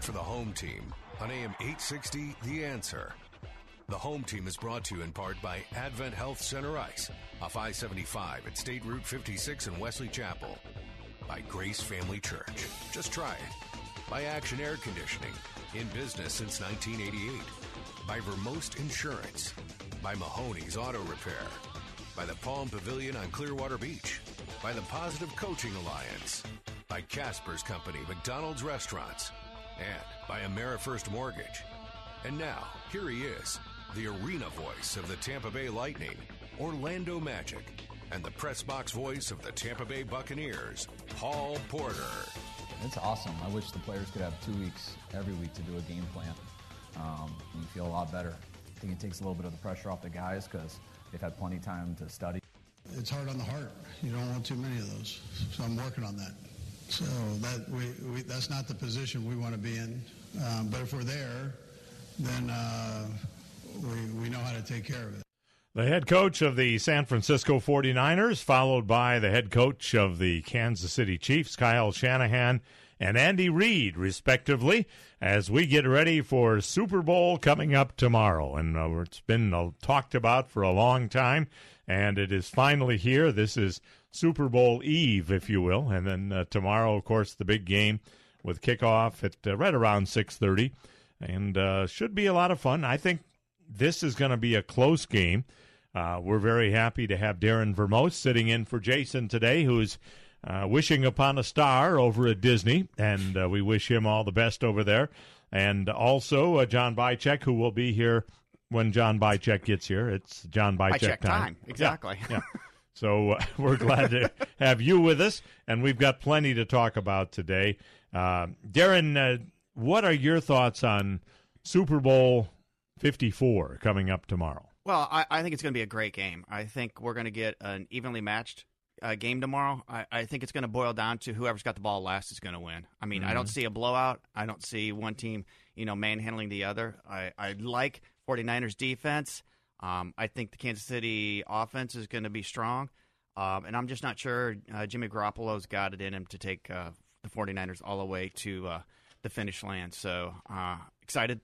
Time for the home team on AM 860 The Answer. The home team is brought to you in part by Advent Health Center Ice, off I 75 at State Route 56 in Wesley Chapel. By Grace Family Church. Just try it. By Action Air Conditioning, in business since 1988. By Vermost Insurance. By Mahoney's Auto Repair. By the Palm Pavilion on Clearwater Beach. By the Positive Coaching Alliance. By Casper's Company, McDonald's Restaurants. And by AmeriFirst Mortgage. And now, here he is, the arena voice of the Tampa Bay Lightning, Orlando Magic, and the press box voice of the Tampa Bay Buccaneers, Paul Porter. It's awesome. I wish the players could have two weeks every week to do a game plan. Um, you feel a lot better. I think it takes a little bit of the pressure off the guys because they've had plenty of time to study. It's hard on the heart. You don't want too many of those. So I'm working on that. So that we, we that's not the position we want to be in. Um, but if we're there, then uh, we, we know how to take care of it. The head coach of the San Francisco 49ers, followed by the head coach of the Kansas City Chiefs, Kyle Shanahan, and Andy Reid, respectively, as we get ready for Super Bowl coming up tomorrow. And uh, it's been uh, talked about for a long time, and it is finally here. This is Super Bowl Eve, if you will, and then uh, tomorrow, of course, the big game with kickoff at uh, right around 6:30, and uh, should be a lot of fun. I think this is going to be a close game. Uh, we're very happy to have Darren Vermost sitting in for Jason today, who's uh, wishing upon a star over at Disney, and uh, we wish him all the best over there. And also uh, John Bychek, who will be here when John Bychek gets here. It's John Bychek, Bychek time. Exactly. Yeah. yeah. So uh, we're glad to have you with us, and we've got plenty to talk about today. Uh, Darren, what are your thoughts on Super Bowl 54 coming up tomorrow? Well, I, I think it's going to be a great game. I think we're going to get an evenly matched uh, game tomorrow. I, I think it's going to boil down to whoever's got the ball last is going to win. I mean, mm-hmm. I don't mm-hmm. see a blowout. I don't see one team, you know, manhandling the other. I, I like 49ers defense. Um, I think the Kansas City offense is going to be strong. Um, and I'm just not sure uh, Jimmy Garoppolo's got it in him to take uh, the 49ers all the way to uh, the finish line. So uh, excited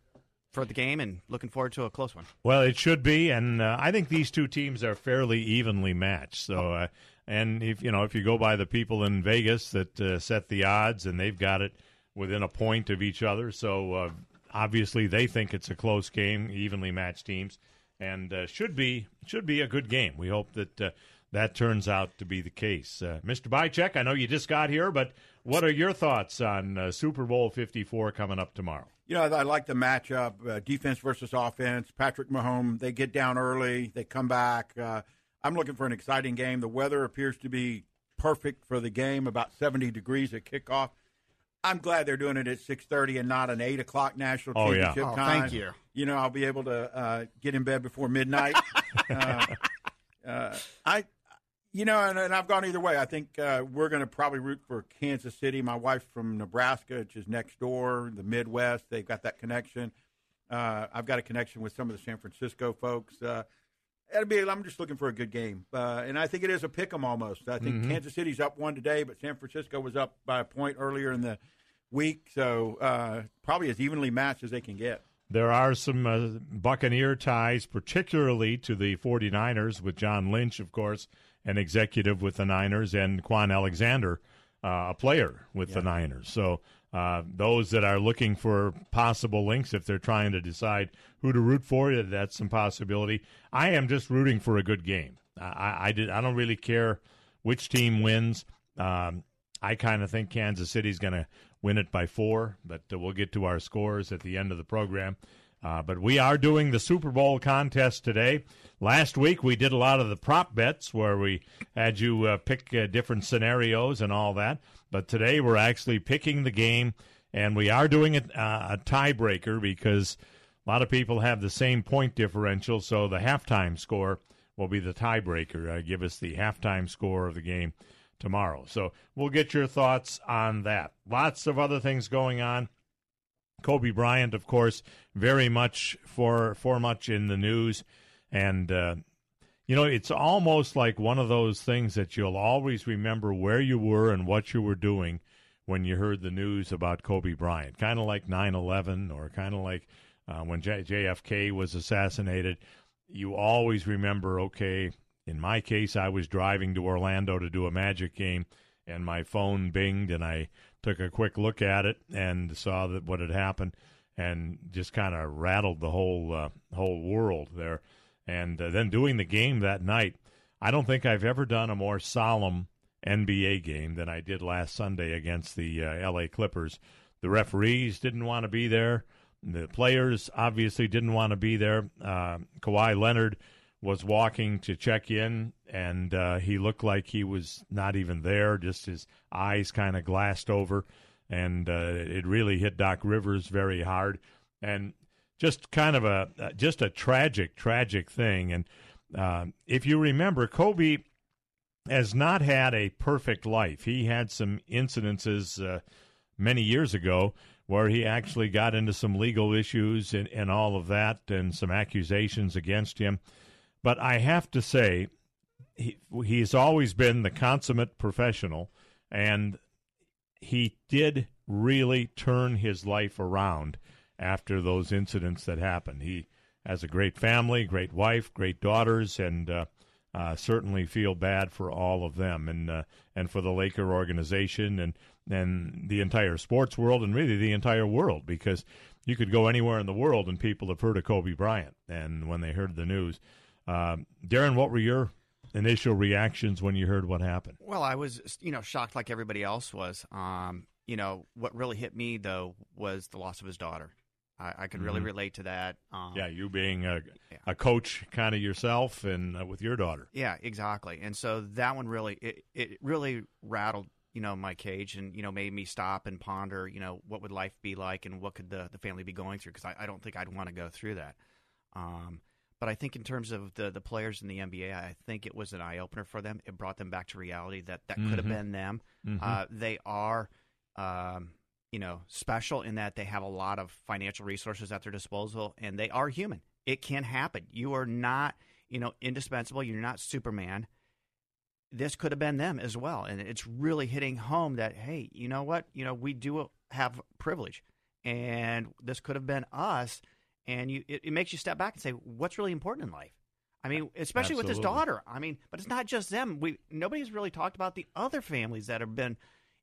for the game and looking forward to a close one. Well, it should be, and uh, I think these two teams are fairly evenly matched. So, uh, and if you know, if you go by the people in Vegas that uh, set the odds, and they've got it within a point of each other, so uh, obviously they think it's a close game, evenly matched teams, and uh, should be should be a good game. We hope that uh, that turns out to be the case. Mr. Bychek, I know you just got here, but what are your thoughts on Super Bowl Fifty Four coming up tomorrow? you know, I like the matchup, uh, defense versus offense. Patrick Mahomes, they get down early, they come back. Uh, I'm looking for an exciting game. The weather appears to be perfect for the game, about 70 degrees at kickoff. I'm glad they're doing it at 6:30 and not an 8 o'clock national oh, championship yeah. oh, time. Thank you. You know, I'll be able to uh, get in bed before midnight. Uh, uh, I you know, and, and, I've gone either way. I think uh, we're going to probably root for Kansas City. My wife's from Nebraska, which is next door, the Midwest. They've got that connection. Uh, I've got a connection with some of the San Francisco folks. Uh, it'll be. I'm just looking for a good game, uh, and I think it is a pick 'em almost. I think mm-hmm. Kansas City's up one today, but San Francisco was up by a point earlier in the week, so uh, probably as evenly matched as they can get. There are some uh, Buccaneer ties, particularly to the 49ers, with John Lynch, of course, an executive with the Niners, and Kwon Alexander, uh, a player with yeah. the Niners. So uh, those that are looking for possible links, if they're trying to decide who to root for, that's some possibility. I am just rooting for a good game. I, I did. I don't really care which team wins. Um, I kind of think Kansas City's going to win it by four, but uh, we'll get to our scores at the end of the program. Uh, but we are doing the Super Bowl contest today. Last week we did a lot of the prop bets where we had you uh, pick uh, different scenarios and all that. But today we're actually picking the game, and we are doing it, uh, a tiebreaker because a lot of people have the same point differential. So the halftime score will be the tiebreaker. Uh, give us the halftime score of the game tomorrow. So we'll get your thoughts on that. Lots of other things going on. Kobe Bryant, of course, very much for for much in the news, and uh, you know it's almost like one of those things that you'll always remember where you were and what you were doing when you heard the news about Kobe Bryant. Kind of like 9/11, or kind of like uh, when J- JFK was assassinated. You always remember, okay, in my case, I was driving to Orlando to do a Magic game, and my phone binged, and I took a quick look at it and saw that what had happened, and just kind of rattled the whole uh, whole world there. And uh, then doing the game that night, I don't think I've ever done a more solemn NBA game than I did last Sunday against the uh, L.A. Clippers. The referees didn't want to be there. The players obviously didn't want to be there. Uh, Kawhi Leonard was walking to check in, and uh, he looked like he was not even there. Just his eyes kind of glassed over, and uh, it really hit Doc Rivers very hard, and just kind of a uh, just a tragic, tragic thing. And uh, if you remember, Kobe has not had a perfect life. He had some incidences uh, many years ago where he actually got into some legal issues and, and all of that, and some accusations against him. But I have to say, he, he's always been the consummate professional, and he did really turn his life around after those incidents that happened. He has a great family, great wife, great daughters, and uh, uh, certainly feel bad for all of them and uh, and for the Laker organization and and the entire sports world and really the entire world because you could go anywhere in the world and people have heard of Kobe Bryant and when they heard the news um, Darren, what were your initial reactions when you heard what happened? Well, I was, you know, shocked like everybody else was. Um, you know, what really hit me though was the loss of his daughter. I, I could really mm-hmm. relate to that. Um, yeah, you being a, yeah. a coach kind of yourself and uh, with your daughter. Yeah, exactly. And so that one really, it, it really rattled, you know, my cage and, you know, made me stop and ponder, you know, what would life be like and what could the, the family be going through? Because I, I don't think I'd want to go through that. Um, but I think in terms of the the players in the NBA, I think it was an eye opener for them. It brought them back to reality that that mm-hmm. could have been them. Mm-hmm. Uh, they are, um, you know, special in that they have a lot of financial resources at their disposal, and they are human. It can happen. You are not, you know, indispensable. You're not Superman. This could have been them as well, and it's really hitting home that hey, you know what? You know, we do have privilege, and this could have been us and you it, it, makes you step back and say what's really important in life i mean especially Absolutely. with his daughter i mean but it's not just them we nobody's really talked about the other families that have been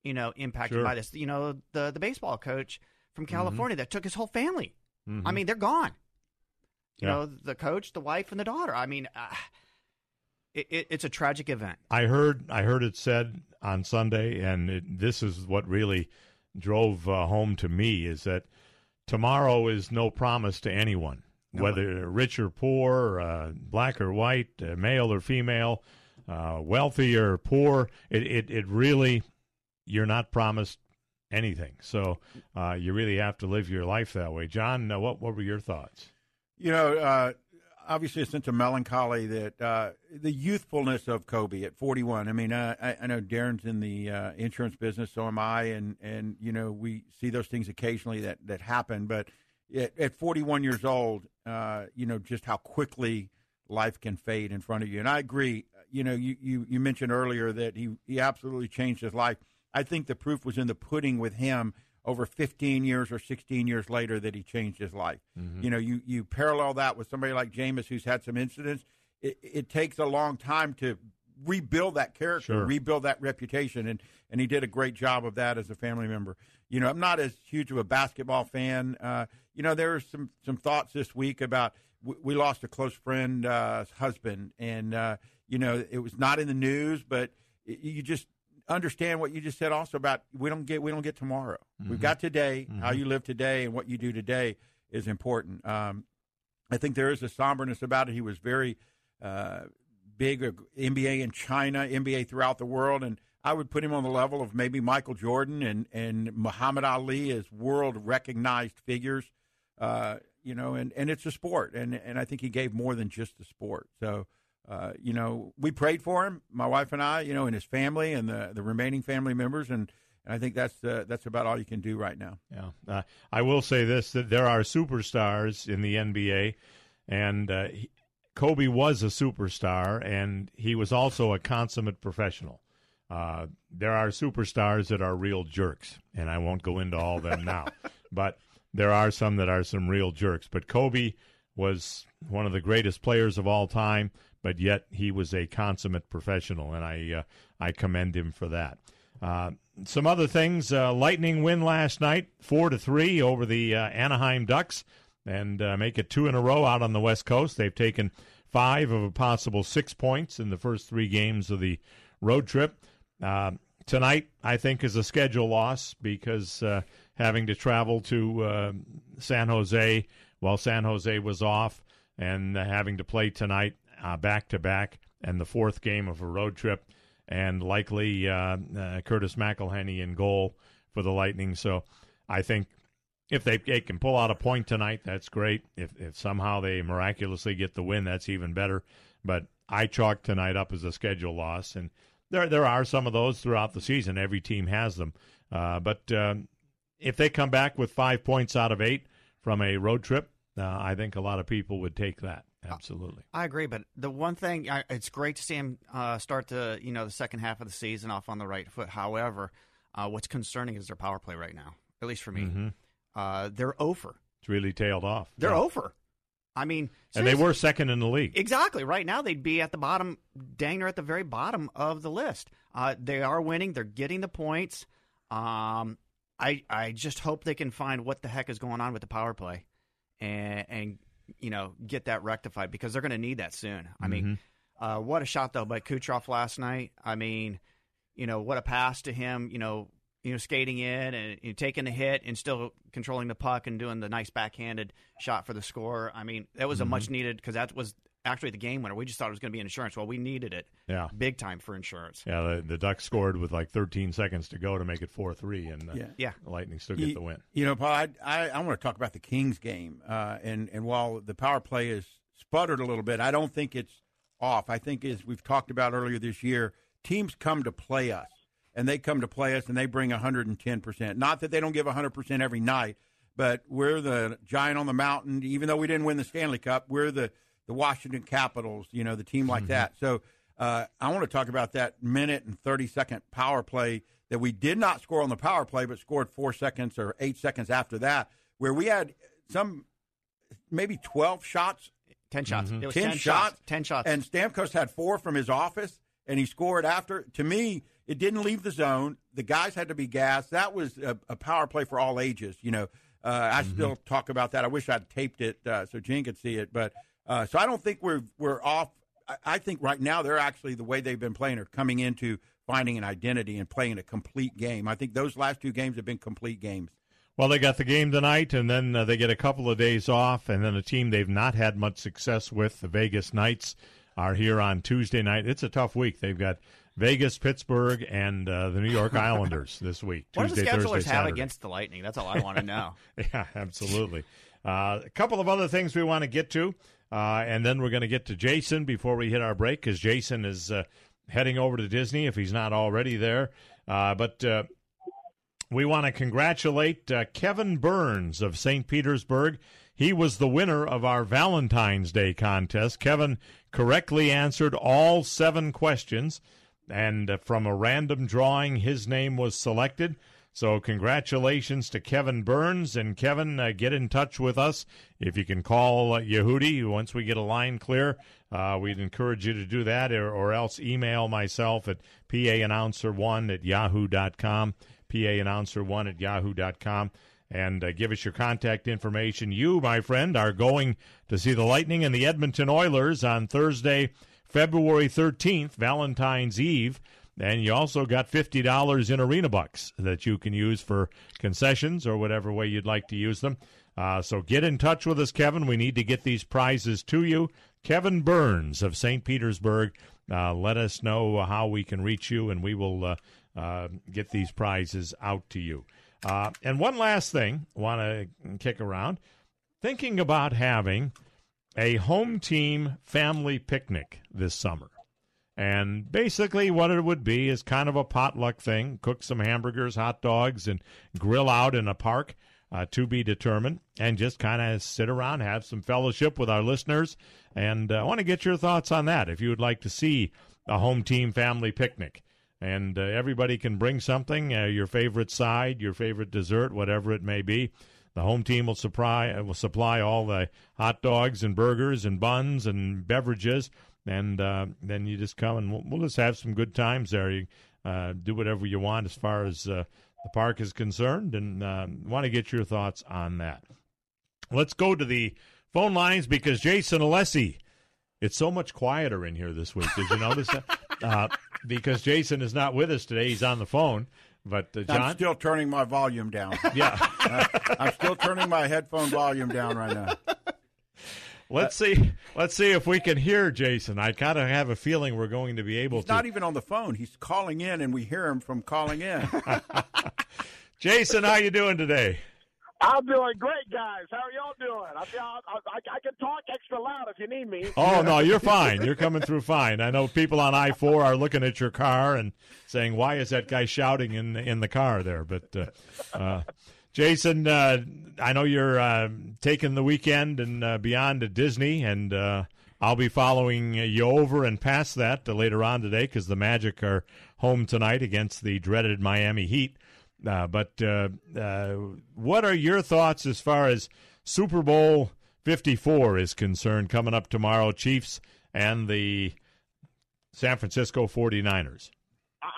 you know impacted sure. by this you know the the baseball coach from mm-hmm. california mm-hmm. that took his whole family mm-hmm. i mean they're gone you yeah. know the coach the wife and the daughter i mean uh, it, it, it's a tragic event i heard i heard it said on sunday and this is what really drove uh, home to me is that tomorrow is no promise to anyone, no. whether rich or poor, uh, black or white, uh, male or female, uh, wealthy or poor. It, it, it really, you're not promised anything. So uh, you really have to live your life that way. John, uh, what, what were your thoughts? You know, uh, obviously a sense of melancholy that uh, the youthfulness of Kobe at 41. I mean, I, I, know Darren's in the uh, insurance business, so am I, and and you know we see those things occasionally that that happen. But at, at 41 years old, uh, you know just how quickly life can fade in front of you. And I agree. You know, you you, you mentioned earlier that he he absolutely changed his life. I think the proof was in the pudding with him over 15 years or 16 years later that he changed his life. Mm-hmm. You know, you, you parallel that with somebody like Jameis who's had some incidents. It, it takes a long time to rebuild that character, sure. rebuild that reputation, and and he did a great job of that as a family member. You know, I'm not as huge of a basketball fan. Uh, you know, there are some some thoughts this week about we, we lost a close friend, uh, husband, and uh, you know it was not in the news, but it, you just understand what you just said also about we don't get we don't get tomorrow. Mm-hmm. We've got today, mm-hmm. how you live today, and what you do today. is important. Um, I think there is a somberness about it. He was very uh, big NBA in China, NBA throughout the world, and I would put him on the level of maybe Michael Jordan and and Muhammad Ali as world recognized figures. Uh, you know, and, and it's a sport, and and I think he gave more than just the sport. So. Uh, you know, we prayed for him, my wife and I, you know, and his family and the, the remaining family members, and, and I think that's uh, that's about all you can do right now. Yeah, uh, I will say this: that there are superstars in the NBA, and uh, he, Kobe was a superstar, and he was also a consummate professional. Uh, there are superstars that are real jerks, and I won't go into all of them now, but there are some that are some real jerks. But Kobe was one of the greatest players of all time, but yet he was a consummate professional, and I uh, I commend him for that. Uh, some other things: uh, Lightning win last night, four to three over the uh, Anaheim Ducks, and uh, make it two in a row out on the West Coast. They've taken five of a possible six points in the first three games of the road trip. Tonight, I think, is a schedule loss because having to travel to San Jose while San Jose was off and having to play tonight back to back and the fourth game of a road trip and likely uh, uh, Curtis McElhinney in goal for the Lightning. So I think if they, they, can pull out a point tonight, that's great. If, if somehow they miraculously get the win, that's even better. But I chalk tonight up as a schedule loss, and there there are some of those throughout the season. Every team has them, uh, but um, if they come back with five points out of eight from a road trip, uh, I think a lot of people would take that. Absolutely, I agree. But the one thing, I, it's great to see him uh, start the you know the second half of the season off on the right foot. However, uh, what's concerning is their power play right now. At least for me, mm-hmm. uh, they're over. It's really tailed off. They're yeah. over. I mean, and they were second in the league. Exactly. Right now, they'd be at the bottom, dang near at the very bottom of the list. Uh, they are winning. They're getting the points. Um, I I just hope they can find what the heck is going on with the power play, and and you know, get that rectified because they're going to need that soon. I mm-hmm. mean, uh, what a shot though by Kucherov last night. I mean, you know, what a pass to him. You know, you know, skating in and you know, taking the hit and still controlling the puck and doing the nice backhanded shot for the score. I mean, that was mm-hmm. a much needed because that was actually the game winner. We just thought it was going to be insurance. Well, we needed it. Yeah, big time for insurance. Yeah, the, the Ducks scored with like 13 seconds to go to make it four three, and uh, yeah. yeah, the Lightning still get you, the win. You know, Paul, I I, I want to talk about the Kings game, uh, and and while the power play is sputtered a little bit, I don't think it's off. I think as we've talked about earlier this year, teams come to play us, and they come to play us, and they bring 110 percent. Not that they don't give 100 percent every night, but we're the giant on the mountain. Even though we didn't win the Stanley Cup, we're the the Washington Capitals, you know, the team like mm-hmm. that. So uh, I want to talk about that minute and 30 second power play that we did not score on the power play, but scored four seconds or eight seconds after that, where we had some maybe 12 shots. 10 shots. Mm-hmm. 10, 10 shots. shots. 10 shots. And Stamkos had four from his office, and he scored after. To me, it didn't leave the zone. The guys had to be gassed. That was a, a power play for all ages. You know, uh, I mm-hmm. still talk about that. I wish I'd taped it uh, so Gene could see it, but uh, so I don't think we're we're off. I, I think right now they're actually the way they've been playing are coming into finding an identity and playing a complete game. I think those last two games have been complete games. Well, they got the game tonight, and then uh, they get a couple of days off, and then a team they've not had much success with, the Vegas Knights, are here on Tuesday night. It's a tough week. They've got Vegas, Pittsburgh, and uh, the New York Islanders this week. What Tuesday, do the schedulers Thursday, have Saturday. against the Lightning? That's all I want to know. yeah, absolutely. Uh, a couple of other things we want to get to. Uh, and then we're going to get to Jason before we hit our break because Jason is uh, heading over to Disney if he's not already there. Uh, but uh, we want to congratulate uh, Kevin Burns of St. Petersburg. He was the winner of our Valentine's Day contest. Kevin correctly answered all seven questions, and uh, from a random drawing, his name was selected. So, congratulations to Kevin Burns. And Kevin, uh, get in touch with us. If you can call uh, Yehudi once we get a line clear, uh, we'd encourage you to do that, or, or else email myself at paannouncer1 at yahoo.com, paannouncer1 at yahoo.com, and uh, give us your contact information. You, my friend, are going to see the Lightning and the Edmonton Oilers on Thursday, February 13th, Valentine's Eve. And you also got $50 in arena bucks that you can use for concessions or whatever way you'd like to use them. Uh, so get in touch with us, Kevin. We need to get these prizes to you. Kevin Burns of St. Petersburg. Uh, let us know how we can reach you, and we will uh, uh, get these prizes out to you. Uh, and one last thing, want to kick around. Thinking about having a home team family picnic this summer. And basically, what it would be is kind of a potluck thing cook some hamburgers, hot dogs, and grill out in a park uh, to be determined, and just kind of sit around, have some fellowship with our listeners. And uh, I want to get your thoughts on that if you would like to see a home team family picnic. And uh, everybody can bring something, uh, your favorite side, your favorite dessert, whatever it may be. The home team will supply will supply all the hot dogs and burgers and buns and beverages, and uh, then you just come and we'll, we'll, just have some good times there. You uh, do whatever you want as far as uh, the park is concerned, and uh, want to get your thoughts on that. Let's go to the phone lines because Jason Alessi. It's so much quieter in here this week. Did you notice that? Uh, because Jason is not with us today. He's on the phone. But uh, John, I'm still turning my volume down. Yeah, uh, I'm still turning my headphone volume down right now. Let's see. Let's see if we can hear Jason. I kind of have a feeling we're going to be able to He's to. not even on the phone. He's calling in, and we hear him from calling in. Jason, how you doing today? I'm doing great, guys. How are y'all doing? I, I, I, I can talk extra loud if you need me. Oh no, you're fine. You're coming through fine. I know people on I four are looking at your car and saying, "Why is that guy shouting in in the car there?" But uh, uh, Jason, uh, I know you're uh, taking the weekend and uh, beyond to Disney, and uh, I'll be following you over and past that later on today because the Magic are home tonight against the dreaded Miami Heat. Uh, but uh, uh, what are your thoughts as far as Super Bowl 54 is concerned coming up tomorrow, Chiefs and the San Francisco 49ers?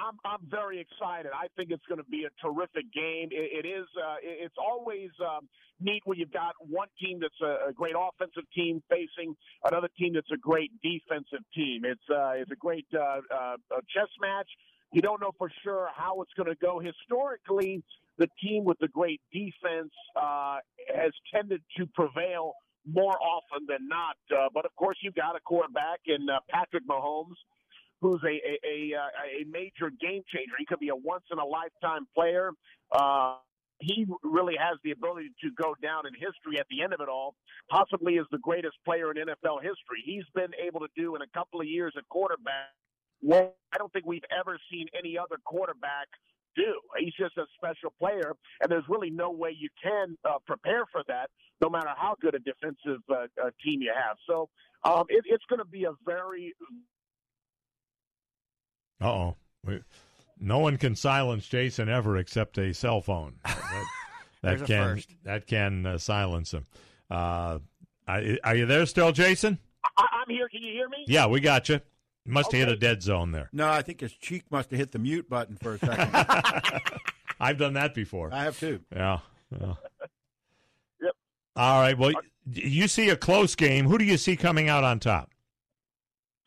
I'm, I'm very excited. I think it's going to be a terrific game. it, it is. Uh, it's always um, neat when you've got one team that's a, a, great offensive team facing another team that's a great defensive team. It's uh, it's a great uh, uh, chess match. You don't know for sure how it's going to go. Historically, the team with the great defense uh, has tended to prevail more often than not. Uh, but of course, you've got a quarterback in uh, Patrick Mahomes, who's a a, a uh, a major game changer. He could be a once in a lifetime player. Uh, he really has the ability to go down in history at the end of it all, possibly as the greatest player in NFL history. He's been able to do in a couple of years at quarterback well, I don't think we've ever seen any other quarterback do. He's just a special player, and there's really no way you can uh, prepare for that, no matter how good a defensive uh, uh, team you have. So um, it, it's going to be a very. Uh oh. No one can silence Jason ever except a cell phone. That, that can that can uh, silence him. Uh, are you there still, Jason? I, I'm here. Can you hear me? Yeah, we got you. Must okay. have hit a dead zone there. No, I think his cheek must have hit the mute button for a second. I've done that before. I have too. Yeah. yeah. Yep. All right. Well, you see a close game. Who do you see coming out on top?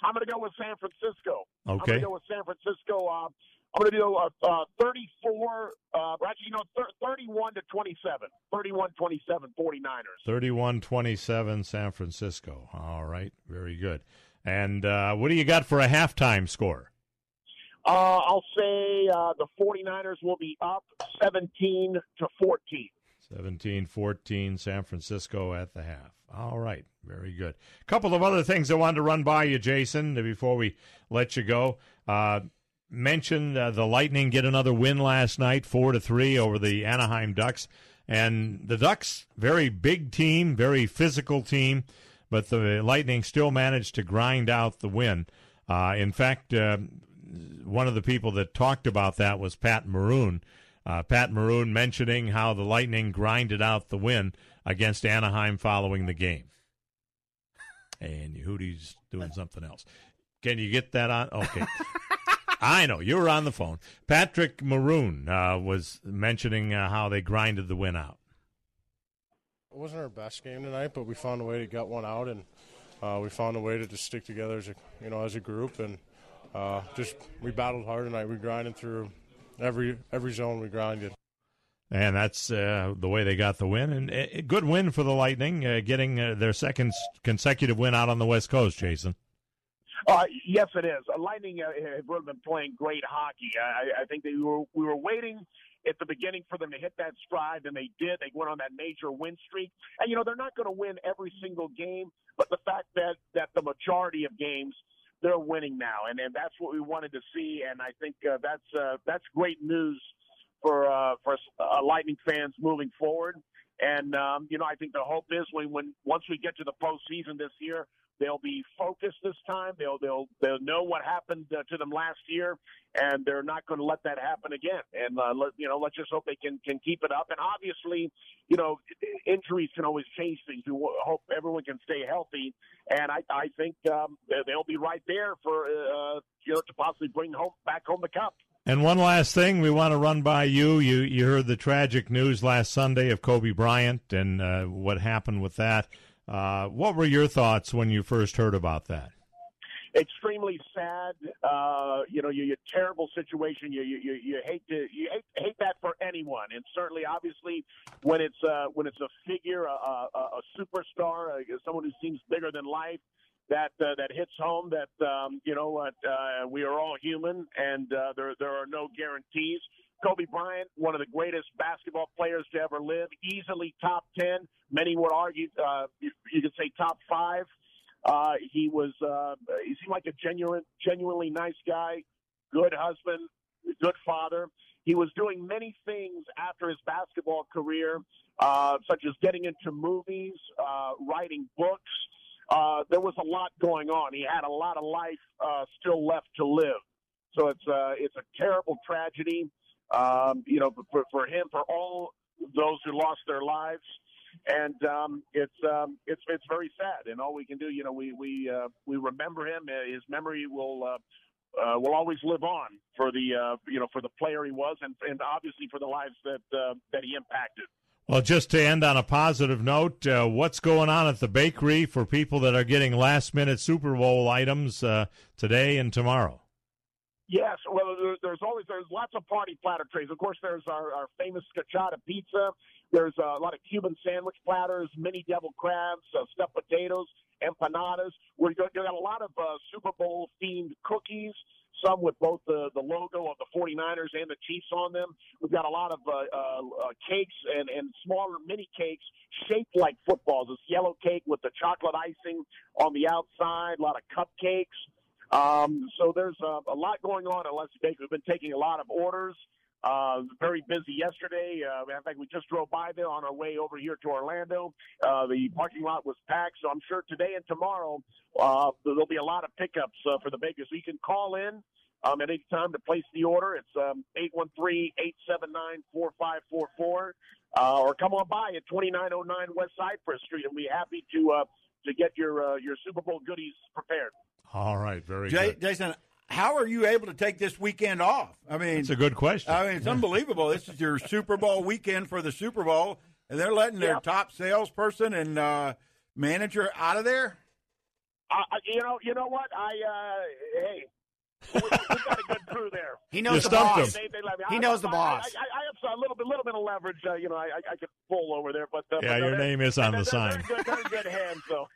I'm going to go with San Francisco. Okay. I'm going to go with San Francisco. Uh, I'm going to do uh, uh, 34, uh, actually, no, 31 to 27. 31 27, 49ers. 31 27, San Francisco. All right. Very good. And uh, what do you got for a halftime score? Uh, I'll say uh, the 49ers will be up 17 to 14. 17 14, San Francisco at the half. All right, very good. A couple of other things I wanted to run by you, Jason, before we let you go. Uh, mentioned uh, the Lightning get another win last night, four to three over the Anaheim Ducks, and the Ducks very big team, very physical team but the Lightning still managed to grind out the win. Uh, in fact, uh, one of the people that talked about that was Pat Maroon. Uh, Pat Maroon mentioning how the Lightning grinded out the win against Anaheim following the game. And Yehudi's doing something else. Can you get that on? Okay. I know you were on the phone. Patrick Maroon uh, was mentioning uh, how they grinded the win out. It wasn't our best game tonight, but we found a way to get one out, and uh, we found a way to just stick together as a you know as a group, and uh, just we battled hard tonight. We grinded through every every zone we grinded. And that's uh, the way they got the win. And a good win for the Lightning, uh, getting uh, their second consecutive win out on the West Coast, Jason. Uh, yes, it is. Uh, Lightning uh, have really been playing great hockey. I, I think they were we were waiting at the beginning for them to hit that stride, and they did. They went on that major win streak, and you know they're not going to win every single game, but the fact that that the majority of games they're winning now, and and that's what we wanted to see, and I think uh, that's uh, that's great news for uh, for uh, Lightning fans moving forward. And um, you know, I think the hope is when when once we get to the postseason this year, they'll be focused this time. They'll they'll they'll know what happened uh, to them last year, and they're not going to let that happen again. And uh, let, you know, let's just hope they can can keep it up. And obviously, you know, injuries can always change things. We hope everyone can stay healthy, and I I think um, they'll be right there for uh, you know to possibly bring home back home the cup. And one last thing we want to run by you. You you heard the tragic news last Sunday of Kobe Bryant and uh, what happened with that. Uh, what were your thoughts when you first heard about that? Extremely sad. Uh, you know, you, you terrible situation. You, you you hate to you hate, hate that for anyone, and certainly, obviously, when it's uh, when it's a figure, a, a, a superstar, uh, someone who seems bigger than life that uh, that hits home that um, you know what uh, we are all human and uh, there there are no guarantees. Kobe Bryant, one of the greatest basketball players to ever live, easily top ten. Many would argue uh, you, you could say top five. Uh, he was uh, he seemed like a genuine, genuinely nice guy, good husband, good father. He was doing many things after his basketball career, uh, such as getting into movies, uh, writing books uh, there was a lot going on. He had a lot of life uh, still left to live. So it's uh, it's a terrible tragedy, um, you know, for, for him, for all those who lost their lives, and um, it's um, it's it's very sad. And all we can do, you know, we we uh, we remember him. Uh, his memory will. Uh, uh, will always live on for the uh, you know for the player he was and, and obviously for the lives that uh, that he impacted. Well, just to end on a positive note, uh, what's going on at the bakery for people that are getting last minute Super Bowl items uh, today and tomorrow? Yes, well, there's always there's lots of party platter trays. Of course, there's our, our famous scachata pizza. There's a lot of Cuban sandwich platters, mini devil crabs, uh, stuffed potatoes, empanadas. We've got, got a lot of uh, Super Bowl themed cookies some with both the, the logo of the 49ers and the Chiefs on them. We've got a lot of uh, uh, uh, cakes and, and smaller mini cakes shaped like footballs. This yellow cake with the chocolate icing on the outside, a lot of cupcakes. Um, so there's uh, a lot going on at Alessi Bakery. We've been taking a lot of orders. Uh, very busy yesterday. Uh, in fact, we just drove by there on our way over here to Orlando. Uh, the parking lot was packed, so I'm sure today and tomorrow uh, there'll be a lot of pickups uh, for the Bakers. So you can call in um, at any time to place the order. It's um, 813-879-4544, uh, or come on by at 2909 West Cypress Street, and we'll be happy to uh, to get your uh, your Super Bowl goodies prepared. All right, very Jay, good. Jason, how are you able to take this weekend off? I mean, it's a good question. I mean, it's unbelievable. this is your Super Bowl weekend for the Super Bowl, and they're letting their top salesperson and uh, manager out of there. Uh, you know, you know what? I uh, hey, we, we got a good crew there. He knows You the boss. They, they let. He I- knows the I- boss. I, I, I have a little bit, little bit of leverage. Uh, you know, I, I, I could pull over there, but uh, Yeah, but, uh, your they're- name is on the sign. Very good, very good hands. So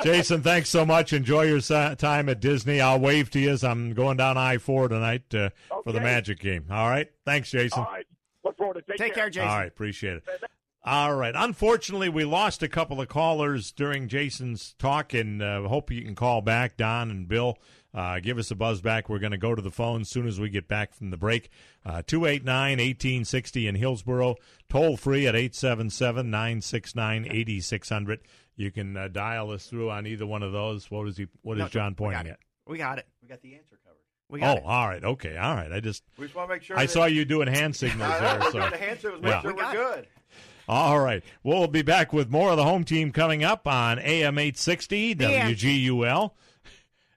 Jason, thanks so much. Enjoy your si- time at Disney. I'll wave to you as I'm going down I 4 tonight uh, for the Magic game. All right? Thanks, Jason. all right, look forward to take, Take care, Jason. All right, appreciate it. All right. Unfortunately, we lost a couple of callers during Jason's talk, and uh, hope you can call back, Don and Bill. Uh, give us a buzz back. We're going to go to the phone as soon as we get back from the break. Uh, 289 1860 in Hillsborough, toll free at 877 969 8600. You can uh, dial us through on either one of those. What is he? What is No, John pointing got it. at? We got it. We got the answer covered. We Oh, it. all right. Okay. All right. I just We just want to make sure. I saw you doing hand signals I know, there. So. doing the answer. Make Yeah. sure We we're got it. good. All right. We'll be back with more of the home team coming up on AM 860 WGUL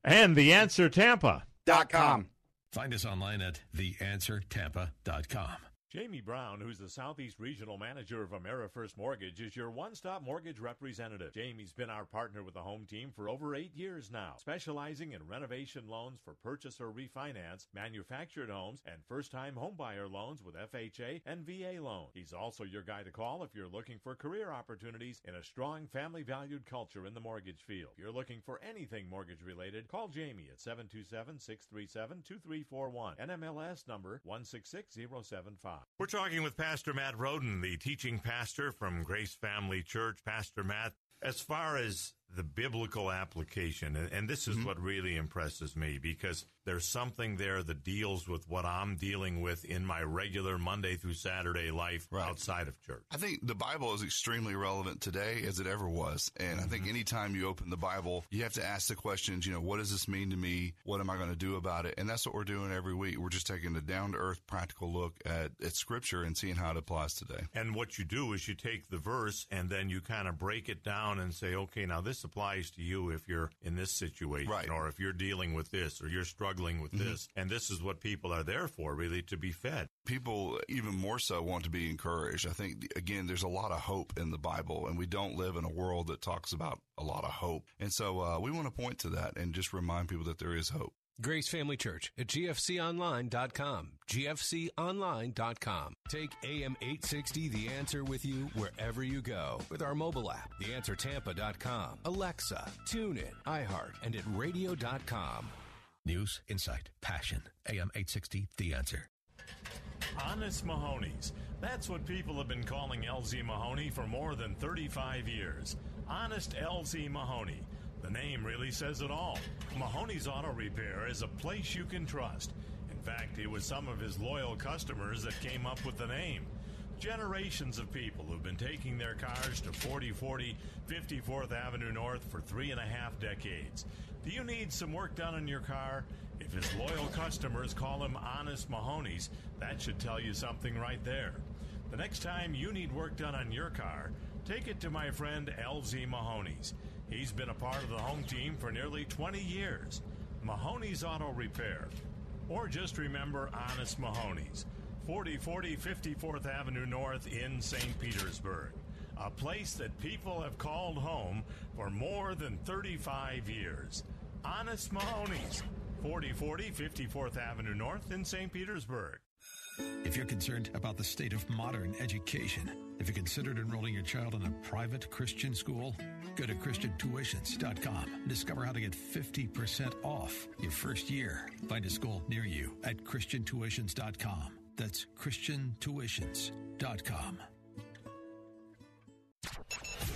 and The Answer Tampa. Dot com. Find us online at theanswertampa.com. Jamie Brown, who's the Southeast Regional Manager of AmeriFirst Mortgage, is your one stop mortgage representative. Jamie's been our partner with the home team for over eight years now, specializing in renovation loans for purchase or refinance, manufactured homes, and first time homebuyer loans with FHA and VA loans. He's also your guy to call if you're looking for career opportunities in a strong family valued culture in the mortgage field. If you're looking for anything mortgage related, call Jamie at 727 637 2341. NMLS number 166075. We're talking with Pastor Matt Roden, the teaching pastor from Grace Family Church. Pastor Matt, as far as the biblical application, and this is mm-hmm. what really impresses me because there's something there that deals with what I'm dealing with in my regular Monday through Saturday life right. outside of church. I think the Bible is extremely relevant today as it ever was. And mm-hmm. I think mm-hmm. anytime you open the Bible, you have to ask the questions, you know, what does this mean to me? What am I going to do about it? And that's what we're doing every week. We're just taking a down to earth, practical look at, at scripture and seeing how it applies today. And what you do is you take the verse and then you kind of break it down and say, okay, now this applies to you if you're in this situation right. or if you're dealing with this or you're struggling with mm-hmm. this. And this is what people are there for, really, to be fed. People even more so want to be encouraged. I think, again, there's a lot of hope in the Bible, and we don't live in a world that talks about a lot of hope. And so uh, we want to point to that and just remind people that there is hope. Grace Family Church at gfconline.com. gfconline.com. Take AM 860 The Answer with you wherever you go with our mobile app, theanswertampa.com, Alexa, TuneIn, iHeart, and at radio.com. News, insight, passion. AM 860 The Answer. Honest Mahoney's. That's what people have been calling LZ Mahoney for more than 35 years. Honest LZ Mahoney. The name really says it all. Mahoney's Auto Repair is a place you can trust. In fact, it was some of his loyal customers that came up with the name. Generations of people who've been taking their cars to 4040 54th Avenue North for three and a half decades. Do you need some work done on your car? If his loyal customers call him Honest Mahoney's, that should tell you something right there. The next time you need work done on your car, take it to my friend LZ Mahoney's. He's been a part of the home team for nearly 20 years. Mahoney's Auto Repair. Or just remember Honest Mahoney's, 4040 54th Avenue North in St. Petersburg. A place that people have called home for more than 35 years. Honest Mahoney's, 4040 54th Avenue North in St. Petersburg. If you're concerned about the state of modern education, if you considered enrolling your child in a private Christian school, go to ChristianTuitions.com and discover how to get 50% off your first year. Find a school near you at ChristianTuitions.com. That's ChristianTuitions.com.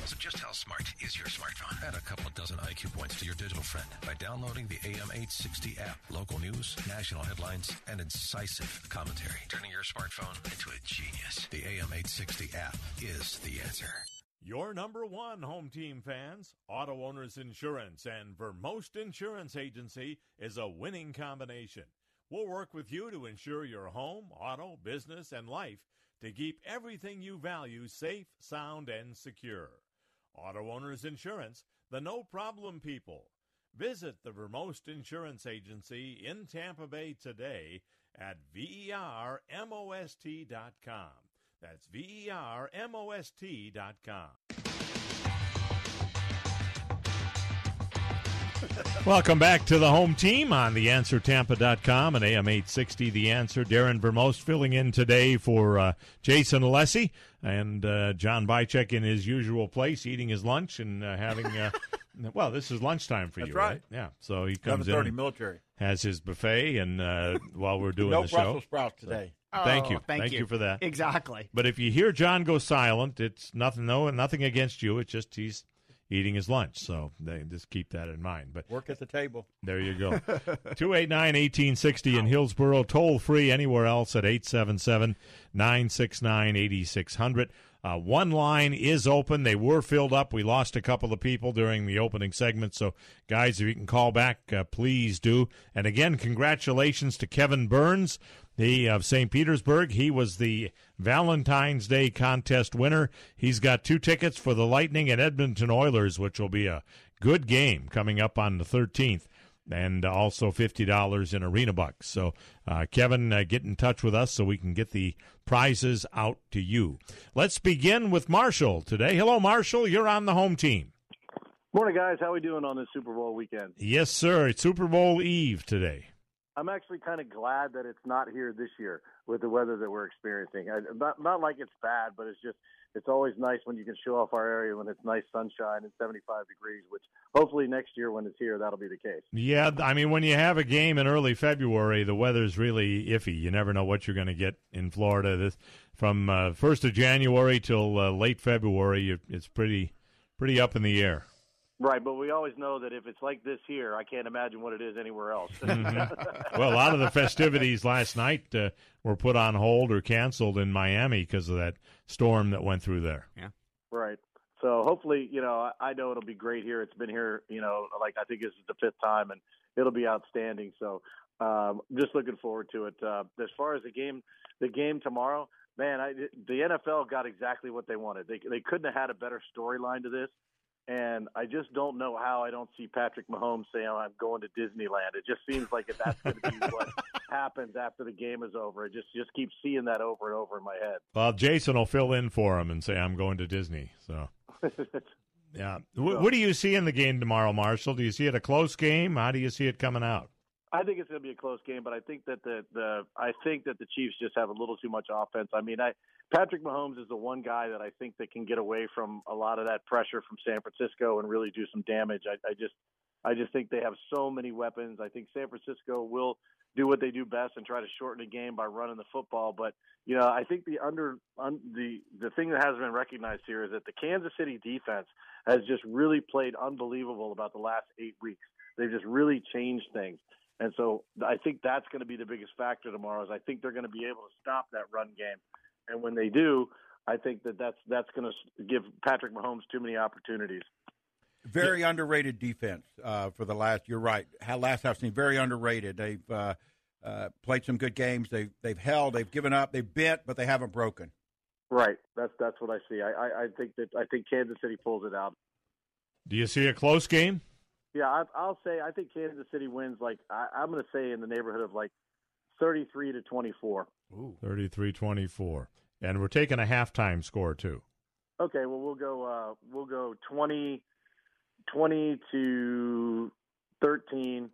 So just how smart is your smartphone? Add a couple dozen IQ points to your digital friend by downloading the AM860 app. Local news, national headlines, and incisive commentary. Turning your smartphone into a genius. The AM860 app is the answer. Your number one home team fans, Auto Owners Insurance and Vermost Insurance Agency is a winning combination. We'll work with you to ensure your home, auto, business, and life to keep everything you value safe, sound, and secure. Auto Owners Insurance, the no problem people. Visit the Vermost Insurance Agency in Tampa Bay today at vermost.com. That's vermost.com. Welcome back to the home team on theanswertampa.com and AM 860 The Answer. Darren Vermost filling in today for uh, Jason Alessi and uh, John Bychek in his usual place, eating his lunch and uh, having. Uh, well, this is lunchtime for That's you, right. right? Yeah. So he comes in, military has his buffet, and uh, while we're doing no the show, No Brussels sprouts today. So, thank oh, you, thank, thank you. you for that. Exactly. But if you hear John go silent, it's nothing. No, nothing against you. It's just he's eating his lunch. So they just keep that in mind. But work at the table. There you go. 289-1860 in Hillsborough, toll free anywhere else at 877-969-8600. Uh, one line is open. They were filled up. We lost a couple of people during the opening segment. So, guys, if you can call back, uh, please do. And again, congratulations to Kevin Burns he of St. Petersburg. He was the Valentine's Day contest winner. He's got two tickets for the Lightning and Edmonton Oilers, which will be a good game coming up on the 13th. and also $50 in arena bucks. So, uh, Kevin, uh, get in touch with us so we can get the prizes out to you. Let's begin with Marshall today. Hello, Marshall. You're on the home team. Morning, guys. How we doing on this Super Bowl weekend? Yes, sir. It's Super Bowl Eve today. I'm actually kind of glad that it's not here this year with the weather that we're experiencing. I, not not like it's bad, but it's just it's always nice when you can show off our area when it's nice sunshine and 75 degrees. Which hopefully next year when it's here, that'll be the case. Yeah, I mean when you have a game in early February, the weather's really iffy. You never know what you're going to get in Florida. This from uh, first of January till uh, late February, it's pretty pretty up in the air. Right, but we always know that if it's like this here, I can't imagine what it is anywhere else. mm-hmm. Well, a lot of the festivities last night uh, were put on hold or canceled in Miami because of that storm that went through there. Yeah. Right. So hopefully, you know, I know it'll be great here. It's been here, you know, like I think this is the fifth time, and it'll be outstanding. So, um, just looking forward to it. Uh, as far as the game, the game tomorrow, man, I, the NFL got exactly what they wanted. They they couldn't have had a better storyline to this. And I just don't know how I don't see Patrick Mahomes saying, oh, I'm going to Disneyland. It just seems like if that's going to be what happens after the game is over. I just, just keep seeing that over and over in my head. Well, Jason will fill in for him and say, I'm going to Disney. So, yeah. What, what do you see in the game tomorrow, Marshall? Do you see it a close game? How do you see it coming out? I think it's going to be a close game, but I think that the the I think that the Chiefs just have a little too much offense. I mean, I Patrick Mahomes is the one guy that I think that can get away from a lot of that pressure from San Francisco and really do some damage. I, I just I just think they have so many weapons. I think San Francisco will do what they do best and try to shorten the game by running the football. But you know, I think the under un, the the thing that hasn't been recognized here is that the Kansas City defense has just really played unbelievable about the last eight weeks. They've just really changed things. And so I think that's going to be the biggest factor tomorrow. Is I think they're going to be able to stop that run game, and when they do, I think that that's that's going to give Patrick Mahomes too many opportunities. Very yeah. underrated defense uh, for the last. You're right. How last I've seen, very underrated. They've uh, uh, played some good games. They they've held. They've given up. They've bent, but they haven't broken. Right. That's that's what I see. I, I, I think that I think Kansas City pulls it out. Do you see a close game? Yeah, I, will say I think Kansas City wins. Like I, am going to say in the neighborhood of like 33 to 24. Ooh. 33-24. and we're taking a halftime score too. Okay, well we'll go uh, we'll go 20, 20 to 13.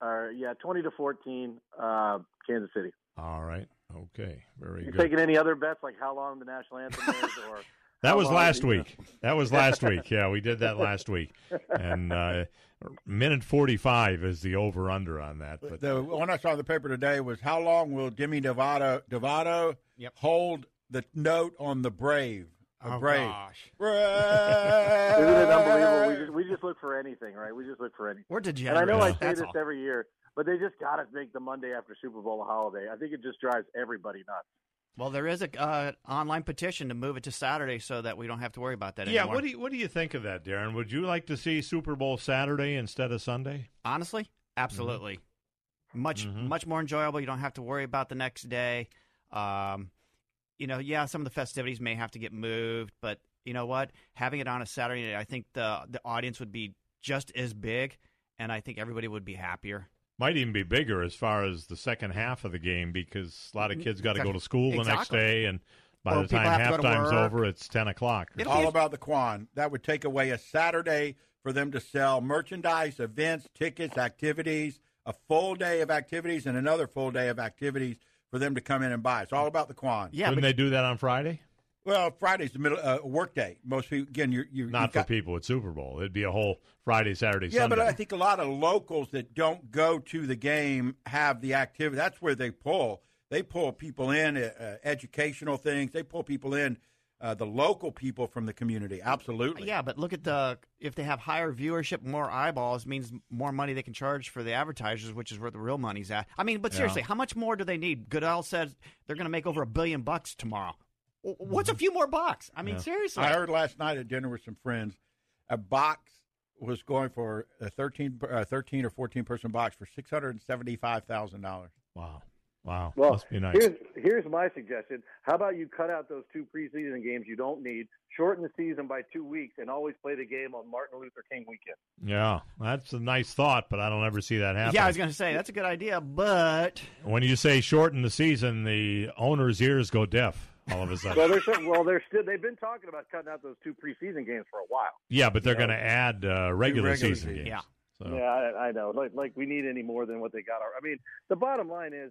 or yeah, 20 to 14, uh, Kansas City. All right. Okay. Very you good. Taking any other bets like how long the national anthem is or That was last week. That was last week. Yeah, we did that last week. And uh, minute 45 is the over under on that. But the one I saw in the paper today was how long will Demi Lovato, Lovato yep. hold the note on the Brave? A oh, brave. gosh. Isn't it unbelievable? We just, we just look for anything, right? We just look for anything. We're degenerate. And I know I say That's this all. every year, but they just got to make the Monday after Super Bowl a holiday. I think it just drives everybody nuts. Well, there is a uh, online petition to move it to Saturday so that we don't have to worry about that anymore. yeah, anymore. what do you what do you think of that, Darren? Would you like to see Super Bowl Saturday instead of Sunday? Honestly, absolutely. Mm-hmm. Much mm-hmm. much more enjoyable. You don't have to worry about the next day. Um, you know, yeah, some of the festivities may have to get moved, but you know what? Having it on a Saturday, I think the the audience would be just as big, and I think everybody would be happier might even be bigger as far as the second half of the game because a lot of Mm-hmm. kids got to go to school exactly. the next day, and by Or the time have to halftime's over, it's ten o'clock. It's all about the Quan. That would take away a Saturday for them to sell merchandise, events, tickets, activities, a full day of activities, and another full day of activities for them to come in and buy. It's all about the Quan. Yeah, Couldn't they do that on Friday? Well, Friday's the middle uh, work day. Most people, again, you're, you're Not you've for got, people at Super Bowl. It'd be a whole Friday, Saturday, Sunday. Yeah, Sunday. but I think a lot of locals that don't go to the game have the activity. That's where they pull. They pull people in, uh, uh, educational things. They pull people in, uh, the local people from the community. Absolutely. Yeah, but look at the if they have higher viewership, more eyeballs means more money they can charge for the advertisers, which is where the real money's at. I mean, but seriously, Yeah. how much more do they need? Goodell said they're going to make over a billion bucks tomorrow. W- What's a few more bucks? I mean, Yeah. seriously. I heard last night at dinner with some friends, a box was going for a 13, uh, 13 or 14 person box for $675,000. wow. Wow, Well, must be nice. here's here's my suggestion. How about you cut out those two preseason games you don't need, shorten the season by two weeks, and always play the game on Martin Luther King weekend. Yeah, that's a nice thought, but I don't ever see that happen. Yeah, I was going to say that's a good idea, but when you say shorten the season, the owner's ears go deaf all of a sudden. Well, they're well, they're still they've been talking about cutting out those two preseason games for a while. yeah, but they're going to add uh, regular, regular season season. games. Yeah. So. Yeah, I, I know. Like, like we need any more than what they got. I mean, the bottom line is,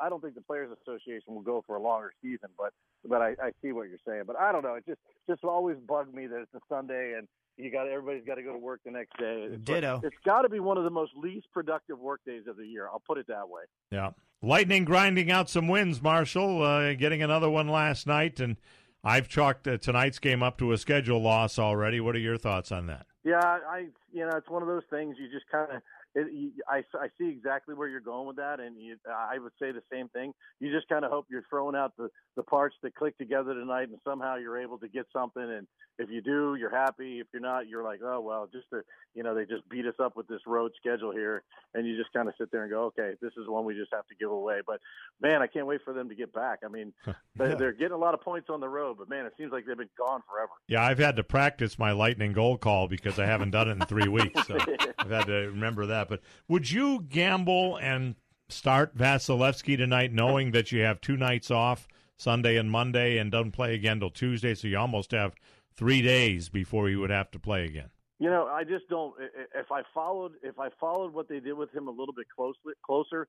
I don't think the Players Association will go for a longer season, but but I, I see what you're saying. But I don't know. It just just always bugged me that it's a Sunday and you got everybody's got to go to work the next day. It's like- Ditto. it's got to be one of the most least productive work days of the year. I'll put it that way. Yeah. Lightning grinding out some wins, Marshall, uh, getting another one last night. And I've chalked uh, tonight's game up to a schedule loss already. What are your thoughts on that? Yeah, I you know it's one of those things you just kind of it, I I see exactly where you're going with that, and you, I would say the same thing. You just kind of hope you're throwing out the the parts that click together tonight, and somehow you're able to get something. And if you do, you're happy. If you're not, you're like, oh well, just to, you know they just beat us up with this road schedule here, and you just kind of sit there and go, okay, this is one we just have to give away. But man, I can't wait for them to get back. I mean, they, they're getting a lot of points on the road, but man, it seems like they've been gone forever. Yeah, I've had to practice my lightning goal call because I haven't done it in three weeks. So I've had to remember that. But would you gamble and start Vasilevskiy tonight, knowing that you have two nights off, Sunday and Monday, and don't play again till Tuesday? So you almost have three days before you would have to play again. You know, I just don't. If I followed, if I followed what they did with him a little bit closely, closer,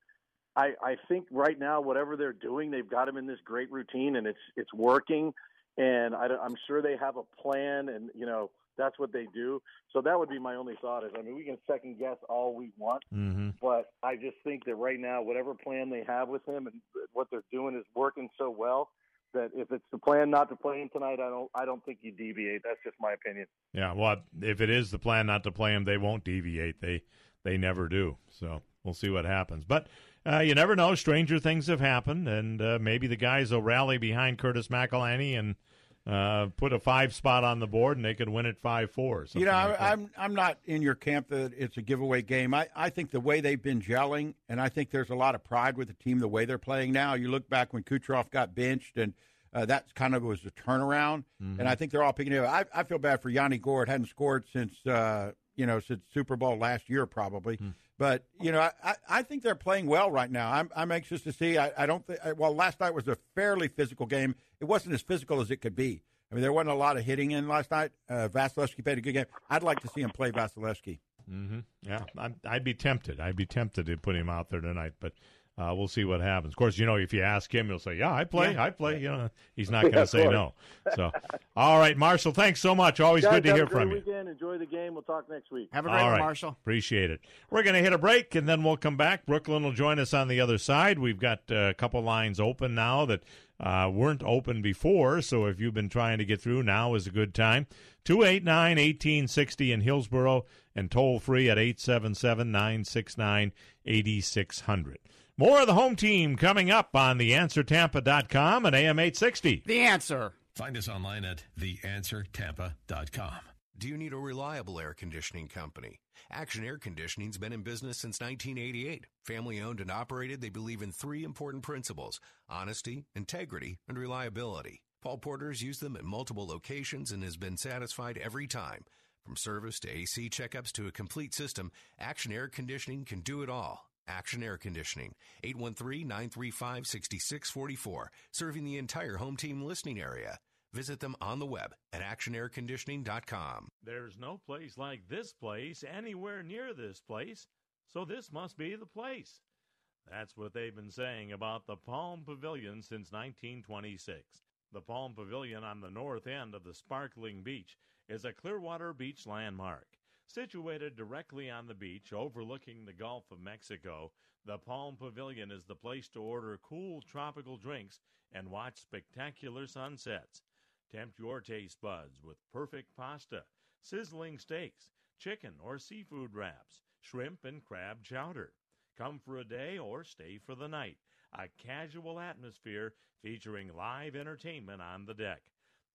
I, I think right now whatever they're doing, they've got him in this great routine, and it's it's working. And I, am sure they have a plan, and you know that's what they do. So that would be my only thought. Is I mean, we can second guess all we want, Mm-hmm. but I just think that right now, whatever plan they have with him and what they're doing is working so well that if it's the plan not to play him tonight, I don't I don't think you deviate. That's just my opinion. Yeah, well, if it is the plan not to play him, they won't deviate. They they never do. So we'll see what happens. But uh, you never know. Stranger things have happened, and uh, maybe the guys will rally behind Curtis McElhinney and uh, put a five spot on the board, and they could win it five four. You know, I, I'm I'm not in your camp that it's a giveaway game. I, I think the way they've been gelling, and I think there's a lot of pride with the team the way they're playing now. You look back when Kucherov got benched, and uh, that kind of was a turnaround. And I think they're all picking it up. I, I feel bad for Yanni Gourde. Hadn't scored since uh, you know since Super Bowl last year probably. But you know, I, I, think they're playing well right now. I'm I'm anxious to see. I, I don't think. Well, last night was a fairly physical game. It wasn't as physical as it could be. I mean, there wasn't a lot of hitting in last night. Uh, Vasilevskiy played a good game. I'd like to see him play Vasilevskiy. Mm-hmm. Yeah, I'd, I'd be tempted. I'd be tempted to put him out there tonight, but uh, we'll see what happens. Of course, you know, if you ask him, he'll say, "Yeah, I play, Yeah. I play." You know, he's not going to of say no. So, all right, Marshall, thanks so much. Always Guys, good to have hear a great from you. weekend. Enjoy the game. We'll talk next week. Have a All right. Appreciate it. We're going to hit a break and then we'll come back. Brooklyn will join us on the other side. We've got uh, a couple lines open now that uh, weren't open before. So if you've been trying to get through, now is a good time. 289 1860 in Hillsborough and toll free at 877 969 8600. More of the home team coming up on theanswertampa.com and AM 860. The answer. Find us online at theanswertampa.com. Do you need a reliable air conditioning company? Action Air Conditioning's been in business since 1988. Family owned and operated, they believe in three important principles honesty, integrity, and reliability. Paul Porter's used them at multiple locations and has been satisfied every time. From service to AC checkups to a complete system, Action Air Conditioning can do it all. Action Air Conditioning, 813-935-6644, serving the entire home team listening area. Visit them on the web at actionairconditioning.com. There's no place like this place anywhere near this place, so this must be the place. That's what they've been saying about the Palm Pavilion since 1926. The Palm Pavilion on the north end of the sparkling beach is a Clearwater Beach landmark. Situated directly on the beach overlooking the Gulf of Mexico, the Palm Pavilion is the place to order cool tropical drinks and watch spectacular sunsets. Tempt your taste buds with perfect pasta, sizzling steaks, chicken or seafood wraps, shrimp and crab chowder. Come for a day or stay for the night. A casual atmosphere featuring live entertainment on the deck.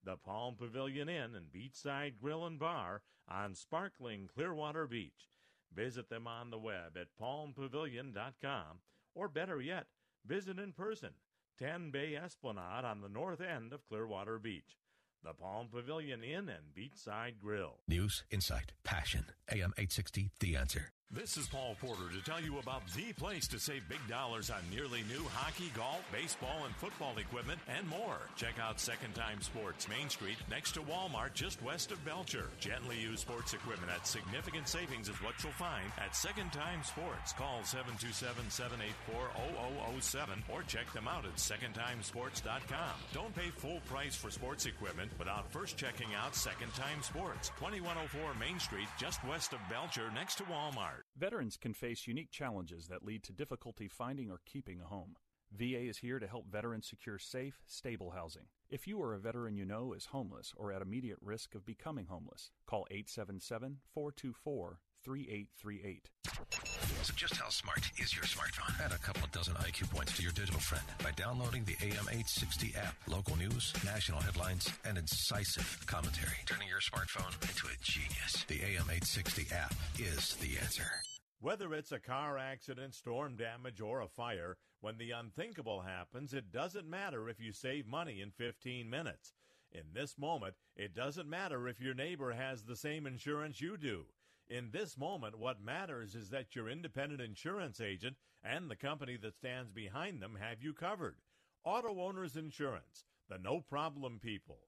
The Palm Pavilion Inn and Beachside Grill and Bar on sparkling Clearwater Beach. Visit them on the web at palmpavilion.com or better yet, Visit in person. 10 Bay Esplanade on the north end of Clearwater Beach. The Palm Pavilion Inn and Beachside Grill. News, insight, passion. AM 860, The Answer. This is Paul Porter to tell you about the place to save big dollars on nearly new hockey, golf, baseball, and football equipment, and more. Check out Second Time Sports, Main Street, next to Walmart, just west of Belcher. Gently used sports equipment at significant savings is what you'll find at Second Time Sports. Call 727-784-0007 or check them out at secondtimesports.com. Don't pay full price for sports equipment without first checking out Second Time Sports, 2104 Main Street, just west of Belcher, next to Walmart. Veterans can face unique challenges that lead to difficulty finding or keeping a home. VA is here to help veterans secure safe, stable housing. If you or a veteran you know is homeless or at immediate risk of becoming homeless, call 877 424 3838. So just how smart is your smartphone? Add a couple of dozen IQ points to your digital friend by downloading the AM860 app. Local news, national headlines, and incisive commentary. Turning your smartphone into a genius. The AM860 app is the answer. Whether it's a car accident, storm damage, or a fire, when the unthinkable happens, it doesn't matter if you save money in 15 minutes. In this moment, it doesn't matter if your neighbor has the same insurance you do. In this moment, what matters is that your independent insurance agent and the company that stands behind them have you covered. Auto Owners Insurance, the no problem people.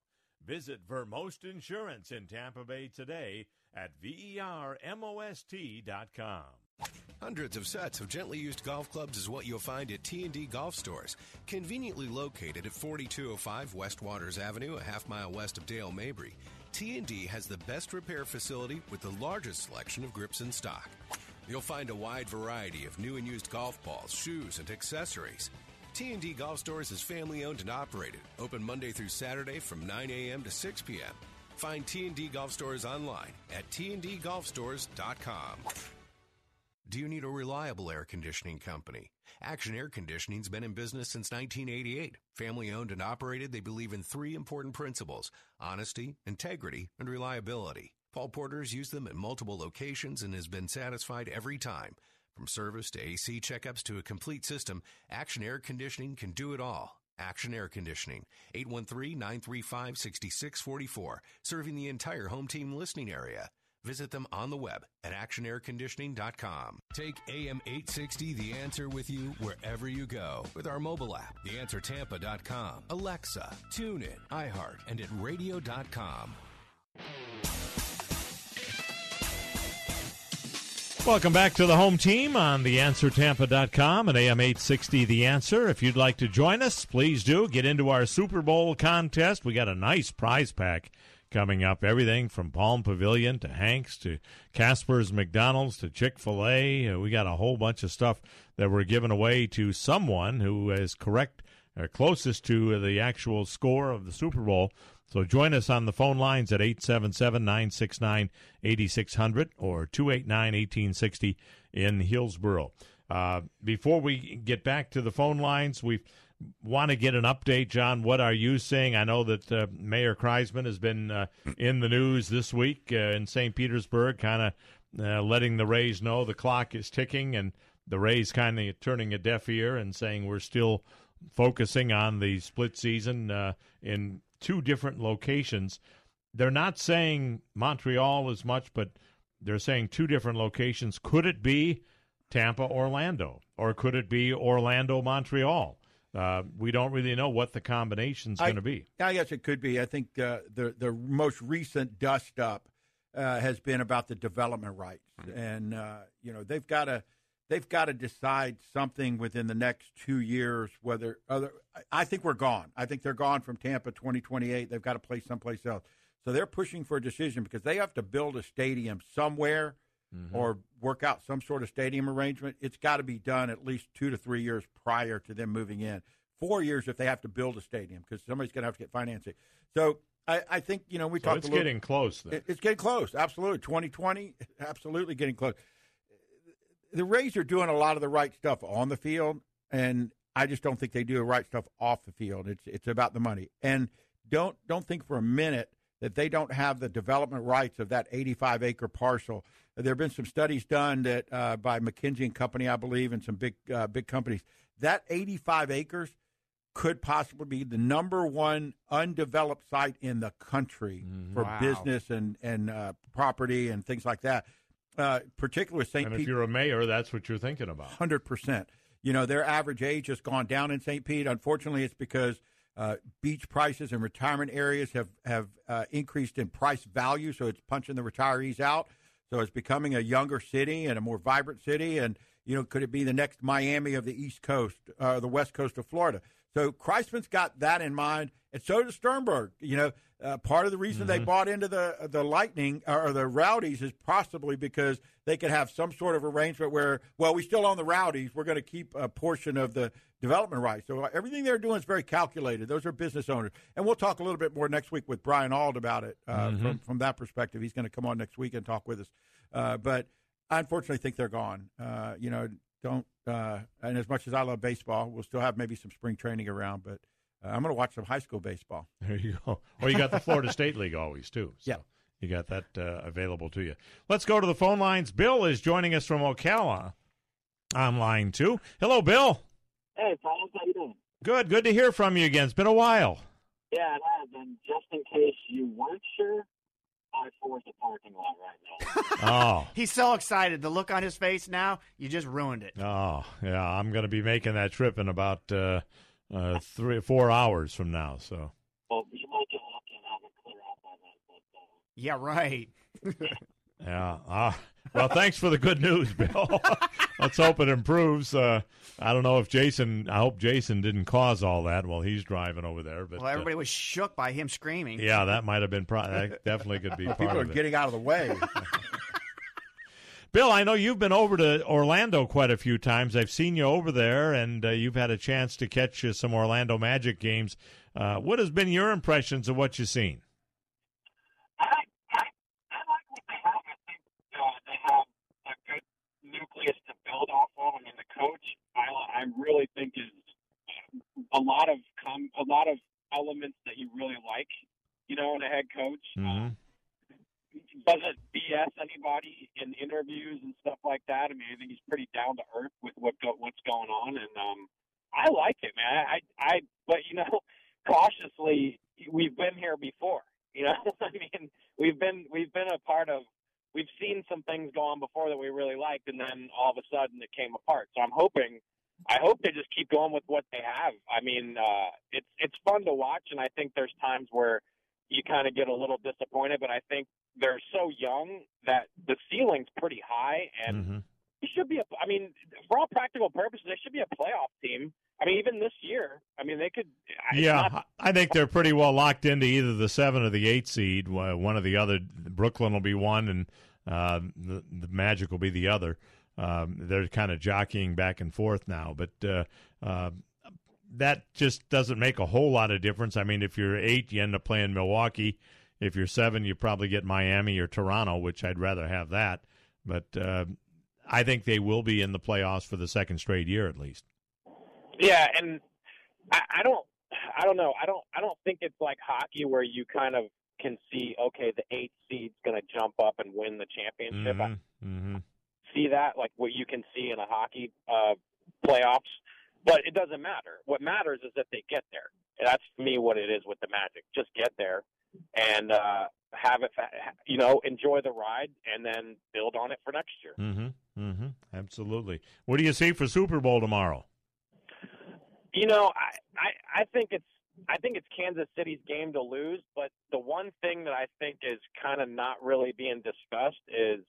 Visit Vermost Insurance in Tampa Bay today at vermost.com. Hundreds of sets of gently used golf clubs is what you'll find at T&D Golf Stores, conveniently located at 4205 West Waters Avenue, a half mile west of Dale Mabry. T&D has the best repair facility with the largest selection of grips in stock. You'll find a wide variety of new and used golf balls, shoes, and accessories. T&D Golf Stores is family owned and operated, open Monday through Saturday from 9 a.m. to 6 p.m. Find T&D Golf Stores online at tndgolfstores.com. Do you need a reliable air conditioning company? Action Air Conditioning's been in business since 1988. Family owned and operated, they believe in three important principles honesty, integrity, and reliability. Paul Porter's used them at multiple locations and has been satisfied every time. From service to AC checkups to a complete system, Action Air Conditioning can do it all. Action Air Conditioning, 813-935-6644, serving the entire home team listening area. Visit them on the web at actionairconditioning.com. Take AM 860 The Answer with you wherever you go with our mobile app, theanswertampa.com, Alexa, TuneIn, iHeart, and at radio.com. Welcome back to the home team on theanswertampa.com and AM 860 The Answer. If you'd like to join us, please do. Get into our Super Bowl contest. We got a nice prize pack coming up. Everything from Palm Pavilion to Hanks to Casper's McDonald's to Chick fil A. Uh, we got a whole bunch of stuff that we're giving away to someone who is correct or closest to the actual score of the Super Bowl. So join us on the phone lines at 877 969 8600 or 289 1860 in Hillsborough. Uh, before we get back to the phone lines, we want to get an update, John. What are you seeing? I know that uh, Mayor Kriseman has been uh, in the news this week uh, in St. Petersburg, kind of uh, letting the Rays know the clock is ticking, and the Rays kind of turning a deaf ear and saying we're still focusing on the split season uh, in two different locations. They're not saying Montreal as much, but they're saying two different locations. Could it be Tampa, Orlando, or could it be Orlando, Montreal? Uh, we don't really know what the combination's going to be. I guess it could be. I think uh, the the most recent dust up uh, has been about the development rights, mm-hmm. and uh, you know they've got to they've got to decide something within the next two years. Whether other, I think we're gone. I think they're gone from Tampa 2028. They've got to play someplace else. So they're pushing for a decision because they have to build a stadium somewhere. Mm-hmm. Or work out some sort of stadium arrangement. It's got to be done at least two to three years prior to them moving in. Four years if they have to build a stadium because somebody's going to have to get financing. So I, I think you know we so talked. It's little, getting close. Then. It's getting close. Absolutely, 2020, absolutely getting close the Rays are doing a lot of the right stuff on the field, and I just don't think they do the right stuff off the field. It's it's about the money, and don't don't think for a minute that they don't have the development rights of that 85 acre parcel. There have been some studies done that uh, by McKinsey and Company, I believe, and some big uh, big companies. That 85 acres could possibly be the number one undeveloped site in the country Mm-hmm. for Wow. business and and uh, property and things like that. Uh, particularly St. Pete And Pete. if you're a mayor, that's what you're thinking about. Hundred percent. You know, their average age has gone down in St. Pete. Unfortunately, it's because uh, beach prices and retirement areas have have uh, increased in price value, so it's punching the retirees out. So it's becoming a younger city and a more vibrant city. And you know, could it be the next Miami of the East Coast, uh, the West Coast of Florida? So Kriseman's got that in mind, and so does Sternberg. You know, uh, part of the reason they Mhm. bought into the the Lightning or the Rowdies is possibly because they could have some sort of arrangement where, well, we still own the Rowdies, we're going to keep a portion of the development rights. So everything they're doing is very calculated. Those are business owners, and we'll talk a little bit more next week with Brian Auld about it uh, Mhm. from from that perspective. He's going to come on next week and talk with us. Uh, but I unfortunately think they're gone. Uh, you know, don't. Uh, and as much as I love baseball, we'll still have maybe some spring training around, but. Uh, I'm going to watch some high school baseball. There you go. Or you got the Florida State League always too. So Yeah. you got that uh, available to you. Let's go to the phone lines. Bill is joining us from Ocala on line two. Hello, Bill. Hey, fellas, how you doing? Good. Good to hear from you again. It's been a while. Yeah, it has. And just in case you weren't sure, I forced a parking lot right now. Oh. He's so excited. The look on his face now, you just ruined it. Oh, yeah. I'm going to be making that trip in about uh, uh, three, four hours from now. So Well, you might get lucky and have it clear out by then. But, uh, Yeah, right. Yeah. Uh, well, thanks for the good news, Bill. Let's hope it improves. Uh, I don't know if Jason. I hope Jason didn't cause all that while he's driving over there. But well, everybody was shook by him screaming. uh, yeah, that might have been. Pro- that definitely could be. Well, part people are of it. getting out of the way. Bill, I know you've been over to Orlando quite a few times. I've seen you over there, and uh, you've had a chance to catch uh, some Orlando Magic games. Uh, what has been your impressions of what you've seen? uh, they have a good nucleus to build off of. I mean, the coach, I, I really think is a lot of com- a lot of elements that you really like. You know, in a head coach. Mm-hmm. doesn't BS anybody in interviews and stuff like that. I mean, I think he's pretty down to earth with what go, what's going on, and um, I like it, man. I, I, but you know, cautiously, we've been here before. You know, I mean, we've been we've been a part of. We've seen some things go on before that we really liked, and then all of a sudden it came apart. So I'm hoping. I hope they just keep going with what they have. I mean, uh, it's it's fun to watch, and I think there's times where you kind of get a little disappointed, but I think they're so young that the ceiling's pretty high, and Mm-hmm. it should be. A, I mean, for all practical purposes, they should be a playoff team. I mean, even this year, I mean, they could. Yeah, not- I think they're pretty well locked into either the seven or the eight seed. One or the other. Brooklyn will be one, and uh, the, the Magic will be the other. Um, they're kind of jockeying back and forth now, but uh, uh, that just doesn't make a whole lot of difference. I mean, if you're eight, you end up playing Milwaukee. If you're seven, you probably get Miami or Toronto, which I'd rather have that. But uh, I think they will be in the playoffs for the second straight year at least. Yeah, and I, I don't, I don't know. I don't, I don't think it's like hockey where you kind of can see, okay, the eighth seed's going to jump up and win the championship. I Mm-hmm. see that like what you can see in a hockey uh, playoffs, but it doesn't matter. What matters is that they get there. That's to me what it is with the Magic. Just get there and uh, have it, you know, enjoy the ride, and then build on it for next year. Mm-hmm. Mm-hmm. Absolutely. What do you see for Super Bowl tomorrow? You know, I, I I think it's I think it's Kansas City's game to lose, but the one thing that I think is kind of not really being discussed is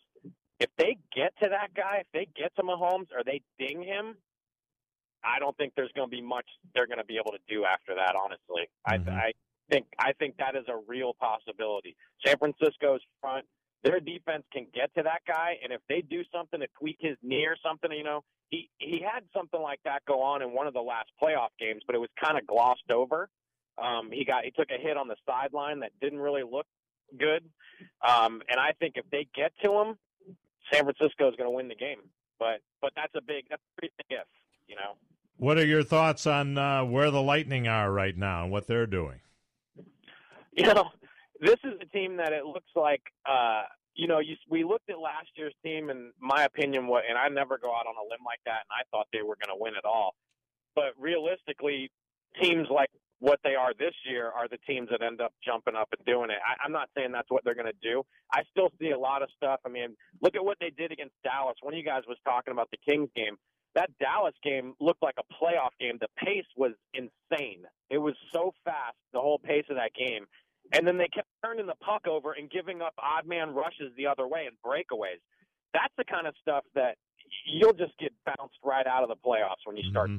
if they get to that guy, if they get to Mahomes or they ding him, I don't think there's going to be much they're going to be able to do after that. Honestly, I mm-hmm. I think I think that is a real possibility. San Francisco's front, their defense can get to that guy, and if they do something to tweak his knee or something, you know, he he had something like that go on in one of the last playoff games, but it was kind of glossed over. Um, he got he took a hit on the sideline that didn't really look good, um, and I think if they get to him, San Francisco is going to win the game. But but that's a big that's a pretty big if, you know. What are your thoughts on uh, where the Lightning are right now and what they're doing? You know, this is a team that it looks like. Uh, you know, you, we looked at last year's team, and my opinion was, and I never go out on a limb like that, and I thought they were going to win it all. But realistically, teams like what they are this year are the teams that end up jumping up and doing it. I, I'm not saying that's what they're going to do. I still see a lot of stuff. I mean, look at what they did against Dallas. One of you guys was talking about the Kings game. That Dallas game looked like a playoff game. The pace was insane. It was so fast, the whole pace of that game. And then they kept turning the puck over and giving up odd man rushes the other way and breakaways. That's the kind of stuff that you'll just get bounced right out of the playoffs when you start.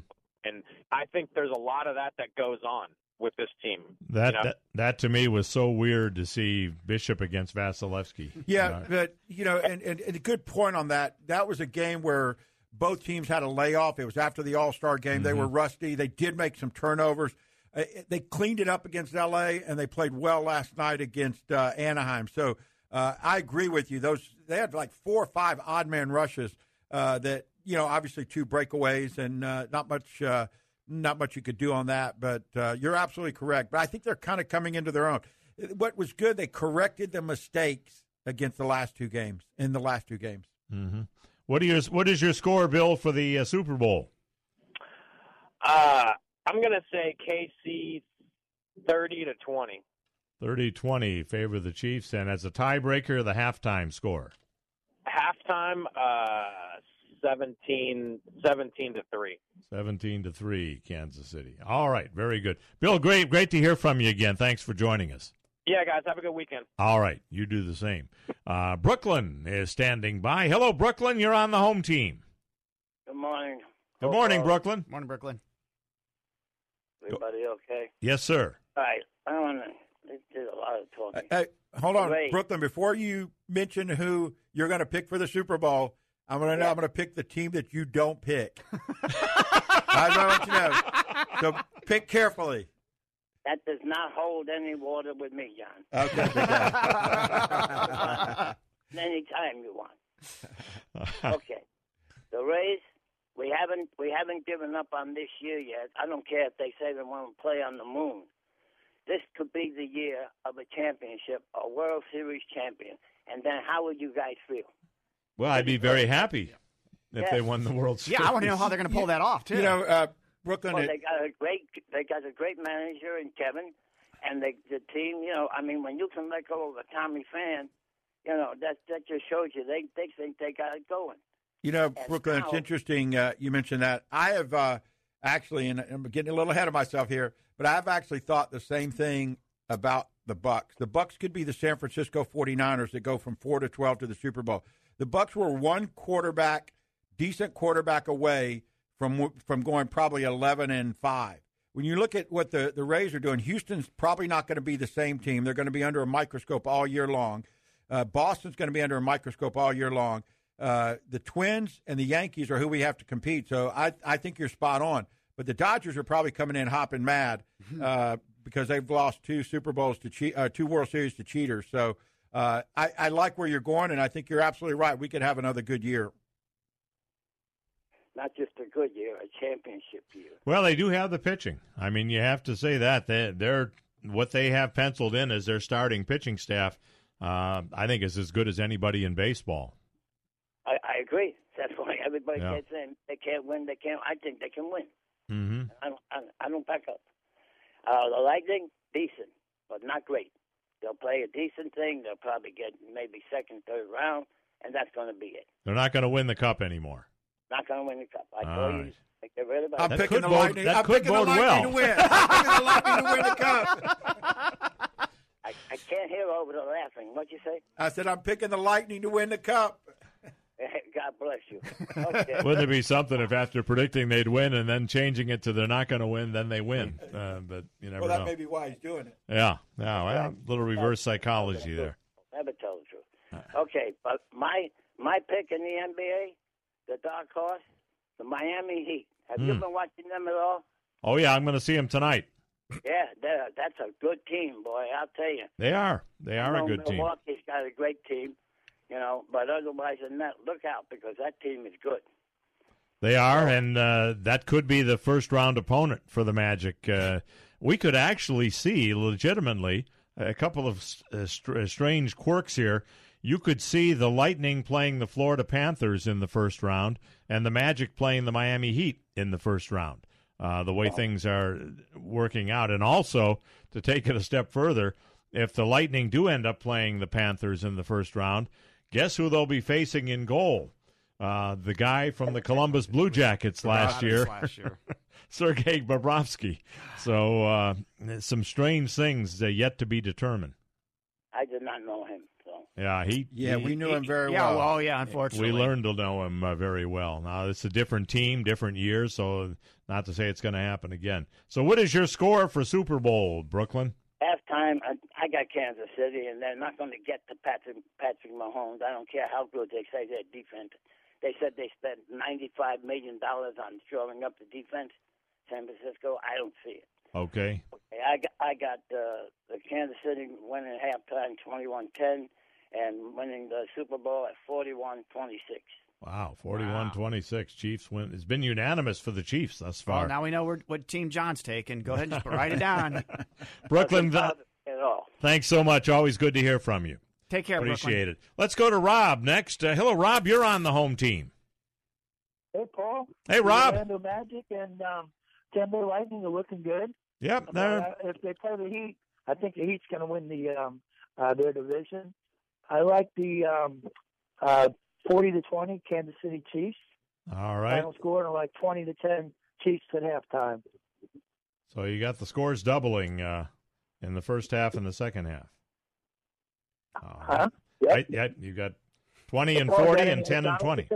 And I think there's a lot of that that goes on with this team. That, you know? that that to me was so weird to see Bishop against Vasilevskiy. Yeah, Uh, but you know, and, and, and a good point on that. That was a game where both teams had a layoff. It was after the All Star game. They were rusty. They did make some turnovers. Uh, they cleaned it up against L.A. and they played well last night against uh, Anaheim. So uh, I agree with you. Those they had like four or five odd man rushes uh, that you know, obviously two breakaways and uh, not much. Uh, not much you could do on that, but uh, you're absolutely correct. But I think they're kind of coming into their own. What was good, they corrected the mistakes against the last two games. In the last two games, hmm What, are your, what is your score, Bill, for the uh, Super Bowl? Uh, I'm going to say KC 30 to 20. 30 20 favor of the Chiefs, and as a tiebreaker, the halftime score. Halftime, uh, 17, 17 to 3. 17 to 3, Kansas City. All right, very good. Bill, great, great to hear from you again. Thanks for joining us. Yeah, guys, have a good weekend. All right, you do the same. Uh, Brooklyn is standing by. Hello, Brooklyn. You're on the home team. Good morning. Good morning, Brooklyn. Morning, Brooklyn. Everybody okay? Yes, sir. All right. I don't want to. There's a lot of talking. Hey, hold on, Wait. Brooklyn. Before you mention who you're going to pick for the Super Bowl, I'm going to I'm going to pick the team that you don't pick. I want you to know. So pick carefully. That does not hold any water with me, John. Okay. Anytime you want. Okay. The Rays, we haven't we haven't given up on this year yet. I don't care if they say they want to play on the moon. This could be the year of a championship, a World Series champion. And then how would you guys feel? Well, I'd be very happy if Yes. they won the World Series. Yeah, I want to know how they're going to pull that off too. You know, uh, Brooklyn. Well, it- they got a great they got a great manager in Kevin, and they, the team. You know, I mean, when you can let go of a Tommy Pham, you know that that just shows you they they think they got it going. You know, Brooklyn, it's interesting uh, you mentioned that. I have uh, actually, and I'm getting a little ahead of myself here, but I've actually thought the same thing about the Bucks. The Bucks could be the San Francisco 49ers that go from 4 to 12 to the Super Bowl. The Bucks were one quarterback, decent quarterback away from from going probably 11 and 5. When you look at what the, the Rays are doing, Houston's probably not going to be the same team. They're going to be under a microscope all year long. Uh, Boston's going to be under a microscope all year long. Uh, the Twins and the Yankees are who we have to compete. So I, I think you're spot on. But the Dodgers are probably coming in hopping mad uh, because they've lost two Super Bowls to cheat, uh, two World Series to cheaters. So uh, I, I like where you're going, and I think you're absolutely right. We could have another good year. Not just a good year, a championship year. Well, they do have the pitching. I mean, you have to say that they, they're what they have penciled in as their starting pitching staff. Uh, I think is as good as anybody in baseball. I, I agree. That's why everybody Yeah. keeps saying they can't win. They can't. I think they can win. Mm-hmm. I don't, I, I don't back up. Uh, the Lightning, decent, but not great. They'll play a decent thing. They'll probably get maybe second, third round, and that's going to be it. They're not going to win the cup anymore. Not going to win the cup. I All told right. you. Get rid of it. I'm That picking could the bode- Lightning. that I'm could picking the Lightning well. to win. I'm picking the Lightning to win the cup. I, I can't hear over the laughing. What'd you say? I said I'm picking the Lightning to win the cup. God bless you. Okay. Wouldn't it be something if after predicting they'd win and then changing it to they're not going to win, then they win? Uh, but you never well, that know. may be why he's doing it. Yeah, yeah, well, a little reverse psychology there. Never tell the truth. Okay, but my my pick in the NBA, the dark horse, the Miami Heat. Have you Hmm. been watching them at all? Oh yeah, I'm going to see them tonight. Yeah, that's a good team, boy. I'll tell you. They are. They are I a know good team. Milwaukee's got a great team, you know, but otherwise than that, look out because that team is good. They are, and uh, that could be the first round opponent for the Magic. Uh, we could actually see legitimately a couple of uh, str- uh, strange quirks here. You could see the Lightning playing the Florida Panthers in the first round, and the Magic playing the Miami Heat in the first round. Uh, the way things are working out, and also to take it a step further, if the Lightning do end up playing the Panthers in the first round, guess who they'll be facing in goal? Uh, the guy from the Columbus Blue Jackets last year, last year. Sergei Bobrovsky. So uh, some strange things uh, yet to be determined. I did not know him. So Yeah, he. Yeah, he- we knew him very yeah, well. well, yeah, unfortunately. We learned to know him uh, very well. Now it's a different team, different year, so not to say it's going to happen again. So, what is your score for Super Bowl, Brooklyn? Halftime, I, I got Kansas City, and they're not going to get to Patrick Patrick Mahomes. I don't care how good they say their defense. They said they spent ninety-five million dollars on shoring up the defense. San Francisco, I don't see it. Okay. I got, I got uh, the Kansas City winning at halftime 21-10 and winning the Super Bowl at 41-26. Wow, 41-26. Chiefs win. It's been unanimous for the Chiefs thus far. Well, now we know where, what team John's taking. Go ahead and just write it down. Brooklyn, th- At all. thanks so much. Always good to hear from you. Take care, Appreciate Brooklyn. it. Let's go to Rob next. Uh, hello, Rob. You're on the home team. Hey, Paul. Hey, Rob. Orlando Magic and um, Tampa Lightning are looking good. Yep. But, they're- uh, if they play the Heat, I think the Heat's going to win the um, uh, their division. I like the um, uh, forty to twenty Kansas City Chiefs. All right. Final score, and like twenty to ten Chiefs at halftime. So you got the scores doubling uh, in the first half and the second half. Huh? Right? Yeah, you got 20 and 40 and 10 and 20.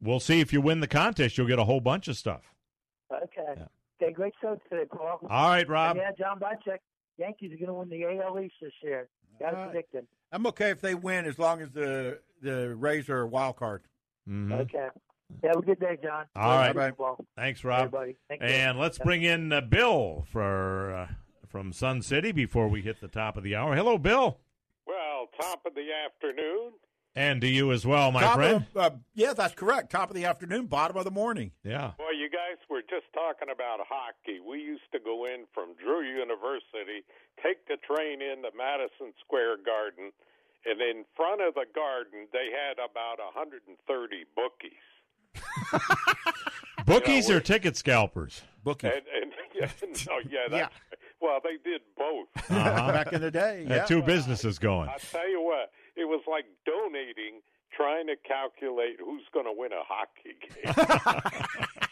We'll see if you win the contest. You'll get a whole bunch of stuff. Okay. Okay, great show today, Paul. All right, Rob. And yeah, John Bocek. Yankees are going to win the AL East this year. Got it Uh, predicted. I'm okay if they win as long as the the Rays are a wild card. Mhm. Okay. Have a good day, John. All right. Bye, Paul. Thanks, Rob. Everybody. Thank you. And let's bring in uh, Bill for uh, from Sun City before we hit the top of the hour. Hello, Bill. Well, top of the afternoon. And to you as well, my Top friend. Of, uh, yeah, that's correct. Top of the afternoon, bottom of the morning. Yeah. Well, you guys were just talking about hockey. We used to go in from Drew University, take the train in to Madison Square Garden, and in front of the garden, they had about 130 bookies. Bookies or ticket scalpers? Bookies. And, and no, yeah, that, well, they did both. Uh-huh. Back in the day, Had two businesses going. I tell you what, it was like donating, trying to calculate who's going to win a hockey game.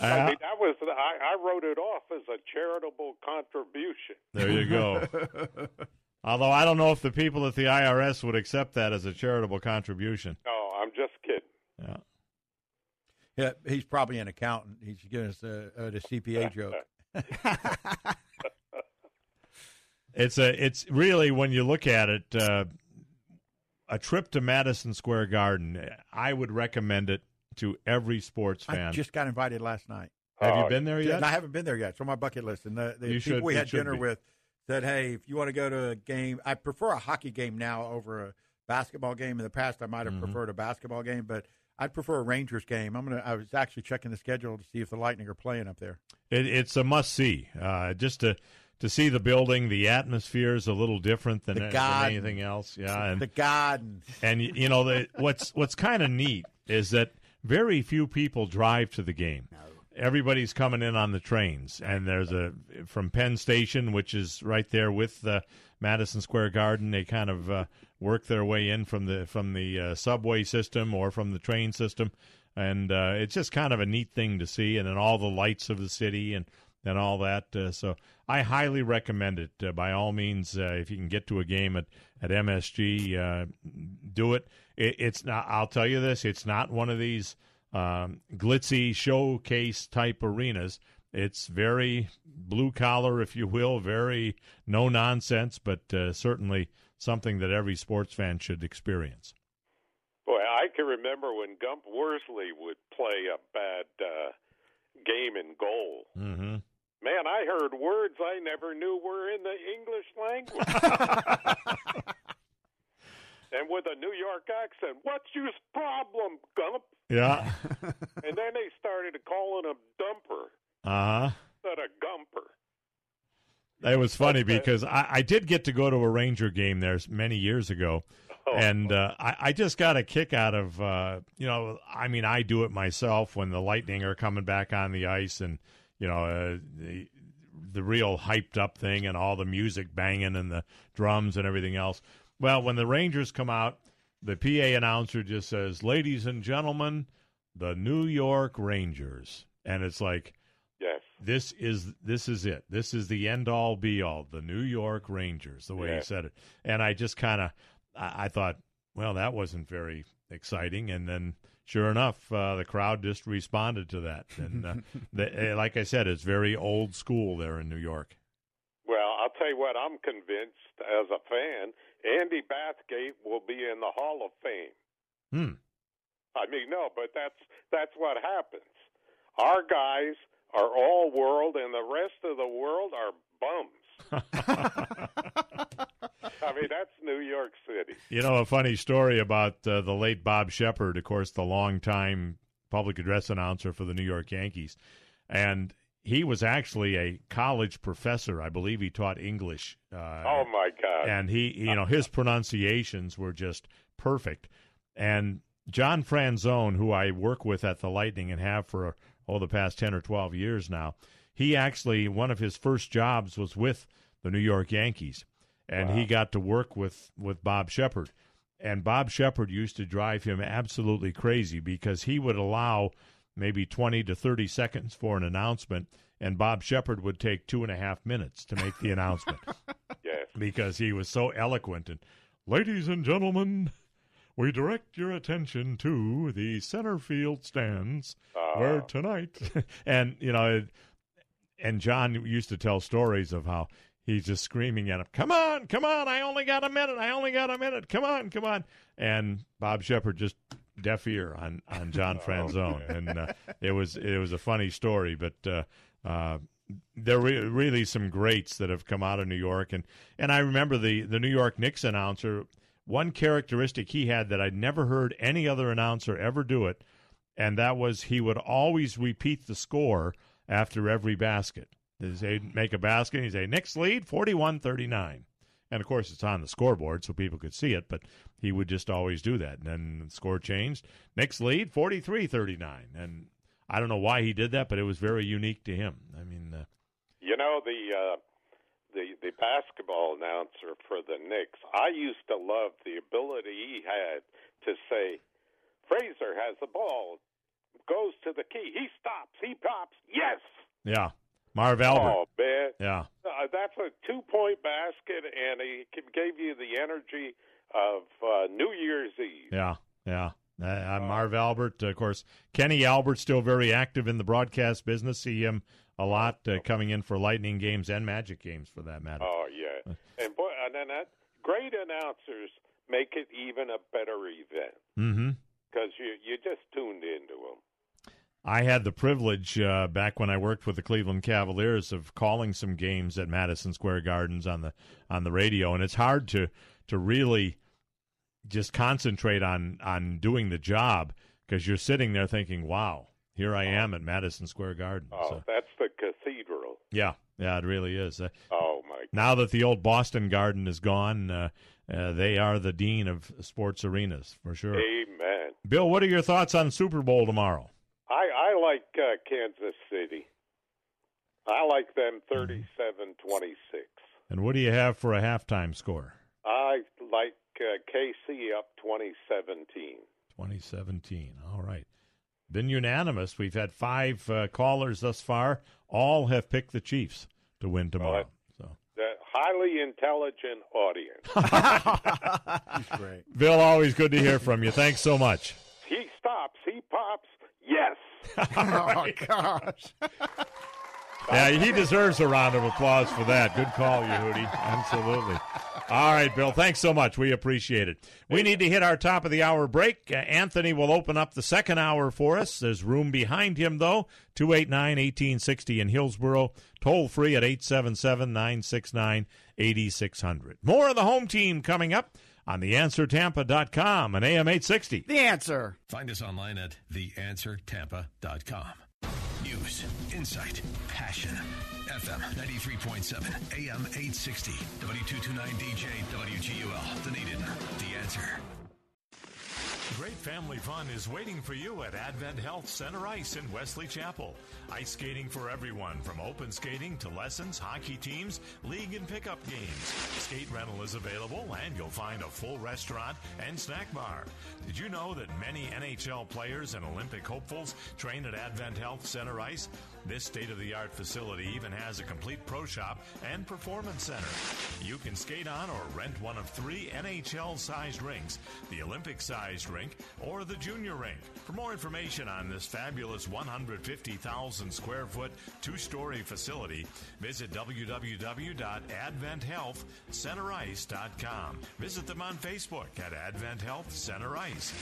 I Uh, mean, that was I, I wrote it off as a charitable contribution. there you go. Although I don't know if the people at the IRS would accept that as a charitable contribution. No, I'm just kidding. Yeah. Yeah, he's probably an accountant. He's giving us a, a, a CPA joke. It's a. It's really when you look at it, uh, a trip to Madison Square Garden. I would recommend it to every sports fan. I just got invited last night. Have you been there yet? I haven't been there yet. It's on my bucket list. And the, the people should- we had dinner be. with said, "Hey, if you want to go to a game, I prefer a hockey game now over a basketball game. In the past, I might have Mhm. preferred a basketball game, but I'd prefer a Rangers game. I'm gonna. I was actually checking the schedule to see if the Lightning are playing up there. It, it's a must see. Uh, just to to see the building, the atmosphere is a little different than, than anything else. Yeah, and the garden. and you know the, what's what's kind of neat is that very few people drive to the game. Everybody's coming in on the trains, and there's a from Penn Station, which is right there with uh, Madison Square Garden. They kind of uh, work their way in from the from the uh, subway system or from the train system, and uh, it's just kind of a neat thing to see. And then all the lights of the city and and all that. Uh, so I highly recommend it. Uh, by all means, uh, if you can get to a game at at MSG, uh, do it. it. It's not. I'll tell you this. It's not one of these um, glitzy showcase type arenas. It's very blue collar, if you will, very no nonsense, but uh, certainly something that every sports fan should experience. Boy, I can remember when Gump Worsley would play a bad uh, game in goal. Mm-hmm. Man, I heard words I never knew were in the English language. and with a New York accent, what's your problem, Gump? Yeah. and then they started calling him Dumper Uh huh. instead of Gumper. it was funny because I, I did get to go to a Ranger game there many years ago, Oh. and uh, I, I just got a kick out of uh, you know I mean I do it myself when the Lightning are coming back on the ice and you know uh, the the real hyped up thing and all the music banging and the drums and everything else. Well, when the Rangers come out, the PA announcer just says, "Ladies and gentlemen, the New York Rangers," and it's like. Yes. This is this is it. This is the end all be all. The New York Rangers, the way he said it, and I just kind of, I, I thought, well, that wasn't very exciting. And then, sure enough, uh, the crowd just responded to that. And uh, the, uh, like I said, it's very old school there in New York. Well, I'll tell you what, I'm convinced as a fan, Andy Bathgate will be in the Hall of Fame. Hmm. I mean, no, but that's that's what happens. Our guys are all world, and the rest of the world are bums. I mean, that's New York City. You know, a funny story about uh, the late Bob Sheppard, of course, the longtime public address announcer for the New York Yankees. And he was actually a college professor. I believe he taught English. Uh, Oh my God! and he you know his pronunciations were just perfect and john franzone who i work with at the lightning and have for oh the past 10 or 12 years now he actually one of his first jobs was with the new york yankees and he got to work with with bob sheppard and bob sheppard used to drive him absolutely crazy because he would allow maybe 20 to 30 seconds for an announcement and bob sheppard would take two and a half minutes to make the announcement Yes. because he was so eloquent. And, ladies and gentlemen, we direct your attention to the center field stands ah. where tonight, and you know, and John used to tell stories of how he's just screaming at him, "Come on, come on! I only got a minute! I only got a minute! Come on, come on!" And Bob Sheppard just deaf ear on on John Franzone, and uh, it was it was a funny story, but. Uh, uh, there were really some greats that have come out of New York, and and I remember the the New York Knicks announcer. One characteristic he had that I'd never heard any other announcer ever do it, and that was he would always repeat the score after every basket. Say make a basket, and he'd say Knicks lead 41-39. And of course, it's on the scoreboard so people could see it, but he would just always do that. And then the score changed. Knicks lead 43-39. And I don't know why he did that, but it was very unique to him. I mean, uh, You know the uh, the the basketball announcer for the Knicks. I used to love the ability he had to say, "Frazier has the ball, goes to the key, he stops, he pops, yes." yeah, Marv Albert. Oh man, Yeah, uh, that's a two point basket, and he gave you the energy of uh, New Year's Eve. yeah, yeah. Uh, uh, Marv Albert, of course. Kenny Albert still very active in the broadcast business. See him a lot uh, coming in for Lightning games and Magic games, for that matter. Oh yeah, and boy, and then that great announcers make it even a better event Mm-hmm. because you you just tuned into them. I had the privilege uh, back when I worked with the Cleveland Cavaliers of calling some games at Madison Square Gardens on the on the radio, and it's hard to to really just concentrate on on doing the job because you're sitting there thinking, "Wow, here I am at Madison Square Garden." Oh, So, that's the cathedral. yeah, yeah, it really is. Uh, Oh my! now that the old Boston Garden is gone, uh, uh, they are the dean of sports arenas for sure. Amen. Bill, what are your thoughts on Super Bowl tomorrow? Like uh, Kansas City. I like them 37-26. And what do you have for a halftime score? I like uh, KC up 2017. 2017. All right. Been unanimous. We've had five uh, callers thus far. All have picked the Chiefs to win tomorrow. So, The highly intelligent audience. Great. Bill, always good to hear from you. Thanks so much. he stops. He pops. Yes. oh gosh. Yeah, he deserves a round of applause for that. Good call, Yehudi. Absolutely. All right, Bill. Thanks so much. We appreciate it. We need to hit our top of the hour break. Uh, Anthony will open up the second hour for us. There's room behind him, though. 289 1860 in Hillsboro. Toll free at 877 969 8600. More of the home team coming up on theanswertampa.com and AM 860. The answer. Find us online at theanswertampa.com. News, insight, passion. FM 93.7, AM 860, W229DJ, WGUL, Dunedin. The answer. Great family fun is waiting for you at Advent Health Center Ice in Wesley Chapel. Ice skating for everyone, from open skating to lessons, hockey teams, league and pickup games. Skate rental is available, and you'll find a full restaurant and snack bar. Did you know that many NHL players and Olympic hopefuls train at Advent Health Center Ice? This state of the art facility even has a complete pro shop and performance center. You can skate on or rent one of three NHL sized rinks the Olympic sized rink or the junior rink. For more information on this fabulous 150,000 square foot, two story facility, visit www.adventhealthcenterice.com. Visit them on Facebook at Advent Health Center Ice.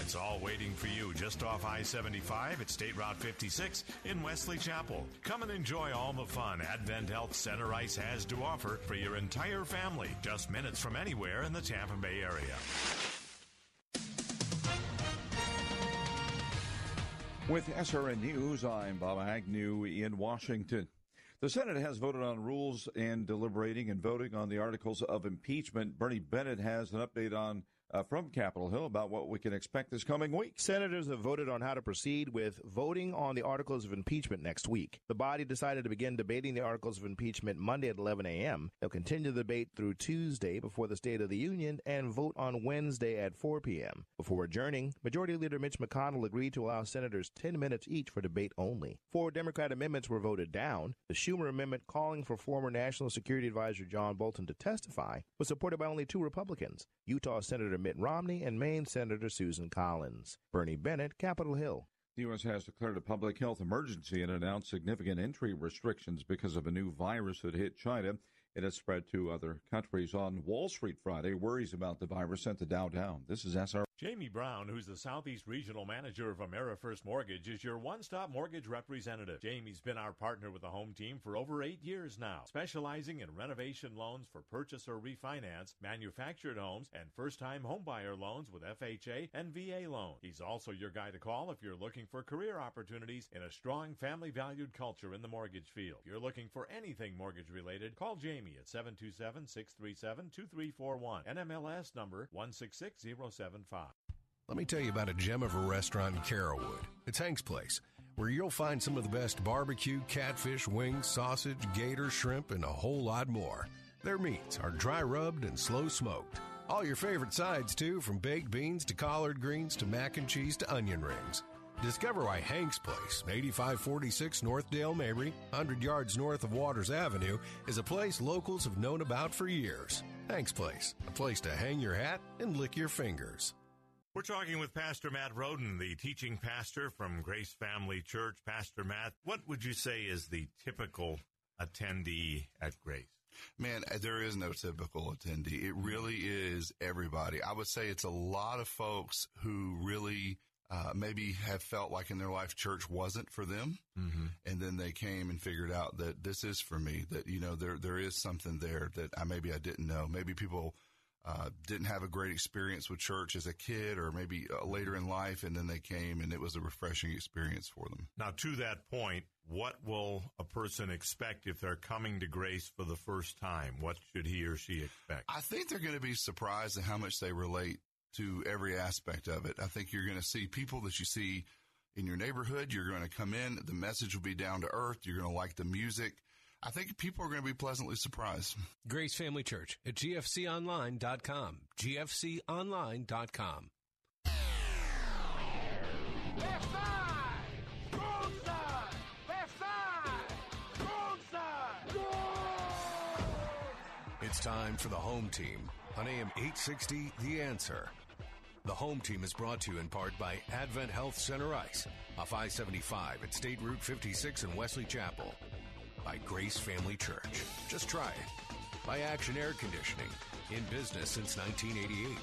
It's all waiting for you just off I 75 at State Route 56 in Wesley Chapel. Come and enjoy all the fun Advent Health Center Ice has to offer for your entire family, just minutes from anywhere in the Tampa Bay area. With SRN News, I'm Bob Agnew in Washington. The Senate has voted on rules and deliberating and voting on the articles of impeachment. Bernie Bennett has an update on uh, from Capitol Hill about what we can expect this coming week. Senators have voted on how to proceed with voting on the articles of impeachment next week. The body decided to begin debating the articles of impeachment Monday at 11 a.m. They'll continue the debate through Tuesday before the State of the Union and vote on Wednesday at 4 p.m. Before adjourning, Majority Leader Mitch McConnell agreed to allow senators 10 minutes each for debate only. Four Democrat amendments were voted down. The Schumer amendment calling for former National Security Advisor John Bolton to testify was supported by only two Republicans, Utah Senator Mitt Romney and Maine Senator Susan Collins. Bernie Bennett, Capitol Hill. The U.S. has declared a public health emergency and announced significant entry restrictions because of a new virus that hit China. It has spread to other countries. On Wall Street Friday, worries about the virus sent the Dow down. This is SR. Jamie Brown, who's the Southeast Regional Manager of AmeriFirst Mortgage, is your one stop mortgage representative. Jamie's been our partner with the home team for over eight years now, specializing in renovation loans for purchase or refinance, manufactured homes, and first time homebuyer loans with FHA and VA loans. He's also your guy to call if you're looking for career opportunities in a strong family valued culture in the mortgage field. If you're looking for anything mortgage related, call Jamie at 727 637 2341. NMLS number 166075. Let me tell you about a gem of a restaurant in Carrollwood. It's Hank's Place, where you'll find some of the best barbecue, catfish, wings, sausage, gator, shrimp, and a whole lot more. Their meats are dry rubbed and slow smoked. All your favorite sides, too, from baked beans to collard greens to mac and cheese to onion rings. Discover why Hank's Place, 8546 North Dale Mabry, 100 yards north of Waters Avenue, is a place locals have known about for years. Hank's Place, a place to hang your hat and lick your fingers. We're talking with Pastor Matt Roden, the teaching pastor from Grace Family Church. Pastor Matt, what would you say is the typical attendee at Grace? Man, uh, there is no typical attendee. It really is everybody. I would say it's a lot of folks who really uh, maybe have felt like in their life church wasn't for them, mm-hmm. and then they came and figured out that this is for me. That you know there there is something there that I maybe I didn't know. Maybe people uh, didn't have a great experience with church as a kid or maybe uh, later in life, and then they came and it was a refreshing experience for them. Now, to that point, what will a person expect if they're coming to grace for the first time? What should he or she expect? I think they're going to be surprised at how much they relate to every aspect of it. I think you're going to see people that you see in your neighborhood. You're going to come in, the message will be down to earth. You're going to like the music. I think people are going to be pleasantly surprised. Grace Family Church at gfconline.com. gfconline.com. Left side! Wrong side! Left side! Wrong side! It's time for the home team on AM 860 The Answer. The home team is brought to you in part by Advent Health Center Ice off I 75 at State Route 56 in Wesley Chapel. By Grace Family Church. Just try it. By Action Air Conditioning. In business since 1988.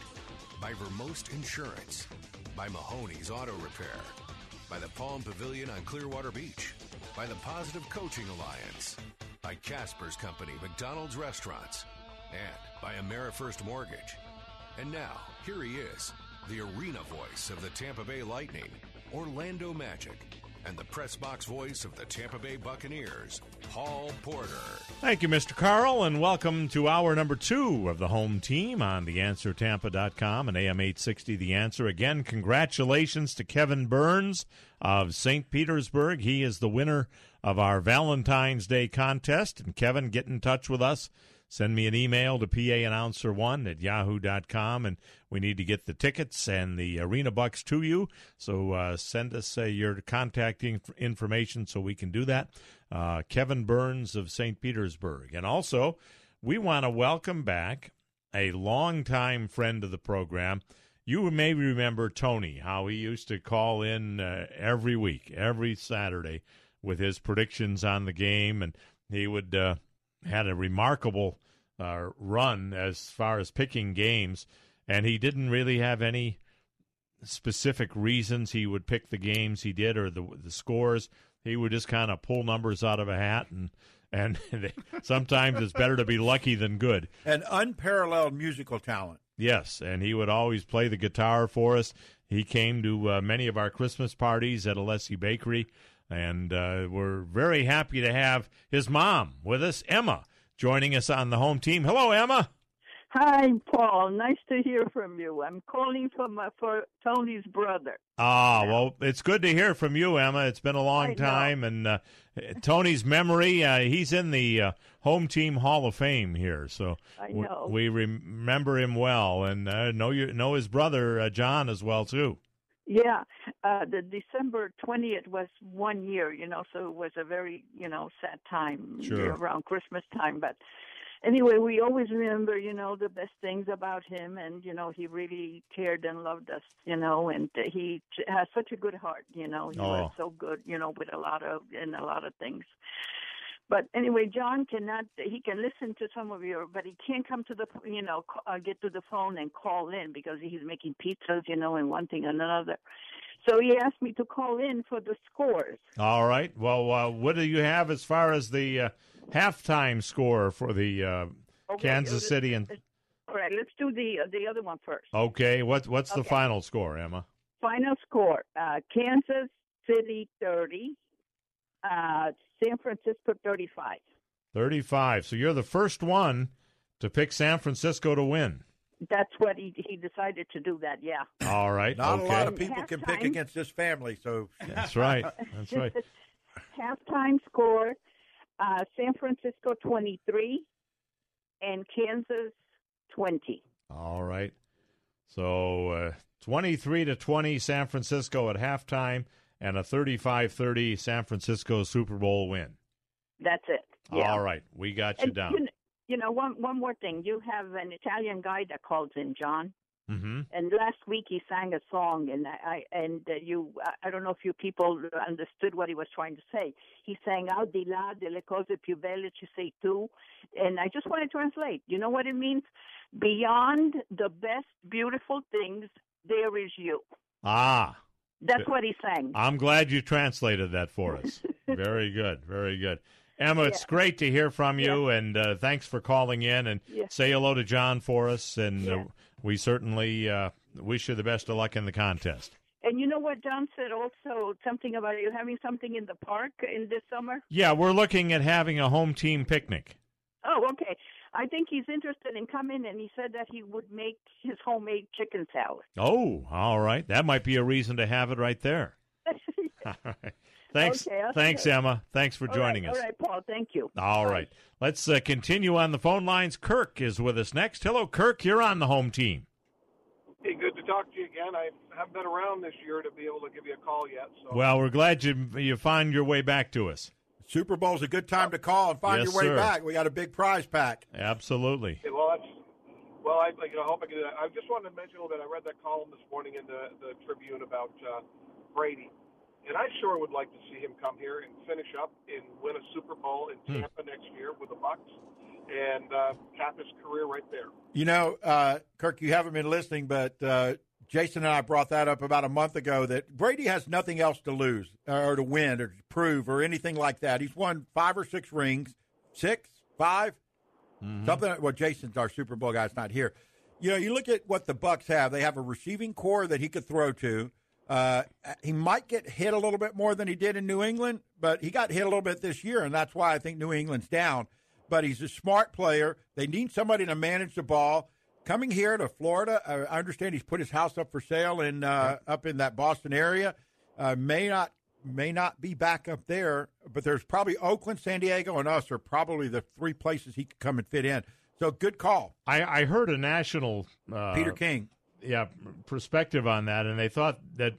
By Vermost Insurance. By Mahoney's Auto Repair. By the Palm Pavilion on Clearwater Beach. By the Positive Coaching Alliance. By Casper's Company, McDonald's Restaurants. And by AmeriFirst Mortgage. And now, here he is, the arena voice of the Tampa Bay Lightning, Orlando Magic, and the press box voice of the Tampa Bay Buccaneers, Paul Porter. Thank you, Mr. Carl, and welcome to hour number two of the home team on theanswertampa.com and AM 860 The Answer. Again, congratulations to Kevin Burns of St. Petersburg. He is the winner of our Valentine's Day contest. And Kevin, get in touch with us. Send me an email to paannouncer1 at yahoo.com, and we need to get the tickets and the arena bucks to you. So uh, send us uh, your contact inf- information so we can do that. Uh, Kevin Burns of St. Petersburg. And also, we want to welcome back a longtime friend of the program. You may remember Tony, how he used to call in uh, every week, every Saturday, with his predictions on the game, and he would uh, had a remarkable uh, run as far as picking games, and he didn't really have any specific reasons he would pick the games he did or the the scores. He would just kind of pull numbers out of a hat, and and they, sometimes it's better to be lucky than good. An unparalleled musical talent. Yes, and he would always play the guitar for us. He came to uh, many of our Christmas parties at Alessi Bakery, and uh, we're very happy to have his mom with us, Emma, joining us on the home team. Hello, Emma. Hi, Paul. Nice to hear from you. I'm calling from uh, for Tony's brother. Ah, well, it's good to hear from you, Emma. It's been a long time, and uh, Tony's memory. Uh, he's in the uh, home team Hall of Fame here, so I we- know. we remember him well, and uh, know you know his brother uh, John as well too. Yeah, uh, the December twentieth was one year, you know, so it was a very, you know, sad time Sure. around Christmas time. But anyway, we always remember, you know, the best things about him, and you know, he really cared and loved us, you know, and he has such a good heart, you know, he was Oh. so good, you know, with a lot of and a lot of things. But anyway, John cannot. He can listen to some of your, but he can't come to the, you know, uh, get to the phone and call in because he's making pizzas, you know, and one thing and another. So he asked me to call in for the scores. All right. Well, uh, what do you have as far as the uh, halftime score for the uh, Okay, Kansas City and? All right, let's do the uh, the other one first. Okay, what what's the final score, Emma? Final score: uh, Kansas City thirty, uh, San Francisco thirty-five. Thirty-five. So you're the first one to pick San Francisco to win. That's what he he decided to do. That, yeah. All right. Not okay. a lot of people can pick against this family, so That's right. That's right. Halftime score: uh, San Francisco twenty-three, and Kansas twenty. All right. So uh, 23 to 20 San Francisco at halftime and a 35-30 San Francisco Super Bowl win. That's it. Yeah. All right. We got you And, down. You know, you know, one one more thing. You have an Italian guy that calls in, John. Mhm. And last week he sang a song, and I and uh, you. I- I don't know if you people understood what he was trying to say. He sang "Al di là delle cose più belle ci sei tu," and I just want to translate. You know what it means? Beyond the best beautiful things, there is you. Ah. That's what he sang. I'm glad you translated that for us. very good. Very good. Emma, it's great to hear from you, and uh, thanks for calling in. And Yeah. say hello to John for us. And uh, we certainly uh, wish you the best of luck in the contest. And you know what John said also something about you having something in the park in this summer. Yeah, we're looking at having a home team picnic. Oh, okay. I think he's interested in coming, and he said that he would make his homemade chicken salad. Oh, all right. That might be a reason to have it right there. All right. Thanks, Okay, I'll- thanks, Emma. Thanks for All joining right, us. All right, Paul. Thank you. All right. Let's uh, continue on the phone lines. Kirk is with us next. Hello, Kirk. You're on the home team. Hey, good to talk to you again. I haven't been around this year to be able to give you a call yet. So Well, we're glad you you find your way back to us. Super Bowl's a good time to call and find Yes, your way sir. back. We got a big prize pack. Absolutely. Okay, well, that's well. I, you know, I hope I can do that. I just wanted to mention a little bit. I read that column this morning in the the Tribune about uh, Brady, and I sure would like to see him come here and finish up and win a Super Bowl in Hmm. Tampa next year with the Bucs, and uh, cap his career right there. You know, uh, Kirk, you haven't been listening, but uh, Jason and I brought that up about a month ago that Brady has nothing else to lose or to win or to prove or anything like that. He's won five or six rings, six, 5 something. Well, Jason's our Super Bowl guy. It's not here. You know, you look at what the Bucs have. They have a receiving corps that he could throw to. Uh, he might get hit a little bit more than he did in New England, but he got hit a little bit this year, and that's why I think New England's down. But he's a smart player. They need somebody to manage the ball. Coming here to Florida, I understand he's put his house up for sale in uh, up in that Boston area. Uh, may not may not be back up there, but there's probably Oakland, San Diego, and us are probably the three places he could come and fit in. So good call. I, I heard a national uh, Peter King. yeah, perspective on that, and they thought that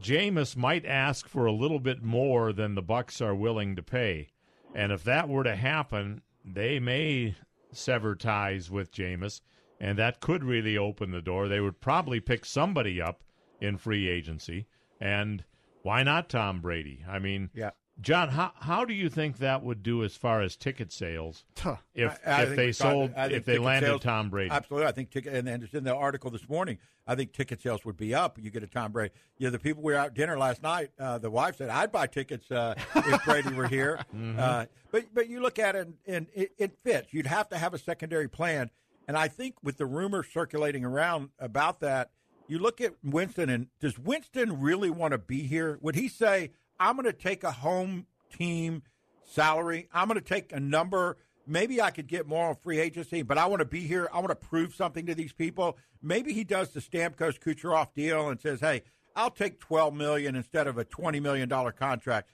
Jameis might ask for a little bit more than the Bucs are willing to pay, and if that were to happen, they may sever ties with Jameis, and that could really open the door. They would probably pick somebody up in free agency, and why not Tom Brady? I mean, yeah. John, how how do you think that would do as far as ticket sales if I- I if they sold I if they landed sales- Tom Brady? Absolutely, I think ticket and, and it's in the article this morning. I think ticket sales would be up. You get a Tom Brady. You know, the people we were out dinner last night. Uh, the wife said, "I'd buy tickets uh, if Brady were here." Mhm. uh, but but you look at it and, and it, it fits. You'd have to have a secondary plan. And I think with the rumors circulating around about that, you look at Winston and does Winston really want to be here? Would he say, "I'm going to take a home team salary. I'm going to take a number. Maybe I could get more on free agency, but I want to be here. I want to prove something to these people. Maybe he does the stamp Stamkos Kucherov deal and says, "Hey, I'll take 12 million instead of a 20 million dollar contract."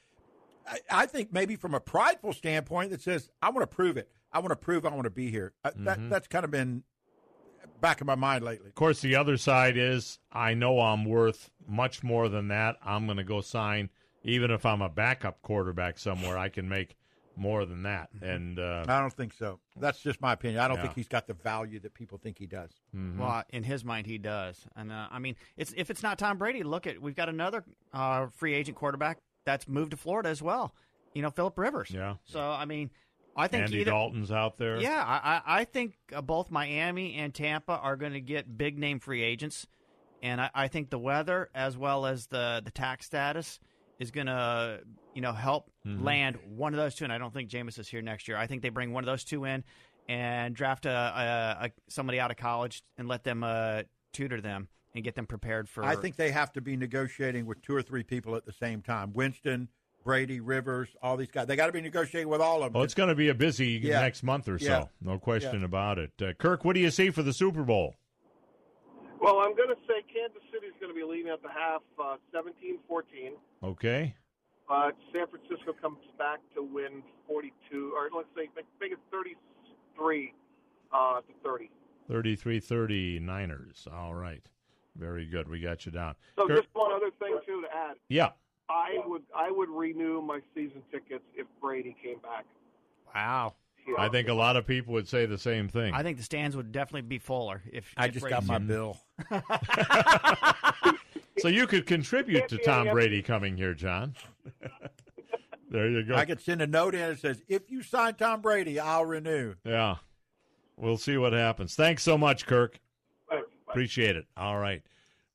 I, I think maybe from a prideful standpoint that says, "I want to prove it. I want to prove I want to be here." Uh, Mhm. That that's kind of been back in my mind lately. Of course, the other side is I know I'm worth much more than that. I'm going to go sign, even if I'm a backup quarterback somewhere. I can make more than that. And uh, I don't think so. That's just my opinion. I don't Yeah. think he's got the value that people think he does. mhm. Well, in his mind, he does. And uh, I mean, it's if it's not Tom Brady, look at we've got another uh, free agent quarterback that's moved to Florida as well. You know, Philip Rivers. Yeah. So I mean, I think Andy either, Dalton's out there. Yeah, I, I I think uh, both Miami and Tampa are going to get big name free agents, and I, I think the weather as well as the the tax status is going to you know help Mhm. land one of those two. And I don't think Jameis is here next year. I think they bring one of those two in and draft a, a, a somebody out of college and let them uh, tutor them and get them prepared for. I think they have to be negotiating with two or three people at the same time. Winston, Brady, Rivers, all these guys. They got to be negotiating with all of them. Oh, it's going to be a busy Yeah. next month or so. Yeah. No question Yeah. about it. Uh, Kirk, what do you see for the Super Bowl? Well, I'm going to say Kansas City is going to be leading at the half, uh, 17-14. Okay. But San Francisco comes back to win 42, or let's say make, make it 33 uh, to 30. 33 30 Niners. All right. Very good. We got you down. So Kirk- just one other thing too to add. yeah. I would I would renew my season tickets if Brady came back. Wow. I think a lot of people would say the same thing. I think the stands would definitely be fuller if. I if just Brady's got my here. bill. So you could contribute to Tom Brady coming here, John. there you go. I could send a note in that says, "If you sign Tom Brady, I'll renew." Yeah. We'll see what happens. Thanks so much, Kirk. Appreciate it. All right.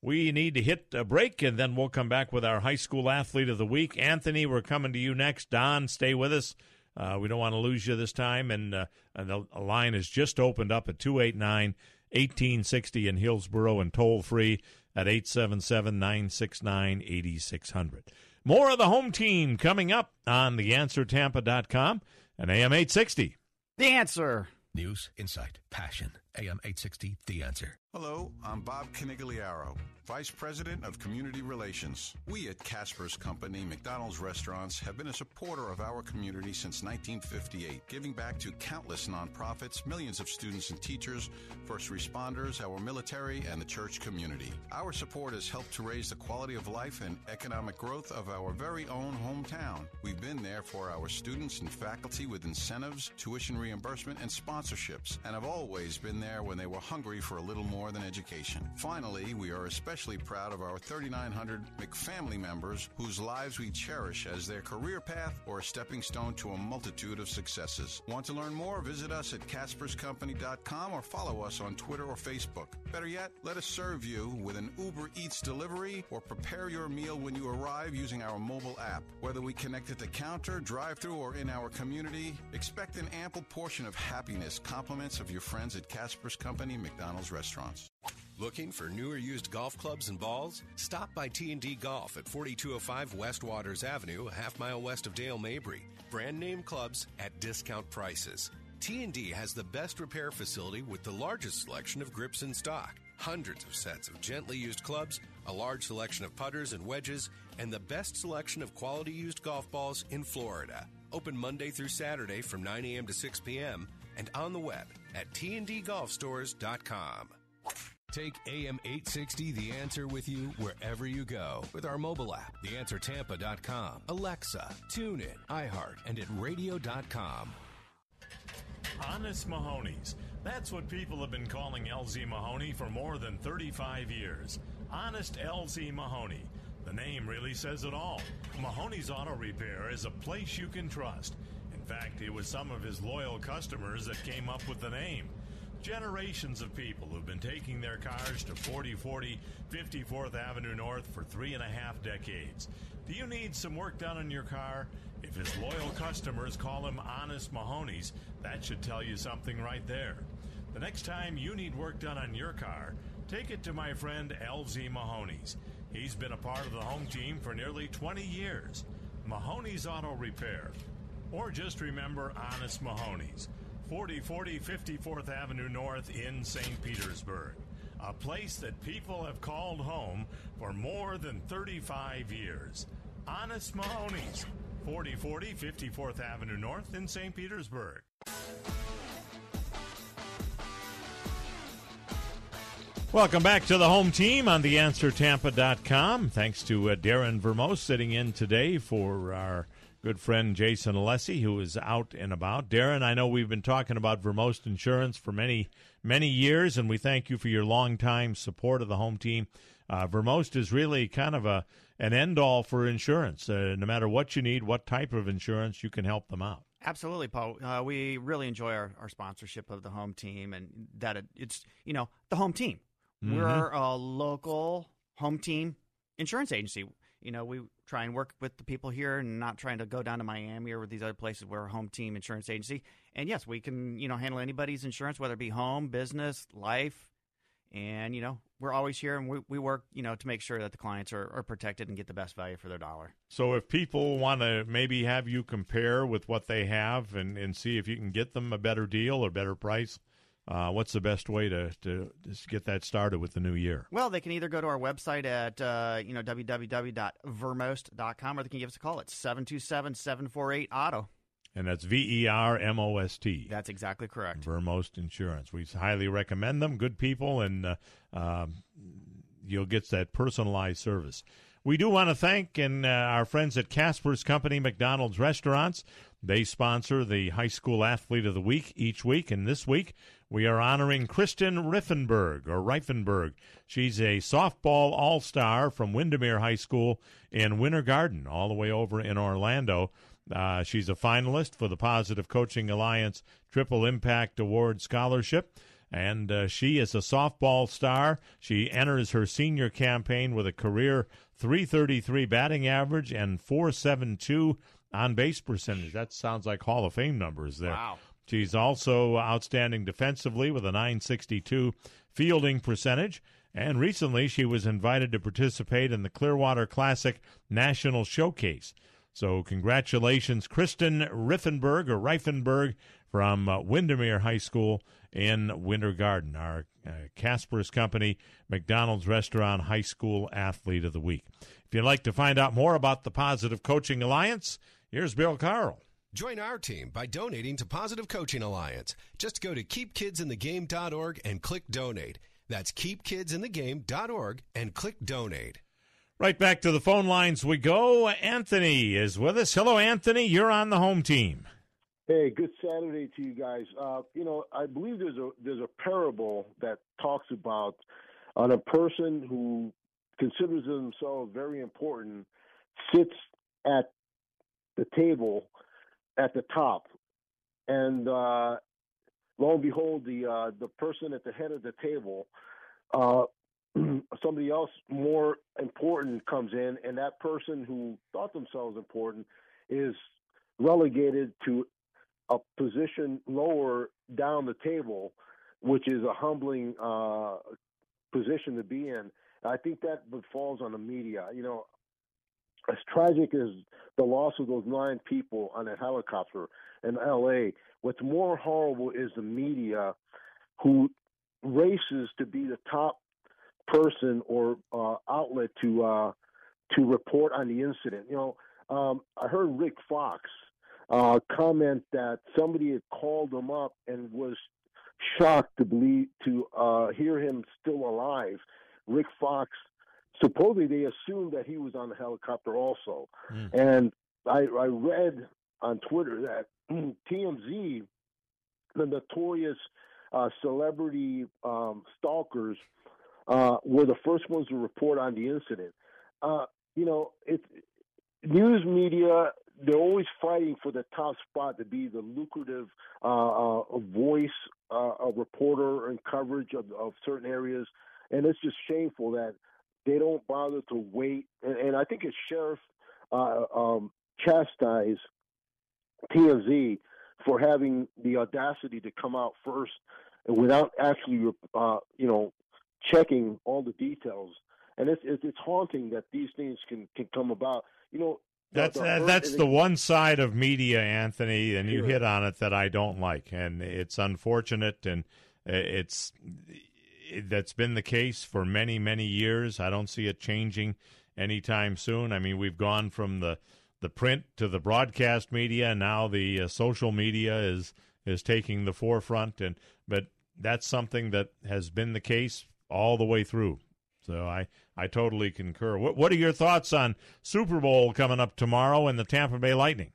We need to hit a break, and then we'll come back with our high school athlete of the week. Anthony, we're coming to you next. Don, stay with us. Uh, we don't want to lose you this time. And, uh, and the line has just opened up at 289 1860 in Hillsboro and toll free at 877 969 8600. More of the home team coming up on theanswertampa.com and AM 860. The answer. News, insight, passion. AM 860, The Answer. Hello, I'm Bob Canigliaro, Vice President of Community Relations. We at Casper's Company, McDonald's Restaurants, have been a supporter of our community since 1958, giving back to countless nonprofits, millions of students and teachers, first responders, our military, and the church community. Our support has helped to raise the quality of life and economic growth of our very own hometown. We've been there for our students and faculty with incentives, tuition reimbursement, and sponsorships, and have always been there when they were hungry for a little more than education. Finally, we are especially proud of our 3,900 McFamily members whose lives we cherish as their career path or a stepping stone to a multitude of successes. Want to learn more? Visit us at CaspersCompany.com or follow us on Twitter or Facebook. Better yet, let us serve you with an Uber Eats delivery or prepare your meal when you arrive using our mobile app. Whether we connect at the counter, drive through, or in our community, expect an ample portion of happiness, compliments of your friends at Casper's Company McDonald's restaurants. Looking for newer used golf clubs and balls? Stop by T&D Golf at 4205 West Waters Avenue, a half mile west of Dale Mabry. Brand name clubs at discount prices. T&D has the best repair facility with the largest selection of grips in stock. Hundreds of sets of gently used clubs, a large selection of putters and wedges, and the best selection of quality used golf balls in Florida. Open Monday through Saturday from 9 a.m. to 6 p.m. and on the web at tndgolfstores.com. Take AM 860 The Answer with you wherever you go with our mobile app, TheAnswerTampa.com, Alexa, TuneIn, iHeart, and at radio.com. Honest Mahoney's. That's what people have been calling LZ Mahoney for more than 35 years. Honest LZ Mahoney. The name really says it all. Mahoney's Auto Repair is a place you can trust. In fact, it was some of his loyal customers that came up with the name. Generations of people who've been taking their cars to 4040 54th Avenue North for three and a half decades. Do you need some work done on your car? If his loyal customers call him Honest Mahoney's, that should tell you something right there. The next time you need work done on your car, take it to my friend LZ Mahoney's. He's been a part of the home team for nearly 20 years. Mahoney's Auto Repair. Or just remember Honest Mahoney's. 4040 54th Avenue North in St. Petersburg. A place that people have called home for more than 35 years. Honest Mahoney's. 4040 54th Avenue North in St. Petersburg. Welcome back to the home team on theanswertampa.com. Thanks to uh, Darren Vermost sitting in today for our good friend Jason Alessi, who is out and about. Darren, I know we've been talking about Vermost Insurance for many, many years, and we thank you for your longtime support of the home team. Uh, Vermost is really kind of a an end all for insurance. Uh, no matter what you need, what type of insurance, you can help them out. Absolutely, Paul. Uh, we really enjoy our, our sponsorship of the home team, and that it, it's you know the home team. Mm-hmm. We're a local home team insurance agency. You know, we try and work with the people here and not trying to go down to Miami or with these other places. where We're home team insurance agency. And yes, we can, you know, handle anybody's insurance, whether it be home, business, life. And, you know, we're always here and we, we work, you know, to make sure that the clients are, are protected and get the best value for their dollar. So if people want to maybe have you compare with what they have and, and see if you can get them a better deal or better price, uh, what's the best way to, to just get that started with the new year? Well, they can either go to our website at uh, you know www.vermost.com or they can give us a call at 727-748-AUTO. And that's V E R M O S T. That's exactly correct. Vermost Insurance. We highly recommend them. Good people, and uh, um, you'll get that personalized service. We do want to thank and uh, our friends at Casper's Company McDonald's Restaurants. They sponsor the High School Athlete of the Week each week, and this week we are honoring Kristen Riffenberg or Reifenberg. She's a softball all star from Windermere High School in Winter Garden, all the way over in Orlando. Uh, she's a finalist for the Positive Coaching Alliance Triple Impact Award Scholarship. And uh, she is a softball star. She enters her senior campaign with a career 333 batting average and 472 on base percentage. That sounds like Hall of Fame numbers there. Wow. She's also outstanding defensively with a 962 fielding percentage. And recently, she was invited to participate in the Clearwater Classic National Showcase. So, congratulations, Kristen Riffenberg or Reifenberg from uh, Windermere High School in Winter Garden, our uh, Casper's Company McDonald's Restaurant High School Athlete of the Week. If you'd like to find out more about the Positive Coaching Alliance, here's Bill Carl. Join our team by donating to Positive Coaching Alliance. Just go to keepkidsinthegame.org and click donate. That's keepkidsinthegame.org and click donate. Right back to the phone lines we go. Anthony is with us. Hello, Anthony. You're on the home team. Hey, good Saturday to you guys. Uh, you know, I believe there's a there's a parable that talks about on a person who considers themselves very important sits at the table at the top, and uh, lo and behold, the uh, the person at the head of the table, uh, somebody else more important comes in, and that person who thought themselves important is relegated to a position lower down the table, which is a humbling uh, position to be in. I think that falls on the media. You know, as tragic as the loss of those nine people on a helicopter in L.A., what's more horrible is the media who races to be the top person or uh, outlet to uh, to report on the incident. You know, um, I heard Rick Fox uh, comment that somebody had called him up and was shocked to believe to uh, hear him still alive. Rick Fox supposedly they assumed that he was on the helicopter also, Mm. and I, I read on Twitter that TMZ, the notorious uh, celebrity um, stalkers, uh, were the first ones to report on the incident. Uh, you know, it's news media. They're always fighting for the top spot to be the lucrative uh, uh, voice, uh, a reporter, and coverage of, of certain areas, and it's just shameful that they don't bother to wait. And, and I think it's Sheriff uh, um, chastise TMZ for having the audacity to come out first and without actually, uh, you know, checking all the details. And it's it's, it's haunting that these things can, can come about. You know, That's the uh, that's the one side of media, Anthony, and you hit on it that I don't like, and it's unfortunate, and uh, it's that's been the case for many many years. I don't see it changing anytime soon. I mean, we've gone from the the print to the broadcast media, and now the uh, social media is is taking the forefront, and but that's something that has been the case all the way through. So I, I totally concur. What what are your thoughts on Super Bowl coming up tomorrow and the Tampa Bay Lightning?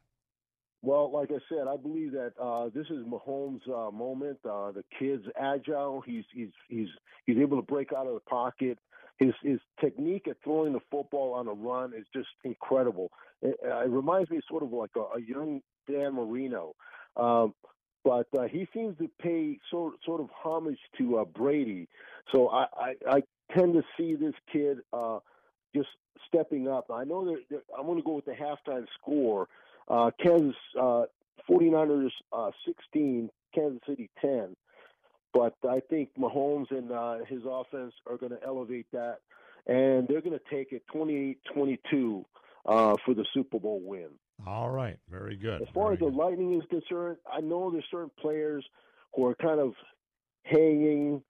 Well, like I said, I believe that uh, this is Mahomes' uh, moment. Uh, the kid's agile. He's he's he's he's able to break out of the pocket. His his technique at throwing the football on a run is just incredible. It, uh, it reminds me sort of like a, a young Dan Marino, um, but uh, he seems to pay sort sort of homage to uh, Brady. So I, I I tend to see this kid uh, just stepping up. I know that that- I'm going to go with the halftime score. Uh, Kansas uh, 49ers uh, 16, Kansas City 10. But I think Mahomes and uh, his offense are going to elevate that, and they're going to take it 28-22 uh, for the Super Bowl win. All right, very good. As far as the Lightning is concerned, I know there's certain players who are kind of hanging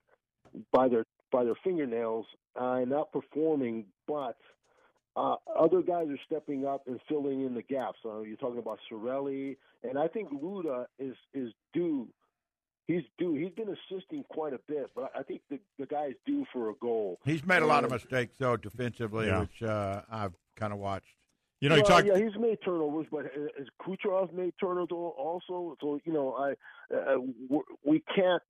by their by their fingernails uh, and not performing, but uh, other guys are stepping up and filling in the gaps. Uh, you're talking about Cirelli, and I think Luda is is due. He's due. He's been assisting quite a bit, but I think the the guy's due for a goal. He's made a lot of mistakes though defensively, Yeah. which uh, I've kind of watched. You know, well, talk. yeah, he's made turnovers, but has Kucherov made turnovers also? So you know, I uh, we can't.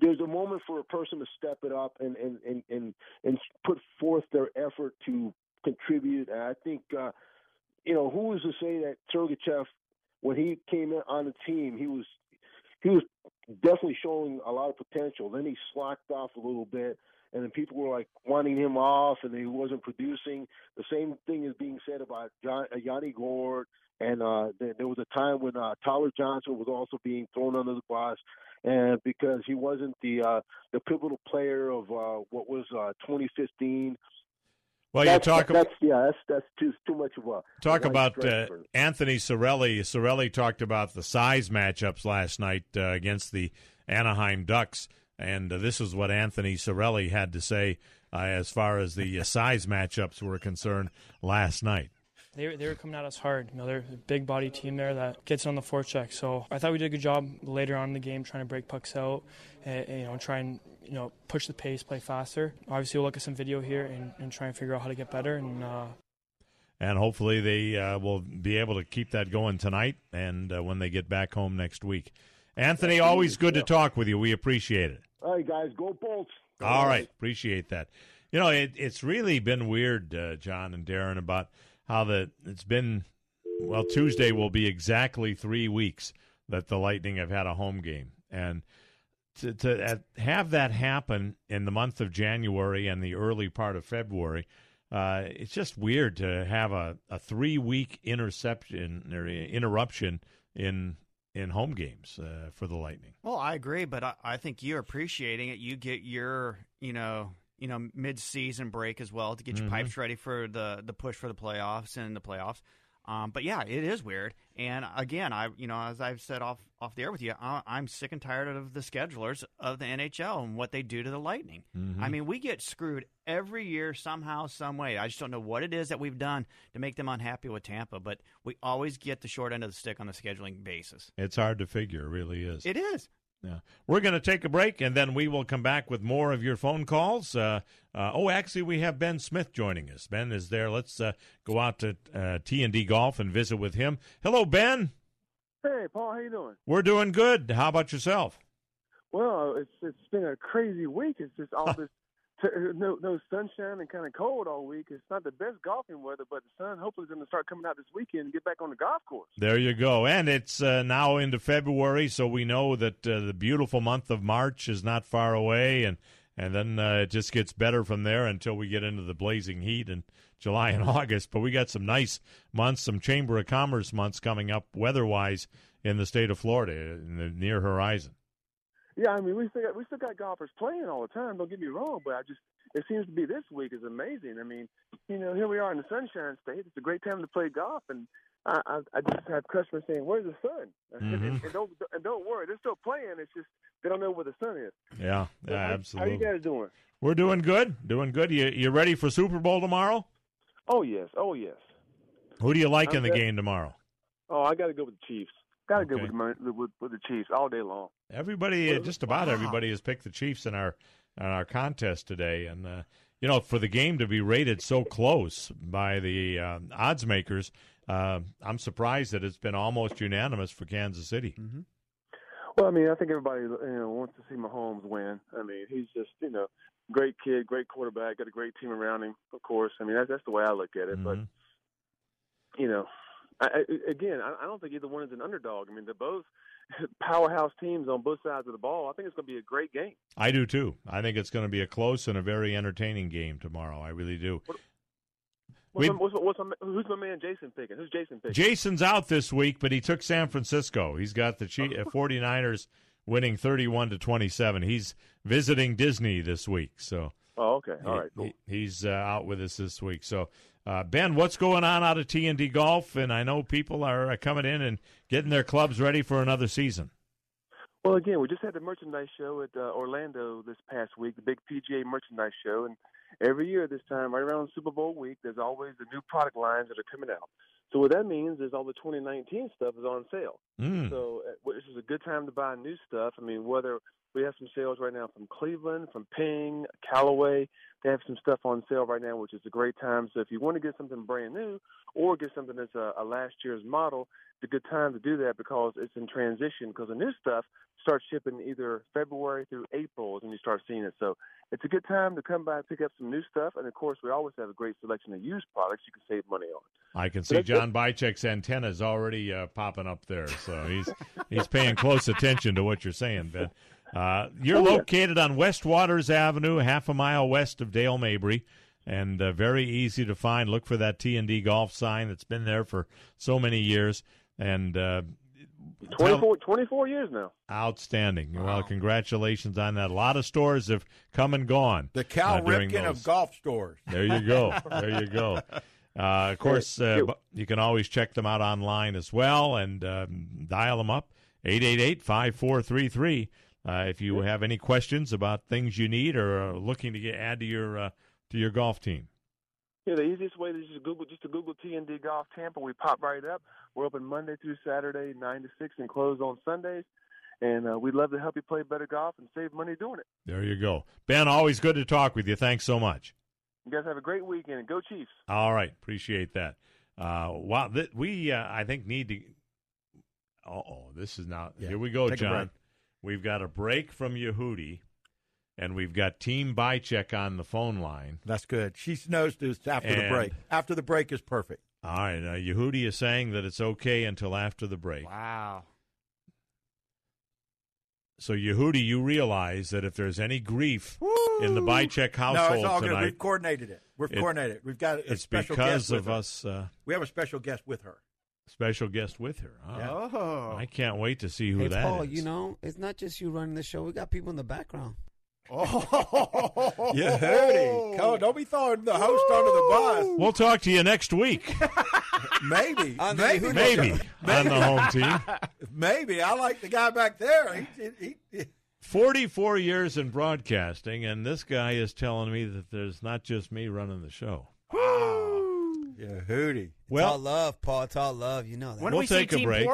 There's a moment for a person to step it up and and and and, and put forth their effort to contribute. And I think, uh, you know, who was to say that Sergachev, when he came in on the team, he was he was definitely showing a lot of potential. Then he slacked off a little bit, and then people were like wanting him off, and he wasn't producing. The same thing is being said about John, uh, Yanni Gourde, and uh, there, there was a time when uh, Tyler Johnson was also being thrown under the bus, and because he wasn't the uh, the pivotal player of uh, what was uh, 2015. Well, you talk That's yeah, that's that's too too much of a Talk about uh, Anthony Cirelli. Cirelli talked about the size matchups last night uh, against the Anaheim Ducks, and uh, this is what Anthony Cirelli had to say uh, as far as the uh, size matchups were concerned last night. They were, they were coming at us hard. You know, they're a big body team there that gets on the forecheck. So I thought we did a good job later on in the game trying to break pucks out, and, and, you know, try and you know push the pace, play faster. Obviously, we'll look at some video here and, and try and figure out how to get better. And uh, and hopefully they uh, will be able to keep that going tonight and uh, when they get back home next week. Anthony, always good to talk with you. We appreciate it. All right, guys, go Bolts. All right, appreciate that. You know, it, it's really been weird, uh, John and Darren, about how the it's been. Well, Tuesday will be exactly three weeks that the Lightning have had a home game, and to, to have that happen in the month of January and the early part of February, uh, it's just weird to have a, a three week interception or interruption in in home games uh, for the Lightning. Well, I agree, but I, I think you're appreciating it. You get your, you know, you know, mid-season break as well to get your Mhm. pipes ready for the the push for the playoffs and the playoffs. Um, but yeah, it is weird. And again, I, you know, as I've said off off the air with you, I, I'm sick and tired of the schedulers of the NHL and what they do to the Lightning. Mhm. I mean, we get screwed every year somehow, some way. I just don't know what it is that we've done to make them unhappy with Tampa, but we always get the short end of the stick on the scheduling basis. It's hard to figure, it really is. It is. Yeah. We're going to take a break, and then we will come back with more of your phone calls. Uh, uh, oh, actually, we have Ben Smith joining us. Ben is there. Let's uh, go out to uh, T&D Golf and visit with him. Hello, Ben. Hey, Paul, how you doing? We're doing good. How about yourself? Well, it's it's been a crazy week. It's just all this no no sunshine and kind of cold all week. It's not the best golfing weather, but the sun hopefully is going to start coming out this weekend and get back on the golf course. There you go. And it's uh, now into February, so we know that uh, the beautiful month of March is not far away, and and then uh, it just gets better from there until we get into the blazing heat in July and August. But we got some nice months, some Chamber of Commerce months coming up weather-wise in the state of Florida, in the near horizon. Yeah, I mean we still got we still got golfers playing all the time. Don't get me wrong, but I just it seems to be this week is amazing. I mean, you know, here we are in the Sunshine State. It's a great time to play golf, and I I, I just have customers saying, "Where's the sun?" and, Mhm. and don't and don't worry, they're still playing. It's just they don't know where the sun is. Yeah, yeah, how- absolutely. How you guys doing? We're doing good, doing good. You you ready for Super Bowl tomorrow? Oh yes, oh yes. Who do you like I'm in the game tomorrow? Oh, I got to go with the Chiefs. Got to go Okay. with, my, with with the Chiefs all day long. Everybody, uh, just about everybody, has picked the Chiefs in our in our contest today, and uh, you know, for the game to be rated so close by the uh, odds makers, uh, I'm surprised that it's been almost unanimous for Kansas City. Well, I mean, I think everybody you know wants to see Mahomes win. I mean, he's just you know great kid, great quarterback, got a great team around him. Of course, I mean that's that's the way I look at it. But you know, I, again, I, I don't think either one is an underdog. I mean, they're both powerhouse teams on both sides of the ball. I think it's going to be a great game. I do too. I think it's going to be a close and a very entertaining game tomorrow. I really do. What's, my, what's, my- what's my, who's my man Jason picking? Who's Jason picking? Jason's out this week, but he took San Francisco. He's got the Chief, uh, 49ers winning 31 to 27. He's visiting Disney this week, so Oh, okay. All right. he- Cool. he's uh, out with us this week. So, uh, Ben, what's going on out of T and D Golf? And I know people are uh, coming in and getting their clubs ready for another season. Well, again, we just had the merchandise show at uh, Orlando this past week, the big PGA merchandise show, and every year this time, right around Super Bowl week, there's always the new product lines that are coming out. So what that means is all the 2019 stuff is on sale. Mm. So uh, this is a good time to buy new stuff. I mean, whether we have some sales right now from Cleveland, from Ping, Callaway, they have some stuff on sale right now, which is a great time. So if you want to get something brand new or get something that's a, a last year's model, it's a good time to do that because it's in transition. Because the new stuff starts shipping either February through April is when you start seeing it. So it's a good time to come by and pick up some new stuff. And of course, we always have a great selection of used products you can save money on. I can see. John Bychek's antennas already uh, popping up there, so he's he's paying close attention to what you're saying, Ben. Uh, you're Oh, yeah. located on West Waters Avenue, half a mile west of Dale Mabry, and uh, very easy to find. Look for that T and D golf sign that's been there for so many years, and uh, 24, 24 years now. outstanding. Well, congratulations on that. A lot of stores have come and gone. The Cal uh, Ripken those. of golf stores. There you go. There you go. Uh, of course, uh, bu- you can always check them out online as well and um, dial them up 888-5433 uh, if you have any questions about things you need or are looking to get add to your uh, to your golf team. Yeah, the easiest way is just Google just to Google TND Golf Tampa. We pop right up. We're open Monday through Saturday, nine to six, and closed on Sundays. And uh, we'd love to help you play better golf and save money doing it. There you go. Ben, always good to talk with you. Thanks so much. You guys have a great weekend. and Go Chiefs! All right, appreciate that. Uh, wow, th- we uh, I think need to. Oh, this is not. Yeah, Here we go, take a John. We've got a break from Yehudi, and we've got Team Bycheck on the phone line. That's good. She knows this after the break. After the break is perfect. All right, Now, Yehudi is saying that it's okay until after the break. Wow. So Yehudi, you realize that if there's any grief in the Bycheck No, household it's all good. We've coordinated it. We've it- coordinated it. We've got a it's special because guest of us. Uh, We have a special guest with her. Special guest with her. Oh. I can't wait to see who hey, that Paul, is. you know, it's not just you running the show. We got people in the background. Oh, yeah, Hootie. Come, don't be throwing the host under the bus. We'll talk to you next week. Maybe, On the- maybe, who Maybe on the home team. maybe. I like the guy back there. He, he, he, 44 years in broadcasting, and this guy is telling me that there's not just me running the show. Yeah, Hootie. Well- it's all love, Paul. It's all love. You know that. we'll take a break,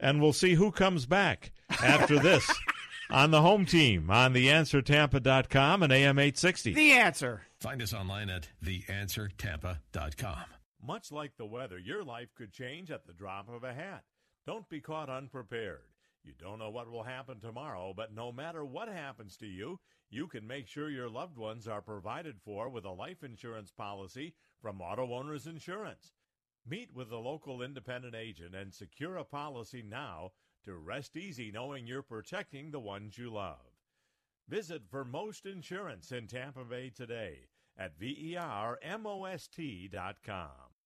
and we'll see who comes back after this on the home team on theanswertampa.com and AM 860. The answer. Find us online at theanswertampa.com. Much like the weather, your life could change at the drop of a hat. Don't be caught unprepared. You don't know what will happen tomorrow, but no matter what happens to you, you can make sure your loved ones are provided for with a life insurance policy from Auto Owners Insurance. Meet with a local independent agent and secure a policy now to rest easy knowing you're protecting the ones you love. Visit Vermost Insurance in Tampa Bay today at vermost.com.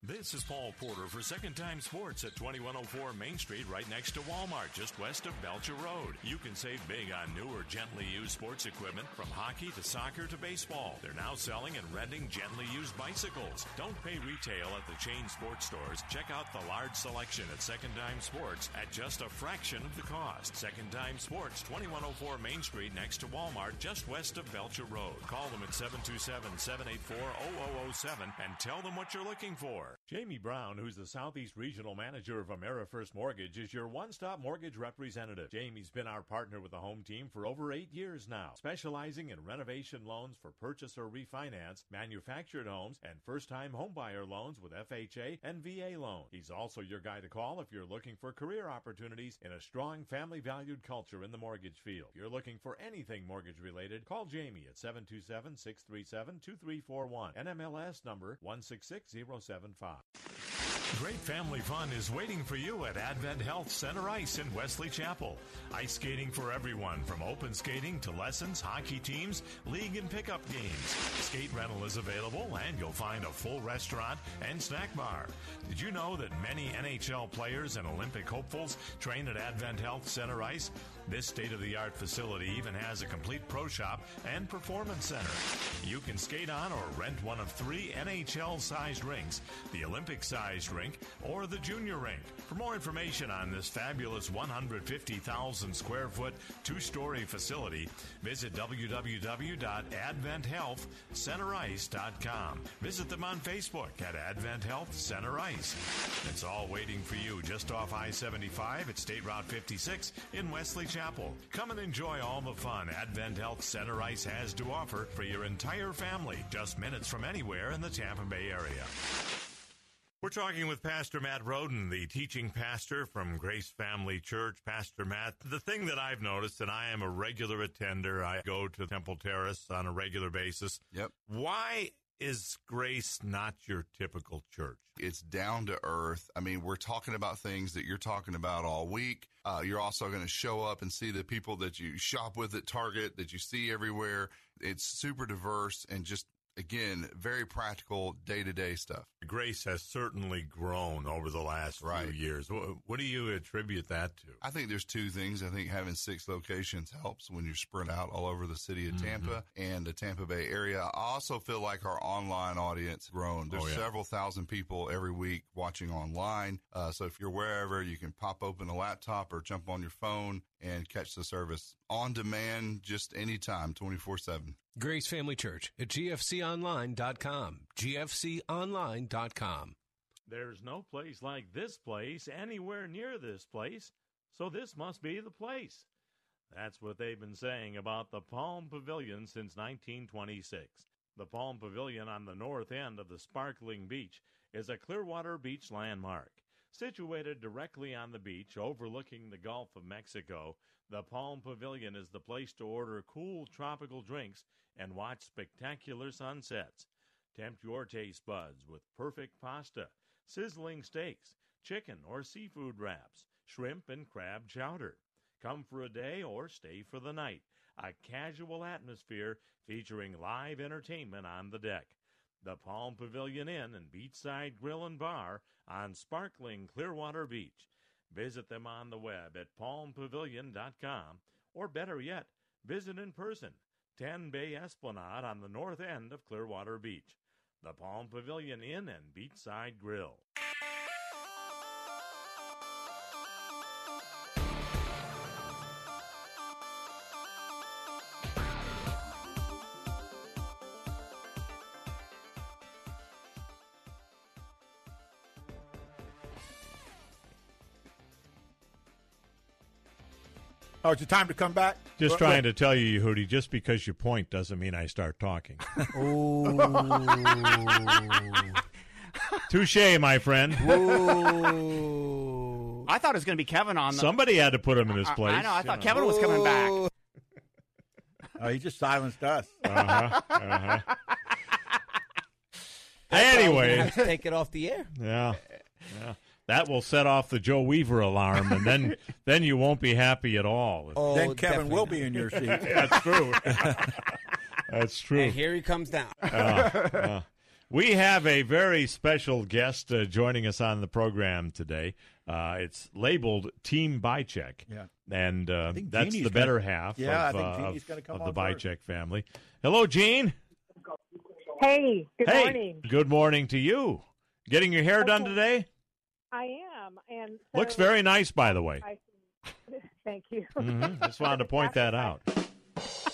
This is Paul Porter for Second Time Sports at 2104 Main Street, right next to Walmart, just west of Belcher Road. You can save big on new or gently used sports equipment from hockey to soccer to baseball. They're now selling and renting gently used bicycles. Don't pay retail at the chain sports stores. Check out the large selection at Second Time Sports at just a fraction of the cost. Second Time Sports, 2104 Main Street, next to Walmart, just west of Belcher Road. Call them at 727 784 0007 and tell them what you're looking for. Jamie Brown, who's the Southeast Regional Manager of AmeriFirst Mortgage, is your one stop mortgage representative. Jamie's been our partner with the home team for over eight years now, specializing in renovation loans for purchase or refinance, manufactured homes, and first time homebuyer loans with FHA and VA loans. He's also your guy to call if you're looking for career opportunities in a strong family valued culture in the mortgage field. If you're looking for anything mortgage related, call Jamie at 727 637 2341. NMLS number 166075. Great family fun is waiting for you at Advent Health Center Ice in Wesley Chapel. Ice skating for everyone, from open skating to lessons, hockey teams, league and pickup games. Skate rental is available, and you'll find a full restaurant and snack bar. Did you know that many NHL players and Olympic hopefuls train at Advent Health Center Ice? This state of the art facility even has a complete pro shop and performance center. You can skate on or rent one of three NHL sized rinks the Olympic sized rink or the junior rink. For more information on this fabulous 150,000 square foot two story facility, visit www.adventhealthcenterice.com. Visit them on Facebook at Advent Health Center Ice. It's all waiting for you just off I 75 at State Route 56 in Wesley Chapel. Come and enjoy all the fun Advent Health Center Ice has to offer for your entire family, just minutes from anywhere in the Tampa Bay area. We're talking with Pastor Matt Roden, the teaching pastor from Grace Family Church. Pastor Matt, the thing that I've noticed, and I am a regular attender, I go to Temple Terrace on a regular basis. Yep. Why is Grace not your typical church? It's down to earth. I mean, we're talking about things that you're talking about all week. Uh, you're also going to show up and see the people that you shop with at Target, that you see everywhere. It's super diverse and just again, very practical day to day stuff. Grace has certainly grown over the last Right. few years. What, what do you attribute that to? I think there's two things. I think having six locations helps when you're spread out all over the city of Mm-hmm. Tampa and the Tampa Bay area. I also feel like our online audience has grown. There's Oh, yeah. several thousand people every week watching online. Uh, so if you're wherever, you can pop open a laptop or jump on your phone and catch the service on demand just anytime, 24 7. Grace Family Church at gfconline.com. gfconline.com. There's no place like this place anywhere near this place, so this must be the place. That's what they've been saying about the Palm Pavilion since 1926. The Palm Pavilion on the north end of the sparkling beach is a Clearwater Beach landmark. Situated directly on the beach overlooking the Gulf of Mexico, the Palm Pavilion is the place to order cool tropical drinks and watch spectacular sunsets. Tempt your taste buds with perfect pasta, sizzling steaks, chicken or seafood wraps, shrimp and crab chowder. Come for a day or stay for the night. A casual atmosphere featuring live entertainment on the deck. The Palm Pavilion Inn and Beachside Grill and Bar on sparkling Clearwater Beach. Visit them on the web at palmpavilion.com or better yet, visit in person, 10 Bay Esplanade on the north end of Clearwater Beach. The Palm Pavilion Inn and Beachside Grill. Oh, it's time to come back. Just What- trying to tell you, Yehudi, just because you point doesn't mean I start talking. Touche, my friend. I thought it was going to be Kevin on the. Somebody had to put him in his I- I place. know, I thought you Kevin was coming back. Oh, he just silenced us. Uh-huh, uh-huh. That's why I was gonna Anyway, take it off the air. yeah, yeah, that will set off the Joe Weaver alarm, and then then you won't be happy at all. Oh, then Kevin definitely will be in your seat. That's true. That's true. And here he comes down. Uh, uh, we have a very special guest uh, joining us on the program today. Uh, it's labeled Team Bycheck. Yeah. And uh, that's Jeannie's the better gonna- half Yeah, of, I think uh, Jeannie's of- gonna come of the on first. Bycheck family. Hello, Gene. Hey, good hey, morning. Good morning to you. Getting your hair done today? I am, and Looks very nice, by the way. I, thank you. Mhm, Just wanted to point that out.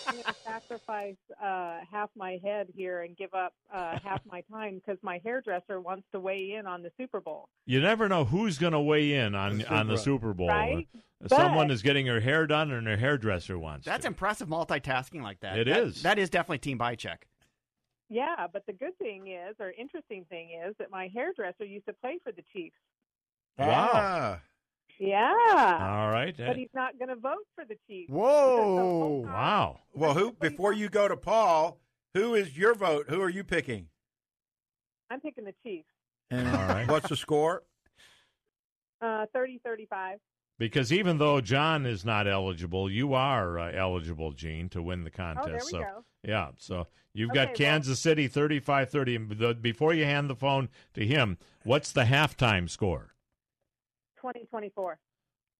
I'm going to sacrifice uh, half my head here and give up uh, half my time because my hairdresser wants to weigh in on the Super Bowl. You never know who's going to weigh in on The on the Super- Super Bowl. Right? Someone But- is getting her hair done, and her hairdresser wants. That's to. impressive multitasking like that. It It is. is. That is definitely team Bycheck. Yeah, but the good thing is, or interesting thing is, that my hairdresser used to play for the Chiefs. Wow. Ah. Yeah. All right. But he's not going to vote for the Chiefs. Whoa! Wow. Well, who? Before you go to Paul, who is your vote? Who are you picking? I'm picking the Chiefs. And All right. what's the score? Uh, 30-35. Because even though John is not eligible, you are uh, eligible, Gene, to win the contest. Oh, there we so, go. yeah. So you've Okay, got well- Kansas City 35 30. And the- Before you hand the phone to him, what's the halftime score? 20-24.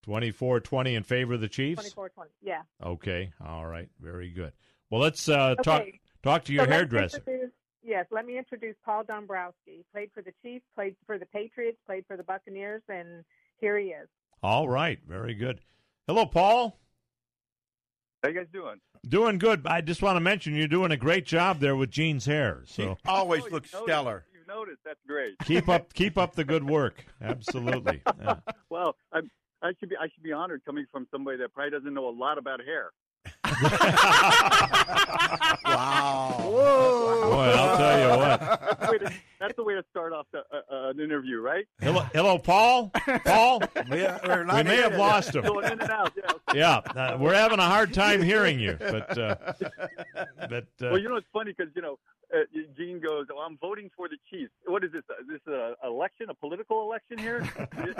24 20 in favor of the Chiefs? 24-20. Yeah. Okay. All right. Very good. Well, let's uh, talk Okay. talk to your So hairdresser. Yes, let me introduce Paul Dombroski. Played for the Chiefs, played for the Patriots, played for the Buccaneers, and here he is. All right. Very good. Hello, Paul. How you guys doing? Doing good. I just want to mention you're doing a great job there with Gene's hair. So Always Oh, looks stellar. You've. That's great. keep up keep up the good work. Absolutely. Yeah. well, I, I should be I should be honored coming from somebody that probably doesn't know a lot about hair. Wow. Whoa. Boy, I'll tell you what. That's the way to, that's the way to start off the, uh, uh, an interview, right? Hello, hello, Paul. Paul. Yeah, we're we may have lost him. Going in and out. Yeah. Yeah, uh, we're having a hard time hearing you, but uh, but uh, well, you know it's funny because you know uh, Gene goes, oh, "I'm voting for the Chiefs." What is this? Is this an election, a political election here? you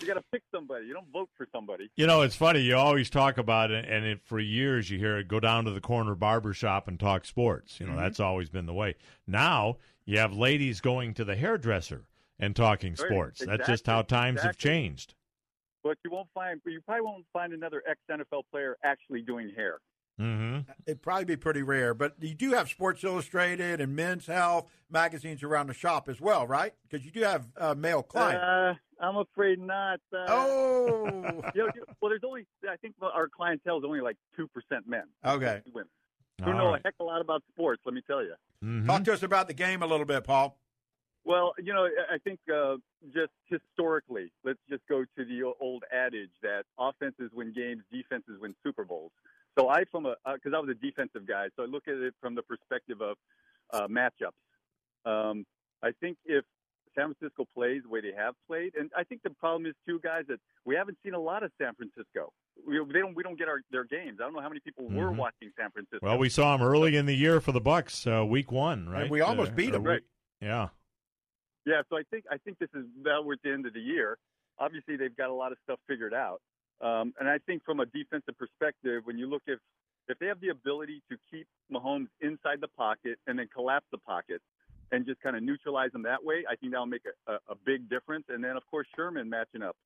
you got to pick somebody. You don't vote for somebody. You know, it's funny. You always talk about it, and it, for years you hear it go down to the corner barber shop and talk sports. You know, Mhm. that's always been the way. Now you have ladies going to the hairdresser and talking Right, sports. That's just how exactly, times have changed. But you won't find. You probably won't find another ex NFL player actually doing hair. Mm-hmm. It'd probably be pretty rare, but you do have Sports Illustrated and Men's Health magazines around the shop as well, right? Because you do have uh, male clients. Uh, I'm afraid not. Uh, oh, you know, you- well, there's only. I think our clientele is only like two percent men. Okay. women who All know right. a heck of a lot about sports. Let me tell you. Mm-hmm. Talk to us about the game a little bit, Paul. Well, you know, I- I think uh, just historically, let's just go to the old adage that offenses win games, defenses win Super Bowls. So I, from a, because I was a defensive guy, so I look at it from the perspective of uh, matchups. Um, I think if San Francisco plays the way they have played, and I think the problem is too, guys, that we haven't seen a lot of San Francisco. We, they don't, we don't get our their games. I don't know how many people were Mhm. watching San Francisco. Well, we saw them early in the year for the Bucs, uh, week one, right? we almost Uh, beat them, Right. Yeah. Yeah, so I think I think this is now we're at the end of the year. Obviously, they've got a lot of stuff figured out, um, and I think from a defensive perspective, when you look if if they have the ability to keep Mahomes inside the pocket and then collapse the pocket, and just kind of neutralize them that way, I think that'll make a, a, big difference. And then, of course, Sherman matching up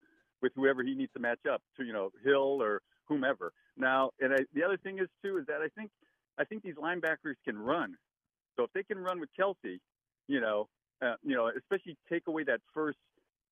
with whoever he needs to match up to, you know, Hill or whomever. Now, and I, the other thing is too is that I think I think these linebackers can run. So if they can run with Kelce, you know, uh, you know, especially take away that first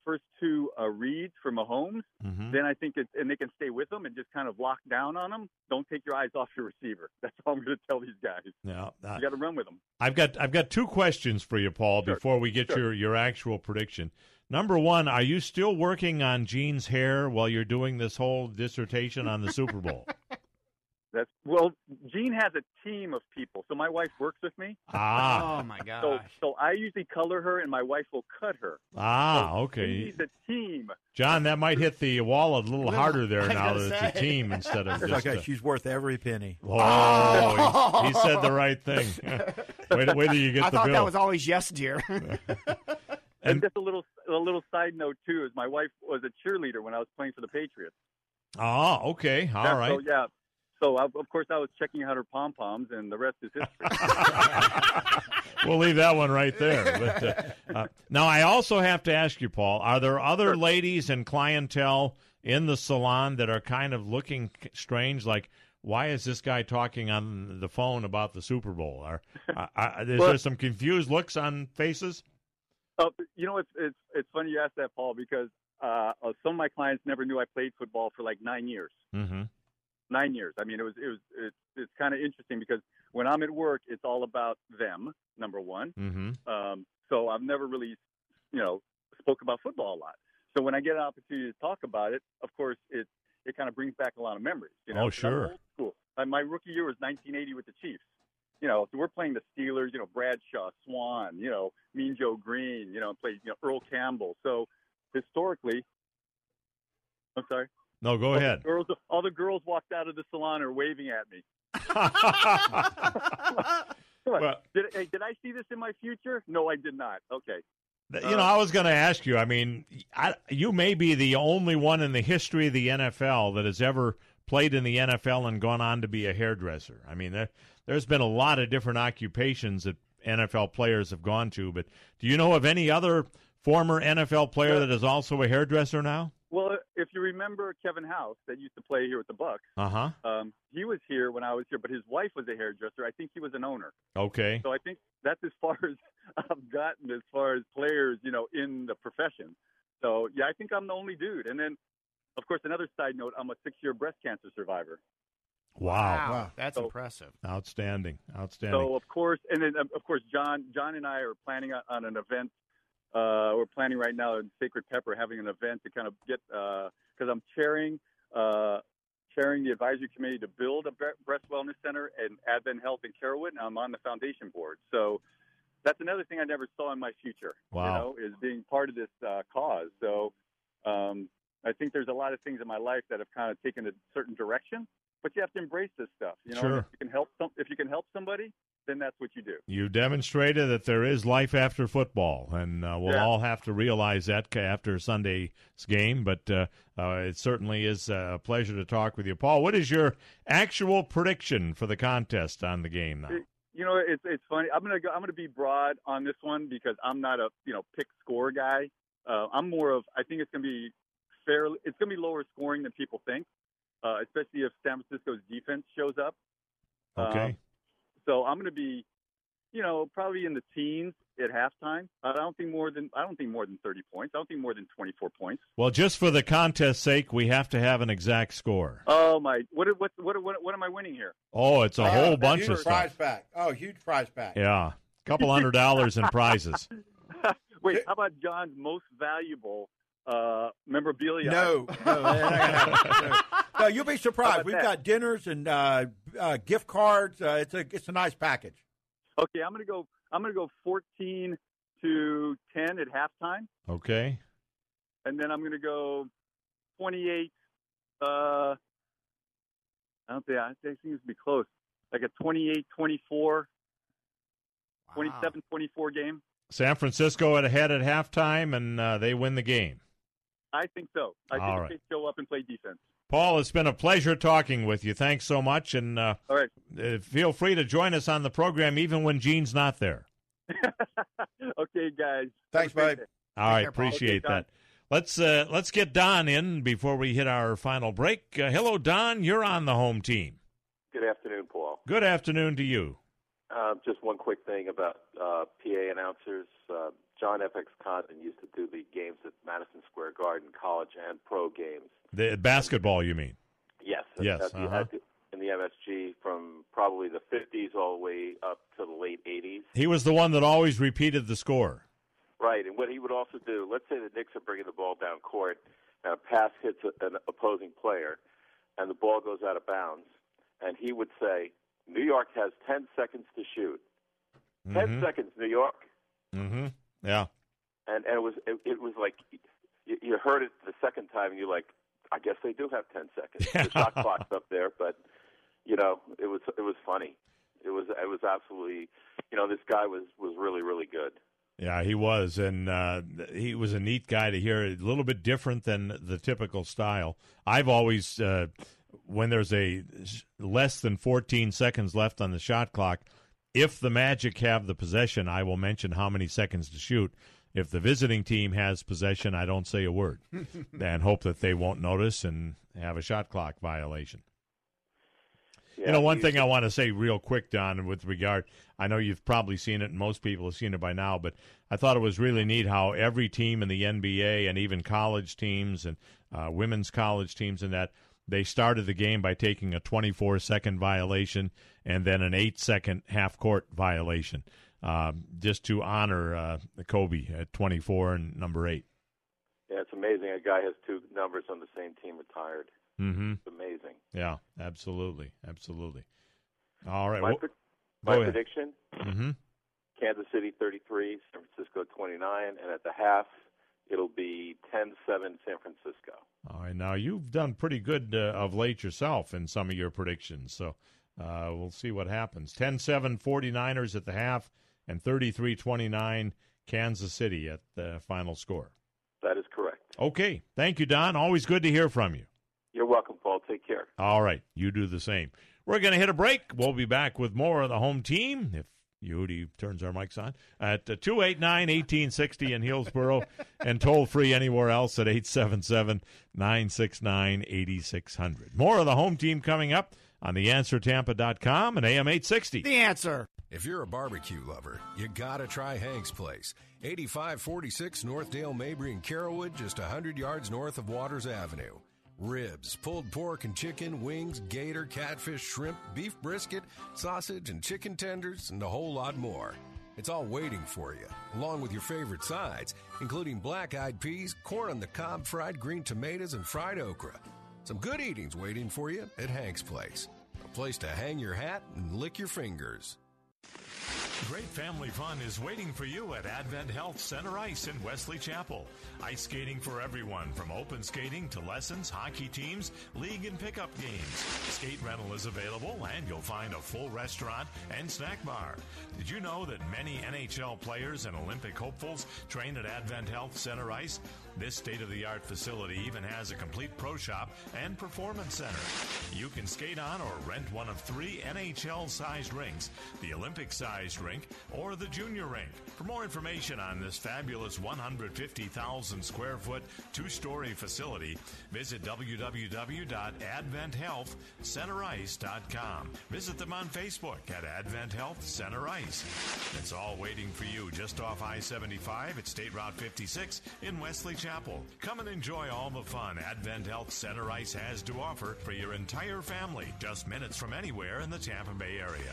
first two uh, reads for Mahomes, Mm-hmm. then I think it, and they can stay with them and just kind of lock down on them. Don't take your eyes off your receiver. That's all I'm going to tell these guys. Yeah, uh, You got to run with them. I've got I've got two questions for you, Paul, before we get Sure. your your actual prediction. Number one, are you still working on Gene's hair while you're doing this whole dissertation on the Super Bowl? That's well. Gene has a team of people, so my wife works with me. Ah. Oh my gosh. So, so I usually color her, and my wife will cut her. Ah, So okay. He's a team. John, that might hit the wall a little harder there I now gotta that it's a team instead of just. okay. a- She's worth every penny. Oh, he, he said the right thing. wait, wait till you get I the thought bill. that was always yes, dear. And, just a little, a little side note too is my wife was a cheerleader when I was playing for the Patriots. Oh, okay. All Yeah, right. So yeah. So I, of course I was checking out her pom poms, and the rest is history. we'll leave that one right there. But, uh, uh, now, I also have to ask you, Paul, are there other ladies and clientele in the salon that are kind of looking strange? Like, why is this guy talking on the phone about the Super Bowl? Are, uh, uh, is Well- there some confused looks on faces? Oh, you know, it's it's it's funny you asked that, Paul, because uh, uh, some of my clients never knew I played football for like nine years. Mm-hmm. Nine years. I mean, it was it was it's it's kind of interesting because when I'm at work, it's all about them. Number one. Mm-hmm. Um, so I've never really, you know, spoke about football a lot. So when I get an opportunity to talk about it, of course, it it kind of brings back a lot of memories. You know, Oh, sure. old school. My rookie year was 1980 with the Chiefs. You know, so we're playing the Steelers. You know, Bradshaw, Swann. You know, Mean Joe Greene. You know, played you know Earl Campbell. So historically, I'm sorry. No, go All the ahead. girls, all the girls walked out of the salon are waving at me. What? did, hey, did I see this in my future? No, I did not. Okay. You uh, know, I was going to ask you. I mean, I, you may be the only one in the history of the NFL that has ever played in the NFL and gone on to be a hairdresser. I mean, there, there's been a lot of different occupations that NFL players have gone to, but do you know of any other former NFL player that is also a hairdresser now? Well, if you remember Kevin House that used to play here with the Bucs, Uh huh. um, he was here when I was here, but his wife was a hairdresser. I think he was an owner. Okay. So I think that's as far as I've gotten as far as players, you know, in the profession. So yeah, I think I'm the only dude. And then, of course, another side note: I'm a six-year breast cancer survivor. Wow. wow. That's So- impressive. Outstanding. Outstanding. So of course, and then of course, John, John and I are planning on, on an event. Uh, we're planning right now in Sacred Pepper having an event to kind of get because I'm chairing uh, chairing the advisory committee to build a breast wellness center and Advent Health in Carrollwood, and I'm on the foundation board. So that's another thing I never saw in my future. Wow. You know, is being part of this uh, cause. So um, I think there's a lot of things in my life that have kind of taken a certain direction, but you have to embrace this stuff. You know, Sure. if you can help some, if you can help somebody, then that's what you do. You demonstrated that there is life after football, and uh, we'll Yeah. all have to realize that after Sunday's game. But uh, uh, it certainly is a pleasure to talk with you, Paul. What is your actual prediction for the contest on the game now? You know, it's it's funny. I'm gonna go. I'm gonna be broad on this one because I'm not a you know pick score guy. Uh, I'm more of. I think it's gonna be fairly. It's gonna be lower scoring than people think, uh, especially if San Francisco's defense shows up. Okay. So I'm gonna be, you know, probably in the teens at halftime. I don't think more than. I don't think more than 30 points. I don't think more than 24 points. Well, just for the contest's sake, we have to have an exact score. Oh my! What what what what, what am I winning here? Oh, it's a whole bunch huge of prize stuff. pack. Oh, huge prize pack. Yeah, a couple hundred dollars in prizes. Wait, how about John's most valuable uh, memorabilia? No, no, that ain't gonna happen. no. No, you'll be surprised. We've that? got dinners and uh, uh, gift cards. Uh, it's a it's a nice package. Okay, I'm gonna go. I'm gonna go 14 to 10 at halftime, Okay. and then I'm gonna go 28. Uh, I don't think I think it seems to be close, like a 28, 24, 27, 24 game. San Francisco at ahead at halftime, and uh, they win the game. I think so. I think All if right. they show up and play defense. Paul, it's been a pleasure talking with you. Thanks so much, and uh, All right. uh, feel free to join us on the program even when Gene's not there. okay, guys. Thanks, Have a great bud. All right, care, appreciate Okay, that. Let's uh, let's get Don in before we hit our final break. Uh, hello, Don. You're on the home team. Good afternoon, Paul. Good afternoon to you. Uh, just one quick thing about uh, PA announcers. John FX Condon used to do the games at Madison Square Garden, college and pro games. The basketball, you mean? Yes. Yes, at uh-huh. at the- in the MSG from probably the 50s all the way up to the late 80s. He was the one that always repeated the score. Right, and what he would also do, let's say the Knicks are bringing the ball down court, and a pass hits an opposing player, and the ball goes out of bounds, and he would say, New York has 10 seconds to shoot. 10 Mhm. seconds, New York. Mm-hmm. Yeah. And, and it was it, it was like you, you heard it the second time, and you're like, I guess they do have 10 seconds. The shot clock's up there, but you know, it was it was funny. It was it was absolutely, you know, this guy was was really really good. Yeah, he was, and uh, he was a neat guy to hear. A little bit different than the typical style. I've always, uh, when there's a less than 14 seconds left on the shot clock, if the Magic have the possession, I will mention how many seconds to shoot. If the visiting team has possession, I don't say a word, and hope that they won't notice and have a shot clock violation. you know, one thing I want to say real quick, Don, with regard, I know you've probably seen it, and most people have seen it by now, but I thought it was really neat how every team in the NBA and even college teams and uh, women's college teams and that they started the game by taking a 24 second violation and then an eight second half court violation, um, just to honor uh, Kobe at 24 and number eight. Yeah, it's amazing. A guy has two numbers on the same team retired. Mm-hmm. It's amazing. Yeah, absolutely, absolutely. All right, My, well, my prediction: Mm-hmm. Kansas City 33, San Francisco 29, and at the half, it'll be 10-7 San Francisco. All right, now you've done pretty good uh, of late yourself in some of your predictions, so uh, we'll see what happens. 10-7 49ers at the half and 33-29 Kansas City at the final score. That is correct. Okay, thank you, Don. Always good to hear from you. You're welcome, Paul. Take care. All right, you do the same. We're going to hit a break. We'll be back with more of the home team if Yehudi turns our mics on at uh, 289 1860 in Hillsborough and toll free anywhere else at 877 969 8600. More of the home team coming up on theanswertampa.com and AM 860. The answer. If you're a barbecue lover, you gotta try Hank's Place. 8546 North Dale Mabry and Carrollwood, just 100 yards north of Waters Avenue. Ribs, pulled pork and chicken, wings, gator, catfish, shrimp, beef brisket, sausage and chicken tenders, and a whole lot more. It's all waiting for you, along with your favorite sides, including black eyed peas, corn on the cob, fried green tomatoes, and fried okra. Some good eating's waiting for you at Hank's Place. A place to hang your hat and lick your fingers. Great family fun is waiting for you at Advent Health Center Ice in Wesley Chapel. Ice skating for everyone, from open skating to lessons, hockey teams, league and pickup games. Skate rental is available, and you'll find a full restaurant and snack bar. Did you know that many NHL players and Olympic hopefuls train at Advent Health Center Ice? This state of the art facility even has a complete pro shop and performance center. You can skate on or rent one of three NHL sized rinks the Olympic sized rink or the junior rink. For more information on this fabulous 150,000 square foot two story facility, visit www.adventhealthcenterice.com. Visit them on Facebook at Advent Health Center Ice. It's all waiting for you just off I 75 at State Route 56 in Wesley Chapel. Come and enjoy all the fun Advent Health Center Ice has to offer for your entire family, just minutes from anywhere in the Tampa Bay area.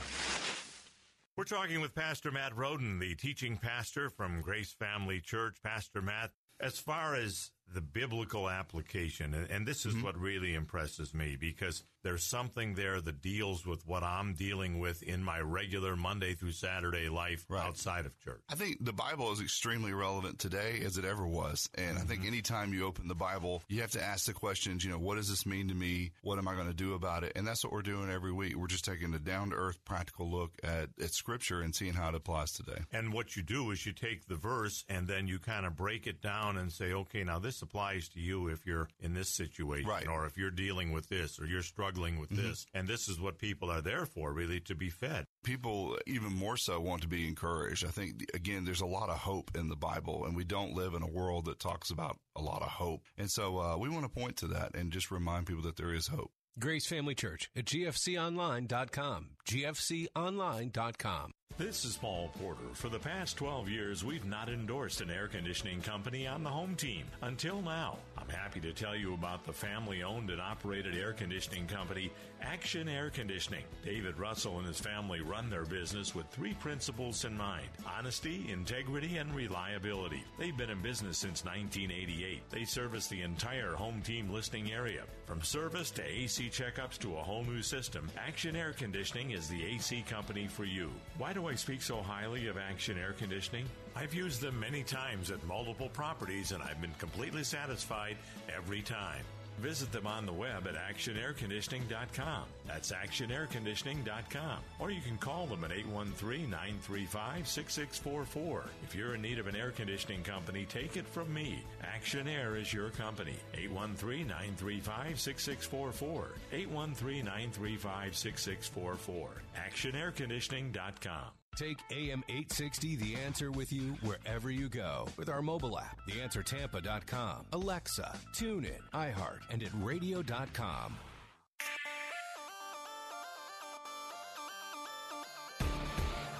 We're talking with Pastor Matt Roden, the teaching pastor from Grace Family Church. Pastor Matt, as far as the biblical application, and, and this is mm-hmm. what really impresses me because there's something there that deals with what I'm dealing with in my regular Monday through Saturday life outside of church. I think the Bible is extremely relevant today as it ever was. And I think mm-hmm. anytime you open the Bible, you have to ask the questions, you know, what does this mean to me? What am I going to do about it? And that's what we're doing every week. We're just taking a down to earth, practical look at, at Scripture and seeing how it applies today. And what you do is you take the verse and then you kind of break it down and say, okay, now this this applies to you if you're in this situation, Right. or if you're dealing with this, or you're struggling with this. And this is what people are there for, really, to be fed. People even more so want to be encouraged. I think, again, there's a lot of hope in the Bible, and we don't live in a world that talks about a lot of hope. And so uh, we want to point to that and just remind people that there is hope. Grace Family Church at gfconline.com. gfconline.com. This is Paul Porter. For the past 12 years, we've not endorsed an air conditioning company on the home team. Until now, Happy to tell you about the family owned and operated air conditioning company, Action Air Conditioning. David Russell and his family run their business with three principles in mind honesty, integrity, and reliability. They've been in business since 1988. They service the entire home team listing area. From service to AC checkups to a whole new system, Action Air Conditioning is the AC company for you. Why do I speak so highly of Action Air Conditioning? I've used them many times at multiple properties and I've been completely satisfied every time. Visit them on the web at actionairconditioning.com. That's actionairconditioning.com. Or you can call them at 813-935-6644. If you're in need of an air conditioning company, take it from me. Action Air is your company. 813-935-6644. 813-935-6644. actionairconditioning.com. Take AM 860 The Answer with you wherever you go with our mobile app, theanswertampa.com, Alexa, TuneIn, iHeart, and at radio.com.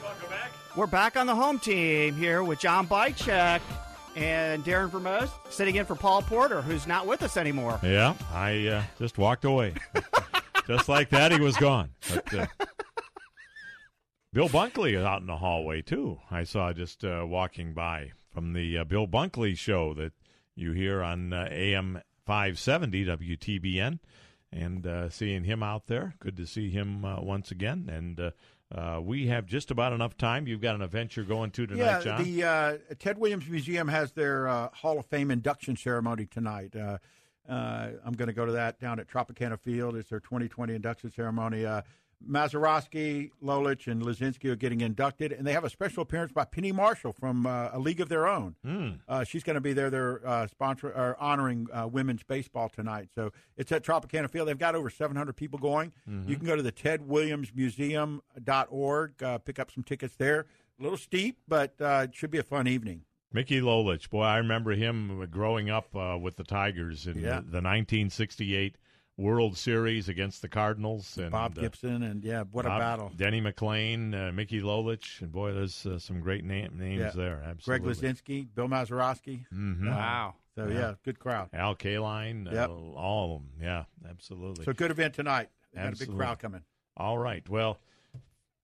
Welcome back. We're back on the home team here with John Bychek and Darren Vermost sitting in for Paul Porter, who's not with us anymore. Yeah, I uh, just walked away. just like that, he was gone. But, uh, Bill Bunkley is out in the hallway, too. I saw just uh, walking by from the uh, Bill Bunkley show that you hear on uh, AM 570 WTBN. And uh, seeing him out there, good to see him uh, once again. And uh, uh, we have just about enough time. You've got an event you're going to tonight, yeah, John? the uh, Ted Williams Museum has their uh, Hall of Fame induction ceremony tonight. Uh, uh, I'm going to go to that down at Tropicana Field. It's their 2020 induction ceremony. Mazeroski, Lolich, and Luzinski are getting inducted, and they have a special appearance by Penny Marshall from uh, A League of Their Own. Hmm. Uh, she's going to be there. They're uh, sponsor or honoring uh, women's baseball tonight. So it's at Tropicana Field. They've got over 700 people going. Mhm. You can go to the ted TedWilliamsMuseum.org, uh, pick up some tickets there. A little steep, but uh, it should be a fun evening. Mickey Lolich, boy, I remember him growing up uh, with the Tigers in Yeah. the, the 1968 World Series against the Cardinals. And Bob uh, Gibson, and yeah, what a battle. Denny McLain, uh, Mickey Lolich, and boy, there's uh, some great na- names Yeah. there. Absolutely, Greg Absolutely. Luzinski, Bill Mazeroski. Mhm. Uh, Wow. So, Yeah. yeah. good crowd. Al Kaline, uh, Yep. all of them. Yeah, absolutely. So, good event tonight. Got a big crowd coming. All right. Well,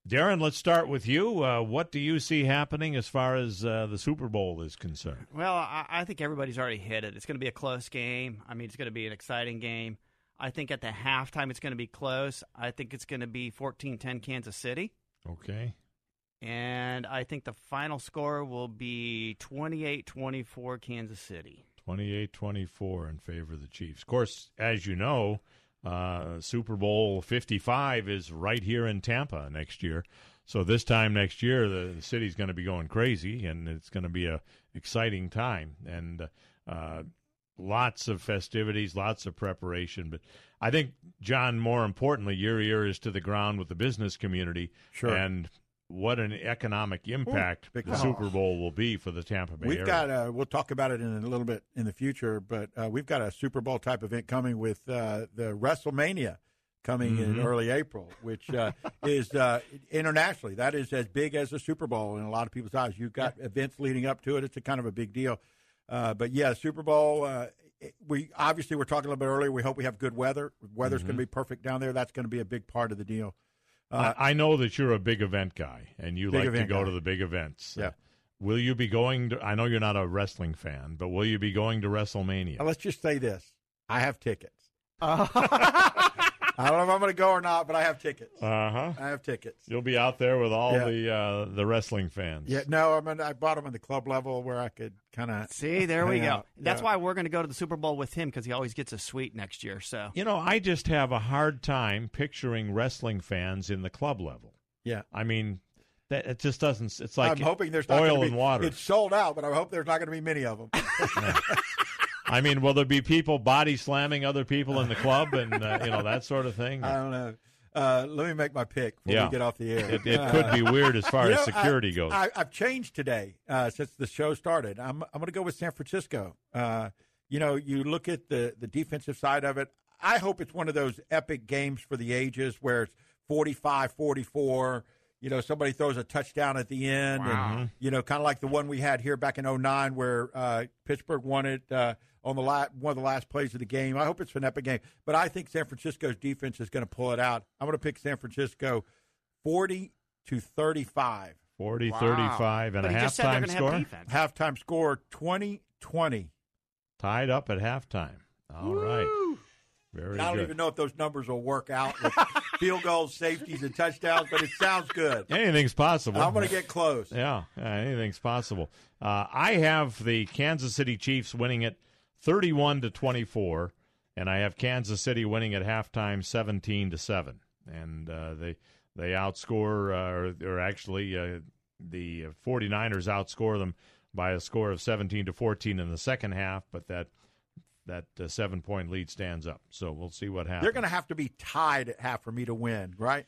Darren, let's start with you. Uh, what do you see happening as far as uh, the Super Bowl is concerned? Well, I, I think everybody's already hit it. It's going to be a close game. I mean, it's going to be an exciting game. I think at the halftime it's going to be close. I think it's going to be 14-10 Kansas City. Okay. And I think the final score will be 28-24 Kansas City. 28 24 in favor of the Chiefs. Of course, as you know, uh, Super Bowl 55 is right here in Tampa next year. So this time next year, the, the city's going to be going crazy, and it's going to be a exciting time, and uh, lots of festivities, lots of preparation. But I think, John, more importantly, your ear is to the ground with the business community, Sure. and what an economic impact big the. Super Bowl will be for the Tampa Bay We've area. got, uh, we'll talk about it in a little bit in the future, but uh, we've got a Super Bowl type event coming with uh, the WrestleMania coming in Mhm. early April, which uh, is uh, internationally, that is as big as the Super Bowl in a lot of people's eyes. You've got events leading up to it. It's a kind of a big deal. Uh, but yeah, Super Bowl, uh, we obviously we're talking a little bit earlier. We hope we have good weather. Weather's Mhm. going to be perfect down there. That's going to be a big part of the deal. Uh, I, I know that you're a big event guy and you like to go guy. to the big events. Yeah. Will you be going to? I know you're not a wrestling fan, but will you be going to WrestleMania? Now, let's just say this: I have tickets. I don't know if I'm going to go or not, but I have tickets. Uh huh. I have tickets. You'll be out there with all Yeah. the uh, the wrestling fans. Yeah, no, I mean I bought them on the club level where I could kind of See, there we go. That's why we're going to go to the Super Bowl with him because he always gets a suite next year. So You know, I just have a hard time picturing wrestling fans in the club level. Yeah. I mean, that it just doesn't. It's like I'm hoping there's not oil be, and water. It's sold out, but I hope there's not going to be many of them. I mean, will there be people body slamming other people in the club and uh, you know that sort of thing? I don't know. Uh, let me make my pick before Yeah. we get off the air. It- it could be weird as far as know, security I, goes. I, I've changed today uh, since the show started. I'm I'm going to go with San Francisco. Uh, you know, you look at the the defensive side of it. I hope it's one of those epic games for the ages where it's 45 44. You know, somebody throws a touchdown at the end, Wow. and you know, kind of like the one we had here back in 09 where uh, Pittsburgh won it uh, on the la- one of the last plays of the game. I hope it's an epic game, but I think San Francisco's defense is going to pull it out. I'm going to pick San Francisco 40 to 35. 40 35 and But a he just halftime score. defense. Halftime score 20 20. Tied up at halftime. All right. Very I don't good. even know if those numbers will work out with field goals, safeties, and touchdowns, but it sounds good. Anything's possible. I'm going to get close. Yeah, anything's possible. Uh, I have the Kansas City Chiefs winning it 31 to 24, and I have Kansas City winning at halftime 17 to 7. And uh, they they outscore, uh, or, or actually, uh, the 49ers outscore them by a score of 17 to 14 in the second half, but that that uh, seven point lead stands up. So we'll see what happens. They're going to have to be tied at half for me to win, right?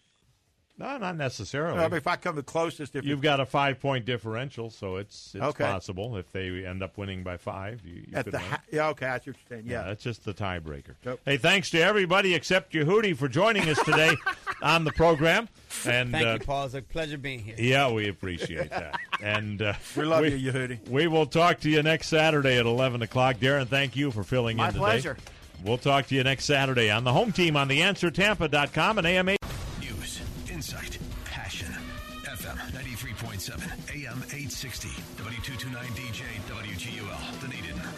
No, not necessarily. I mean, if I come the closest, if You've got a five point differential, so it's it's Okay. possible if they end up winning by five. You, you at the win. ha- yeah, okay, that's what you're saying. yeah. Yeah, that's just the tiebreaker. Yep. Hey, thanks to everybody except Yehudi for joining us today on the program. And Thank uh, you, Paul. It's a pleasure being here. yeah, we appreciate that. And uh, We love you, Yehudi. We will talk to you next Saturday at eleven o'clock. Darren, thank you for filling My in today. pleasure. We'll talk to you next Saturday on the home team on the answertampa.com and AMA. 93.7, AM 860, W229DJ, WGUL, Dunedin.